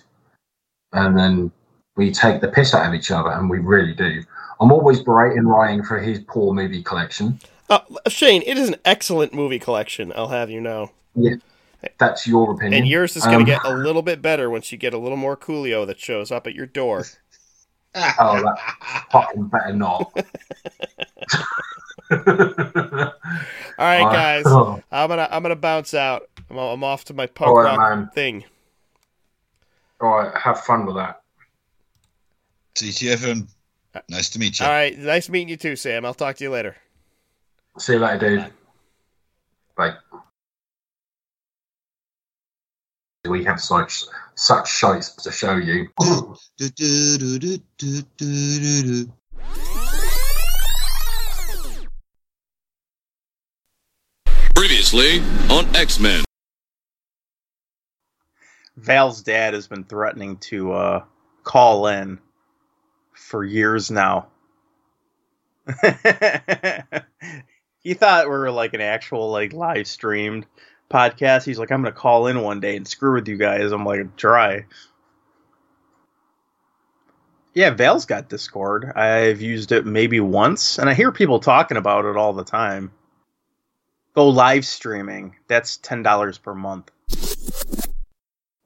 and then we take the piss out of each other, and we really do. I'm always berating Ryan for his poor movie collection. Uh, Shane, it is an excellent movie collection. I'll have you know. That's your opinion. And yours is going to Um, get a little bit better once you get a little more Coolio that shows up at your door. *laughs* Oh, that fucking better not. *laughs* All right, Uh, guys, oh, I'm gonna I'm gonna bounce out. I'm, I'm off to my punk All right, rock man. thing. all right, have fun with that. TTFN. Nice to meet you. All right, nice meeting you too, Sam. I'll talk to you later. See you later, dude. Bye. We have such such shites to show you. Previously on X Men. Val's dad has been threatening to uh, call in for years now. *laughs* he thought we were like an actual like live streamed podcast. He's like, I'm gonna call in one day and screw with you guys. I'm like, try. Yeah, Val's got Discord. I've used it maybe once, and I hear people talking about it all the time. Go live streaming. That's ten dollars per month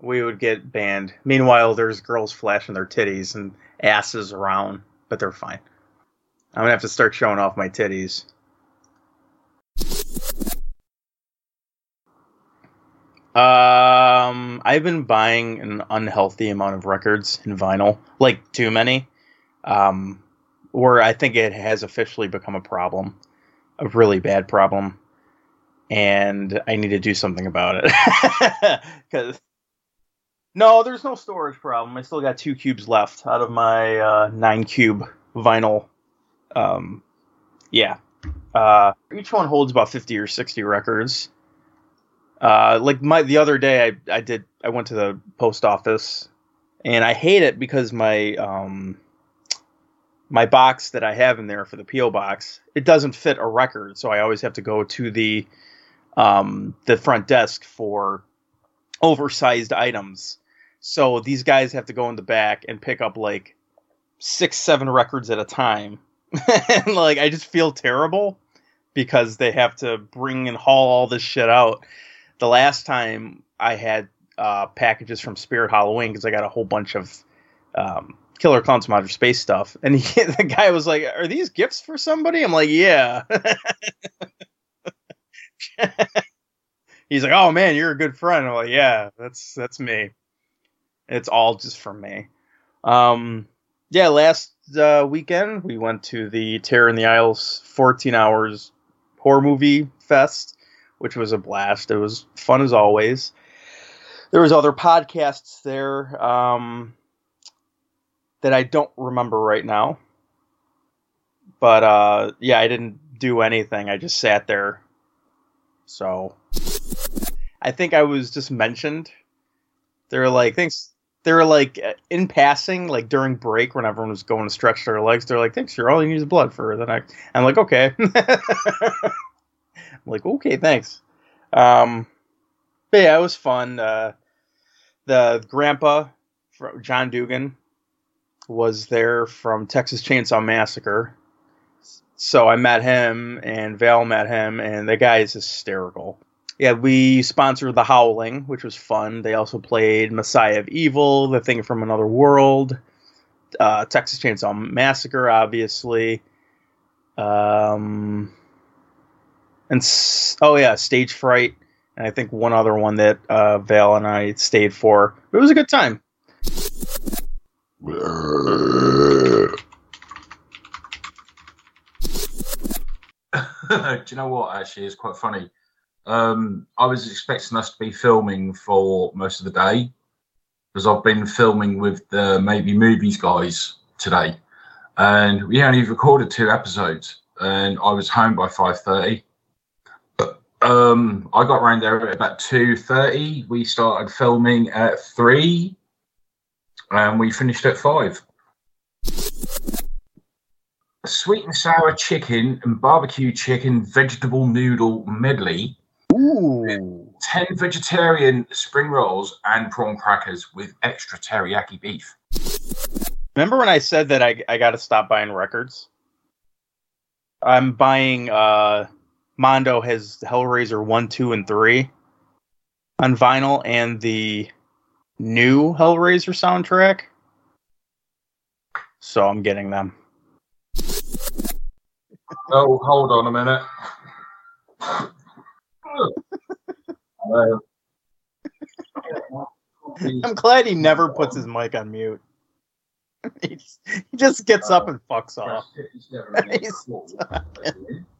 we would get banned. Meanwhile, there's girls flashing their titties and asses around, but they're fine. I'm gonna have to start showing off my titties. Um, I've been buying an unhealthy amount of records in vinyl, like too many. Um, where I think it has officially become a problem, a really bad problem, and I need to do something about it. *laughs* Because no, there's no storage problem. I still got two cubes left out of my uh, nine cube vinyl. Um, yeah. Uh, each one holds about fifty or sixty records. Uh, like my the other day, I I did I went to the post office, and I hate it because my um my box that I have in there for the PO box it doesn't fit a record, so I always have to go to the um the front desk for oversized items. So these guys have to go in the back and pick up like six, seven records at a time. *laughs* and like I just feel terrible because they have to bring and haul all this shit out. The last time I had uh, packages from Spirit Halloween because I got a whole bunch of um, Killer Klowns from Outer Space stuff, and he, *laughs* the guy was like, "Are these gifts for somebody?" I'm like, "Yeah." *laughs* He's like, "Oh man, you're a good friend." I'm like, "Yeah, that's that's me." It's all just for me. Um, yeah, last uh, weekend we went to the Terror in the Aisles 14 hours horror movie fest, which was a blast. It was fun as always. There was other podcasts there um, that I don't remember right now, but uh, yeah, I didn't do anything. I just sat there. So I think I was just mentioned. They were like, thanks. They were like uh, in passing, like during break when everyone was going to stretch their legs. They're like, thanks, you're all you need is blood for the next. I'm like, okay. *laughs* I'm like, okay, thanks. Um, but yeah, it was fun. Uh, the grandpa, John Dugan, was there from Texas Chainsaw Massacre. So I met him, and Val met him, and the guy is hysterical. Yeah, we sponsored The Howling, which was fun. They also played Messiah of Evil, The Thing from Another World, uh, Texas Chainsaw Massacre, obviously. Um, and oh yeah, Stage Fright, and I think one other one that uh, Val and I stayed for. It was a good time. *laughs* Do you know what? Actually, it's quite funny. Um, I was expecting us to be filming for most of the day because I've been filming with the maybe movies guys today, and we only recorded two episodes, and I was home by five thirty. Um, I got around there at about two thirty. We started filming at three, and we finished at five. Sweet and sour chicken and barbecue chicken vegetable noodle medley. Ooh. 10 vegetarian spring rolls and prawn crackers with extra teriyaki beef. Remember when I said that I I got to stop buying records? I'm buying. uh Mondo has Hellraiser one, two, and three on vinyl, and the new Hellraiser soundtrack. So I'm getting them. Oh, hold on a minute. *laughs* I'm glad he never puts his mic on mute. *laughs* he, just, he just gets up and fucks off. *laughs*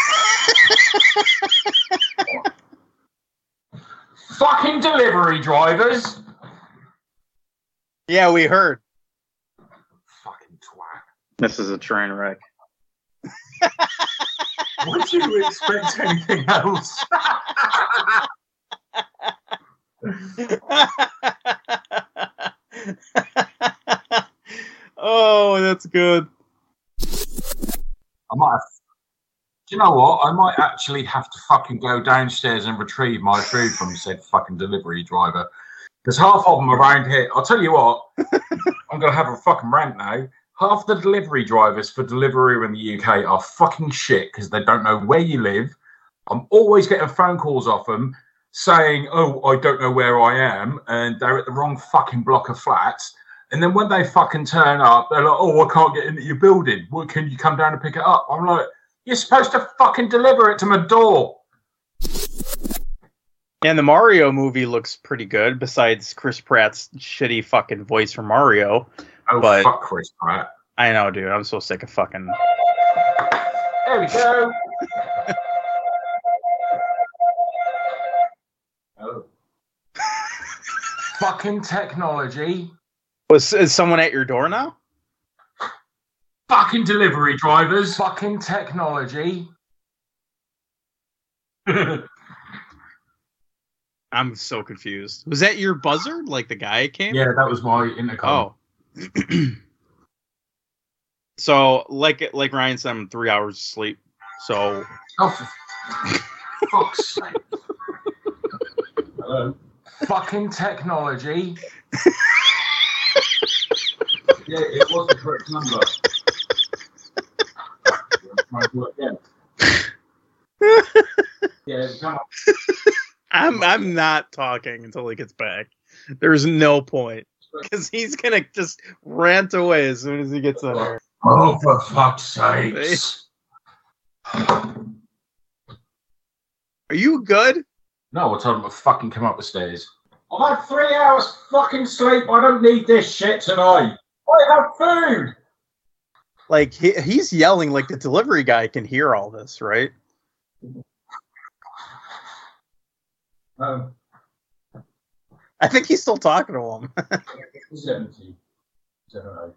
Fucking delivery drivers! Yeah, we heard. Fucking twat. This is a train wreck. *laughs* Would you expect anything else? *laughs* oh, that's good. I might have. You know what? I might actually have to fucking go downstairs and retrieve my food from said fucking delivery driver. Because half of them around here, I'll tell you what, *laughs* I'm going to have a fucking rant now. Half the delivery drivers for Deliveroo in the UK are fucking shit because they don't know where you live. I'm always getting phone calls off them saying, oh, I don't know where I am, and they're at the wrong fucking block of flats. And then when they fucking turn up, they're like, oh, I can't get into your building. Well, can you come down and pick it up? I'm like, you're supposed to fucking deliver it to my door. And the Mario movie looks pretty good, besides Chris Pratt's shitty fucking voice for Mario. Oh, But- fuck Chris Pratt. I know, dude. I'm so sick of fucking. There we go. *laughs* oh. fucking technology. Was is someone at your door now? Fucking delivery drivers. Fucking technology. *laughs* I'm so confused. Was that your buzzard? Like the guy came? yeah, that was my intercom. Oh. *clears throat* so, like like Ryan said, I'm three hours of sleep. So Oh, for fuck's sake. Hello. Fucking technology. *laughs* yeah, it was the correct number. Try to do. Yeah, come on. I'm I'm not talking until he gets back. There's no point because he's gonna just rant away as soon as he gets in here. Oh, for fuck's sakes. Are you good? No, I told him to fucking come up the stairs. I've had three hours fucking sleep. I don't need this shit tonight. I have food. Like he, he's yelling like the delivery guy can hear all this, right? Um, I think he's still talking to him. *laughs* 70. 70.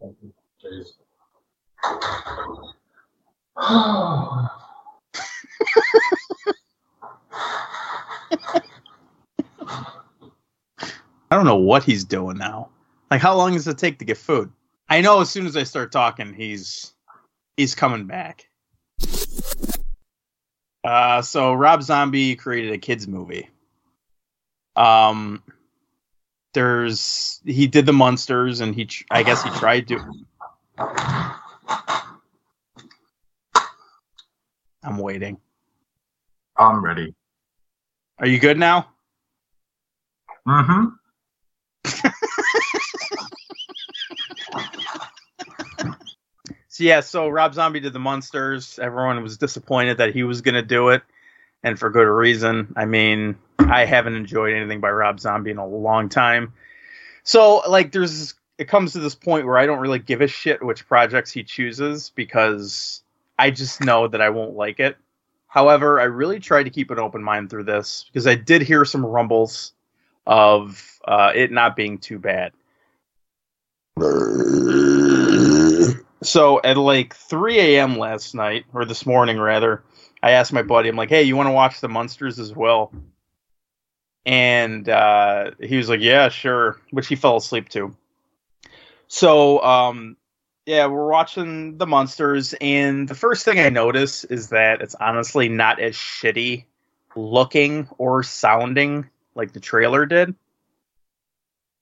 Thank you. Cheers. *sighs* I don't know what he's doing now. Like, how long does it take to get food? I know as soon as I start talking, he's he's coming back. Uh, so Rob Zombie created a kids movie. Um, there's he did the Munsters, and he tr- I guess he tried to. I'm waiting. I'm ready. Are you good now? Mm-hmm. *laughs* So yeah, so Rob Zombie did the Munsters. Everyone was disappointed that he was gonna do it, and for good reason. I mean, I haven't enjoyed anything by Rob Zombie in a long time. So, like, there's it comes to this point where I don't really give a shit which projects he chooses because I just know that I won't like it. However, I really tried to keep an open mind through this because I did hear some rumbles of uh, it not being too bad. So at like 3 a.m. last night, or this morning rather, I asked my buddy, I'm like, hey, you want to watch the Munsters as well? And uh, he was like, yeah, sure, which he fell asleep to. So, um, yeah, we're watching the Munsters, and the first thing I notice is that it's honestly not as shitty looking or sounding like the trailer did.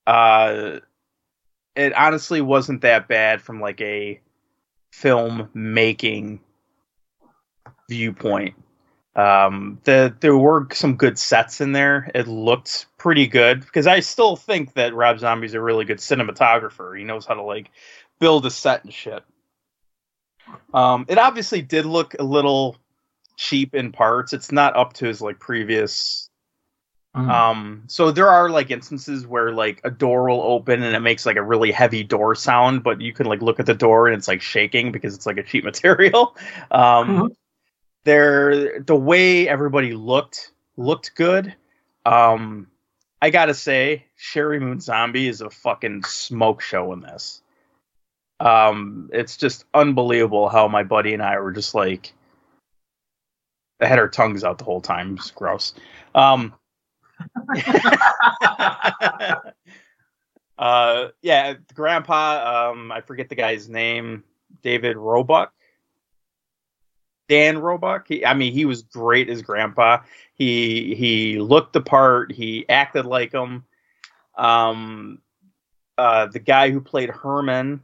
Uh, it honestly wasn't that bad from like a film making viewpoint. Um, the there were some good sets in there. It looked pretty good because I still think that Rob Zombie's a really good cinematographer. He knows how to like build a set and shit. Um, it obviously did look a little cheap in parts. It's not up to his like previous. Mm. Um, so there are like instances where like a door will open and it makes like a really heavy door sound, but you can like look at the door and it's like shaking because it's like a cheap *laughs* material. Um, Mhm. there the way everybody looked looked good. Um, I gotta say, Sheri Moon Zombie is a fucking smoke show in this. Um, it's just unbelievable how my buddy and I were just like I had our tongues out the whole time. It's gross. Um, *laughs* uh, yeah, Grandpa. Um, I forget the guy's name. David Roebuck. Dan Roebuck. He, I mean, he was great as Grandpa. He he looked the part. He acted like him. Um, uh, the guy who played Herman.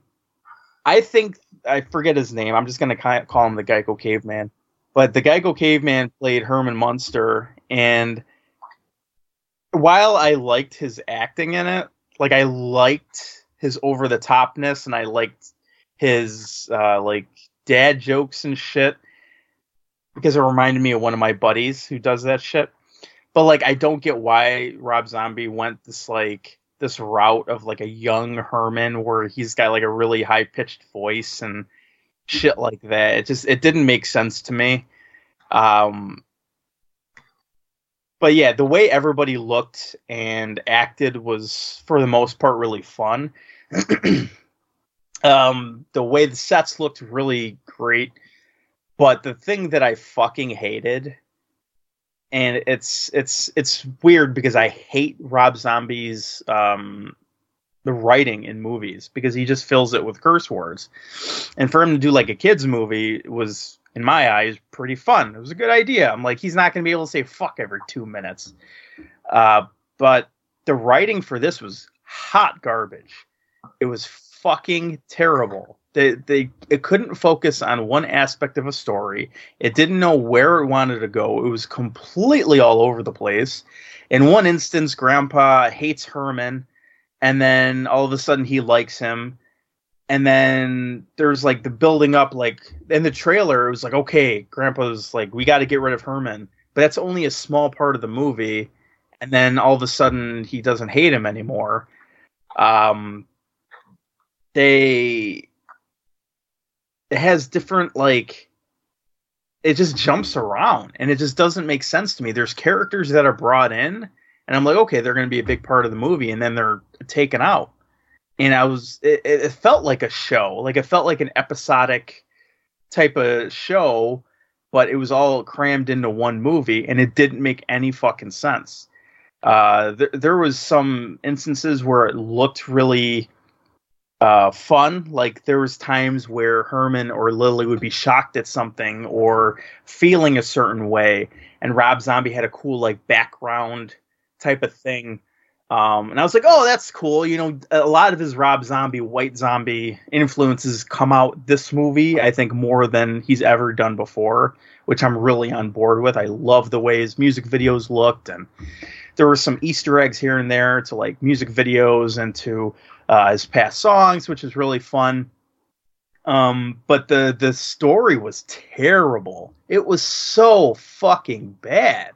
I think I forget his name. I'm just gonna call him the Geico Caveman. But the Geico Caveman played Herman Munster, and while I liked his acting in it, like I liked his over the topness, and I liked his uh, like dad jokes and shit because it reminded me of one of my buddies who does that shit. But like, I don't get why Rob Zombie went this like this route of like a young Herman where he's got like a really high pitched voice and shit like that. It just it didn't make sense to me. Um, but yeah, the way everybody looked and acted was for the most part really fun. *clears throat* um, the way the sets looked really great. But the thing that I fucking hated, and it's it's it's weird because I hate Rob Zombie's um, the writing in movies because he just fills it with curse words, and for him to do like a kids movie was in my eyes pretty fun. It was a good idea. I'm like he's not going to be able to say fuck every two minutes, uh, but the writing for this was hot garbage. It was fucking terrible. They they it couldn't focus on one aspect of a story. It didn't know where it wanted to go. It was completely all over the place. In one instance, Grandpa hates Herman, and then all of a sudden he likes him. And then there's like the building up, like in the trailer, it was like, okay, Grandpa's like, we got to get rid of Herman, but that's only a small part of the movie. And then all of a sudden he doesn't hate him anymore. Um, they it has different like it just jumps around and it just doesn't make sense to me there's characters that are brought in and i'm like okay they're going to be a big part of the movie and then they're taken out and i was it, it felt like a show like it felt like an episodic type of show but it was all crammed into one movie and it didn't make any fucking sense uh, th- there was some instances where it looked really uh, fun. Like there was times where Herman or Lily would be shocked at something or feeling a certain way, and Rob Zombie had a cool like background type of thing. Um, and I was like, oh, that's cool. You know, a lot of his Rob Zombie, White Zombie influences come out this movie. I think more than he's ever done before, which I'm really on board with. I love the way his music videos looked, and there were some Easter eggs here and there to like music videos and to uh, his past songs, which is really fun. Um, but the the story was terrible. It was so fucking bad,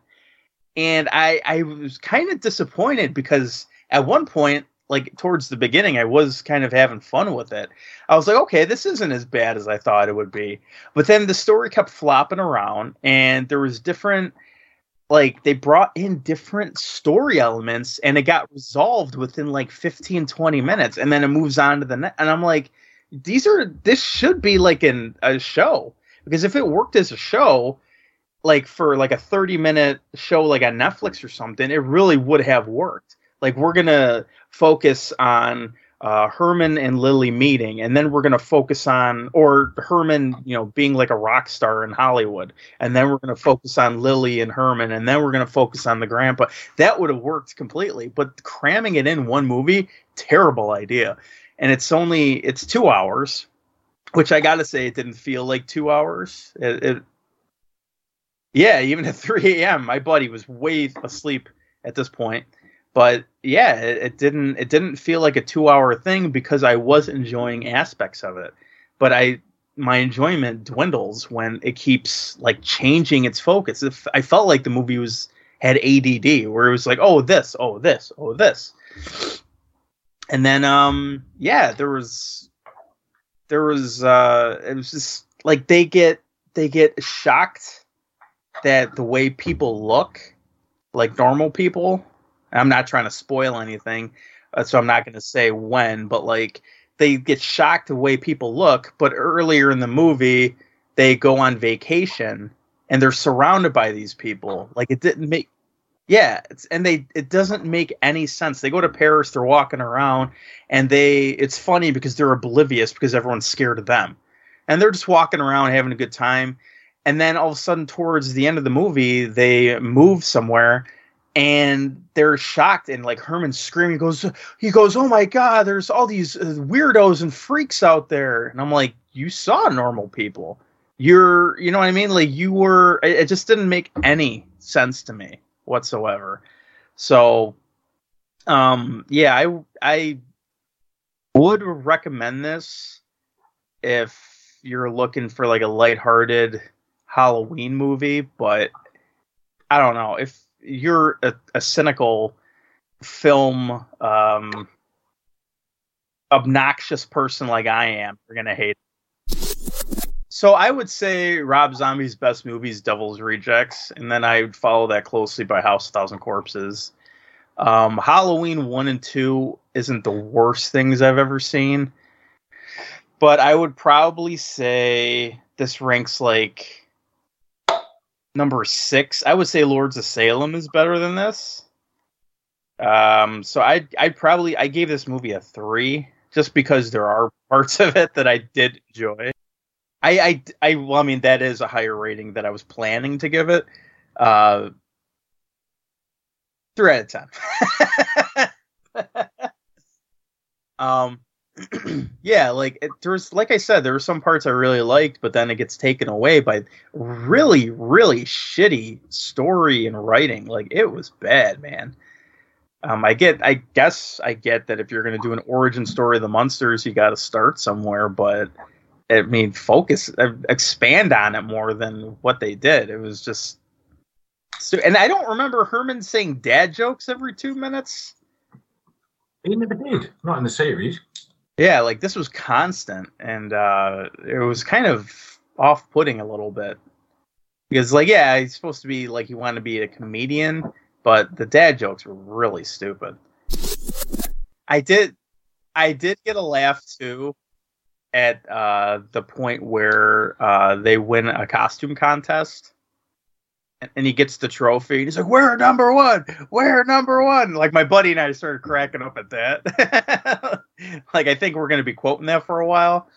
and I I was kind of disappointed because at one point, like towards the beginning, I was kind of having fun with it. I was like, okay, this isn't as bad as I thought it would be. But then the story kept flopping around, and there was different like they brought in different story elements and it got resolved within like 15 20 minutes and then it moves on to the next and i'm like these are this should be like in a show because if it worked as a show like for like a 30 minute show like on netflix or something it really would have worked like we're gonna focus on uh, Herman and Lily meeting, and then we're to focus on, or Herman, you know, being like a rock star in Hollywood, and then we're to focus on Lily and Herman, and then we're to focus on the grandpa. That would have worked completely, but cramming it in one movie, terrible idea. And it's only it's two hours, which I got to say, it didn't feel like two hours. It, it yeah, even at *laughs* 3 a.m., my buddy was way asleep at this point but yeah, it, it, didn't it didn't feel like a two hour thing because I was enjoying aspects of it. But I my enjoyment dwindles when it keeps like changing its focus. If I felt like the movie was had ADD where it was like, oh this, oh this, oh this. And then um yeah, there was there was uh it was just like they get they get shocked that the way people look like normal people I'm not trying to spoil anything, uh, so I'm not going to say when, but like they get shocked the way people look. But earlier in the movie, they go on vacation and they're surrounded by these people. Like it didn't make, yeah, and they it doesn't make any sense. They go to Paris, they're walking around, and they it's funny because they're oblivious because everyone's scared of them, and they're just walking around having a good time. And then all of a sudden, towards the end of the movie, they move somewhere and they're shocked and like Herman screaming goes he goes oh my god there's all these uh, weirdos and freaks out there. And I'm like you saw normal people. You're you know what I mean? Like you were it just didn't make any sense to me whatsoever. So um yeah I I would recommend this if you're looking for like a lighthearted Halloween movie but I don't know if you're a, a cynical film um, obnoxious person like I am, you're gonna hate. It. So I would say Rob Zombie's best movie is Devil's Rejects, and then I would follow that closely by House of Thousand Corpses. Um, Halloween one and two isn't the worst things I've ever seen, but I would probably say this ranks like number six. I would say Lords of Salem is better than this. Um, so I I probably I gave this movie a three just because there are *laughs* parts of it that I did enjoy. I I I well I mean that is a higher rating that I was planning to give it. Uh, three out of ten. *laughs* um, *clears throat* yeah, like it, was, like I said, there were some parts I really liked, but then it gets taken away by really, really shitty story and writing. Like it was bad, man. Um, I get, I guess, I get that if you're going to do an origin story of the Munsters, you got to start somewhere, but I mean, focus, uh, expand on it more than what they did. It was just, and I don't remember Herman saying dad jokes every two minutes. He never did, not in the series. Yeah, like this was constant, and uh, it was kind of off-putting a little bit because, like, yeah, he's supposed to be like he wanted to be a comedian, but the dad jokes were really stupid. I did, I did get a laugh too at uh, the point where uh, they win a costume contest and he gets the trophy. And he's like, "We're number one. We're number one." Like my buddy and I started cracking up at that. *laughs* like I think we're going to be quoting that for a while.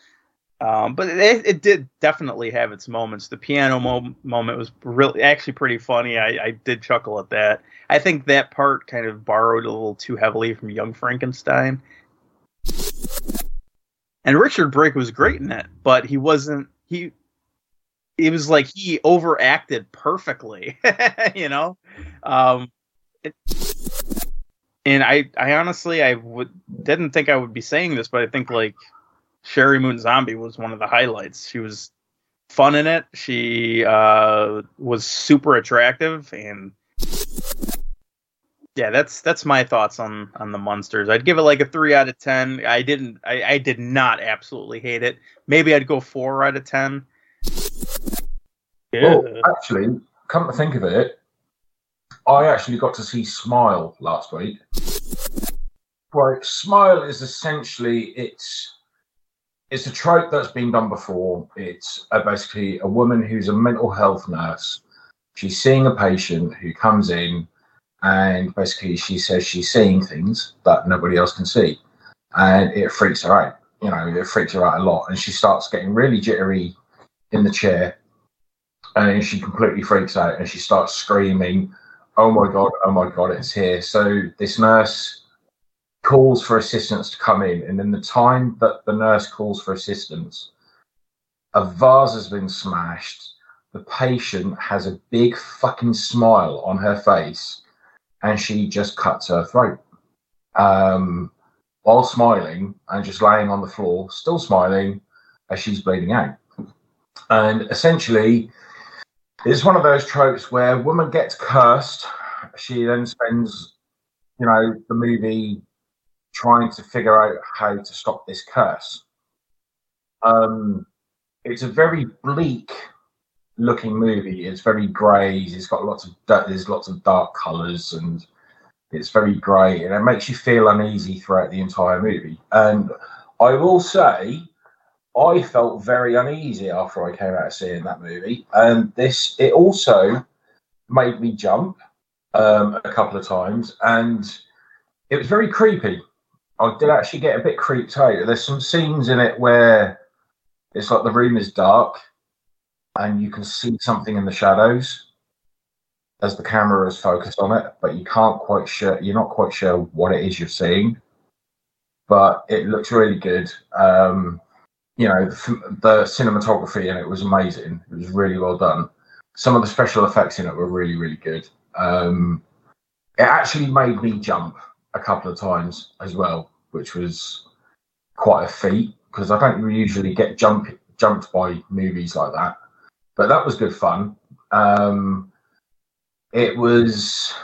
Um, but it, it, did definitely have its moments. The piano mo- moment was really actually pretty funny. I, I did chuckle at that. I think that part kind of borrowed a little too heavily from Young Frankenstein. And Richard Brake was great in it but he wasn't. He it was like he overacted perfectly, *laughs* you know. Um, it, and I, I honestly, I would didn't think I would be saying this, but I think like Sheri Moon Zombie was one of the highlights. She was fun in it. She uh, was super attractive, and yeah, that's that's my thoughts on on the Munsters. I'd give it like a three out of ten. I didn't. I, I did not absolutely hate it. Maybe I'd go four out of ten. Well, actually, come to think of it, I actually got to see Smile last week. Right, Smile is essentially it's it's a trope that's been done before. It's uh, basically a woman who's a mental health nurse. She's seeing a patient who comes in, and basically she says she's seeing things that nobody else can see, and it freaks her out. You know, it freaks her out a lot, and she starts getting really jittery in the chair, and she completely freaks out, and she starts screaming, "Oh my god! Oh my god! It's here!" So this nurse calls for assistance to come in, and in the time that the nurse calls for assistance, a vase has been smashed. The patient has a big fucking smile on her face, and she just cuts her throat. Um, while smiling and just laying on the floor, still smiling as she's bleeding out. And essentially, it's one of those tropes where a woman gets cursed. She then spends, you know, the movie trying to figure out how to stop this curse. Um, it's a very bleak looking movie. It's very grey. It's got lots of there's lots of dark colours and it's very grey and it makes you feel uneasy throughout the entire movie. And I will say, I felt very uneasy after I came out of seeing that movie. And this it also made me jump um, a couple of times and it was very creepy. I did actually get a bit creeped out. There's some scenes in it where it's like the room is dark and you can see something in the shadows as the camera is focused on it, but you can't quite sure you're not quite sure what it is you're seeing. But it looks really good. Um, you know, the, cinematography in it was amazing. It was really well done. Some of the special effects in it were really, really good. Um, it actually made me jump a couple of times as well, which was quite a feat because I don't usually get jump, jumped by movies like that. But that was good fun. Um, it was.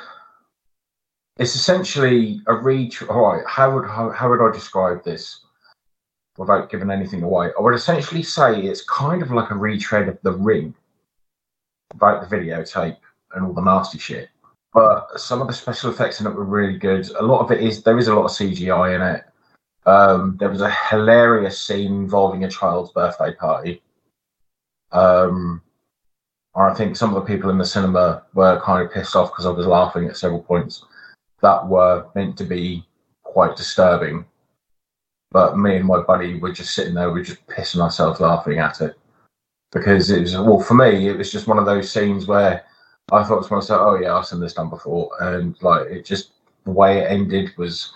It's essentially a read. All right, how would how, how would I describe this without giving anything away? I would essentially say it's kind of like a retread of The Ring, about the videotape and all the nasty shit but some of the special effects in it were really good. A lot of it is there is a lot of CGI in it. Um, there was a hilarious scene involving a child's birthday party. Um, I think some of the people in the cinema were kind of pissed off because I was laughing at several points that were meant to be quite disturbing. But me and my buddy were just sitting there, we were just pissing ourselves laughing at it because it was well for me. It was just one of those scenes where I thought to myself, oh yeah, I've seen this done before, and like it just the way it ended was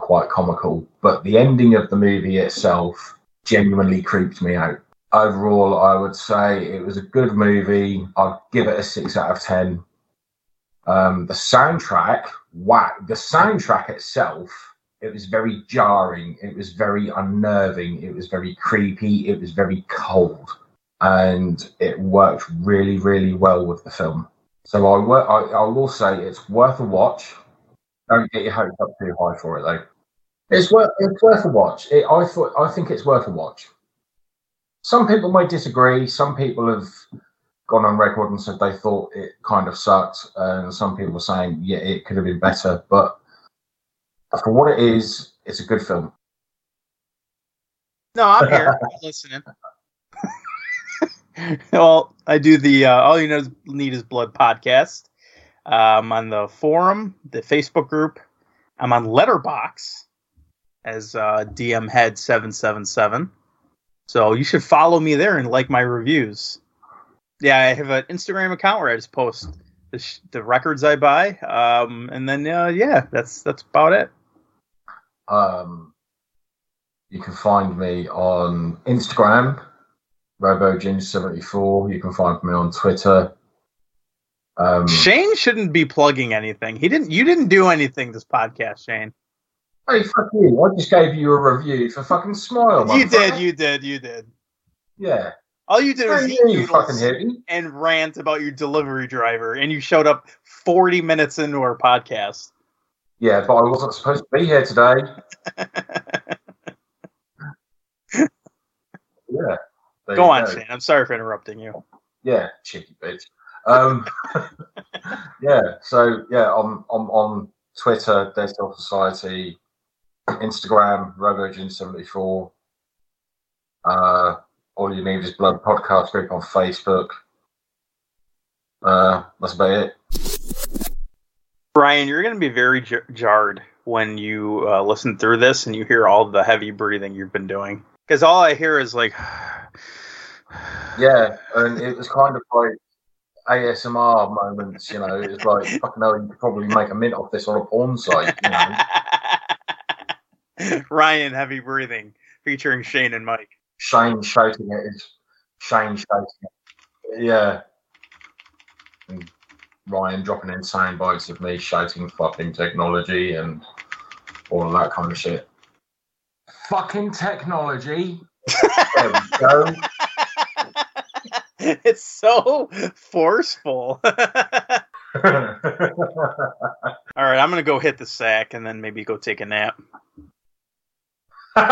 quite comical. But the ending of the movie itself genuinely creeped me out. Overall, I would say it was a good movie. I'd give it a six out of ten. Um, the soundtrack, wow, the soundtrack itself, it was very jarring. It was very unnerving. It was very creepy. It was very cold, and it worked really, really well with the film. So I, I, I will say it's worth a watch. Don't get your hopes up too high for it though. It's worth it's worth a watch. It, I thought I think it's worth a watch. Some people may disagree. Some people have gone on record and said they thought it kind of sucked, and some people were saying yeah it could have been better. But for what it is, it's a good film. No, I'm here. *laughs* I'm listening. *laughs* well, I do the uh, All You know Need Is Blood podcast. Uh, I'm on the forum, the Facebook group. I'm on Letterboxd as uh, DM Head seven seven seven. So you should follow me there and like my reviews. Yeah, I have an Instagram account where I just post the, sh- the records I buy, um, and then uh, yeah, that's that's about it. Um, you can find me on Instagram RoboGin74. You can find me on Twitter. Um, Shane shouldn't be plugging anything. He didn't. You didn't do anything this podcast, Shane. Hey, fuck you! I just gave you a review for fucking Smile. You did, you did, you did. Yeah. All you did was Hey, you fucking hippie. and rant about your delivery driver, and you showed up 40 minutes into our podcast. Yeah, but I wasn't supposed to be here today. *laughs* Yeah. Go on, Shane. I'm sorry for interrupting you. Yeah, cheeky bitch. Um, *laughs* yeah, so yeah, on on on Twitter, Dead Cell Society, Instagram, RoboGen74. Uh, all you need is blood podcast group on Facebook. Uh, that's about it. Brian, you're going to be very j- jarred when you uh, listen through this and you hear all the heavy breathing you've been doing. Because all I hear is like, *sighs* Yeah, and it was kind of like ASMR moments, you know. It was like, fucking hell, you could probably make a mint off this on a porn site, you know. *laughs* Ryan, heavy breathing, featuring Shane and Mike. Shane shouting at his Shane shouting. At, yeah. And Ryan dropping in sound bites of me shouting fucking technology and all of that kind of shit. Fucking technology. there we go. *laughs* it's so forceful. *laughs* all right, I'm going to go hit the sack and then maybe go take a nap. *laughs* all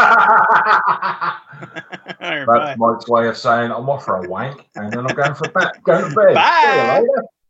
right, bye. That's Mike's way of saying I'm off for a wank and then I'm going for bed. Going to bed. Bye.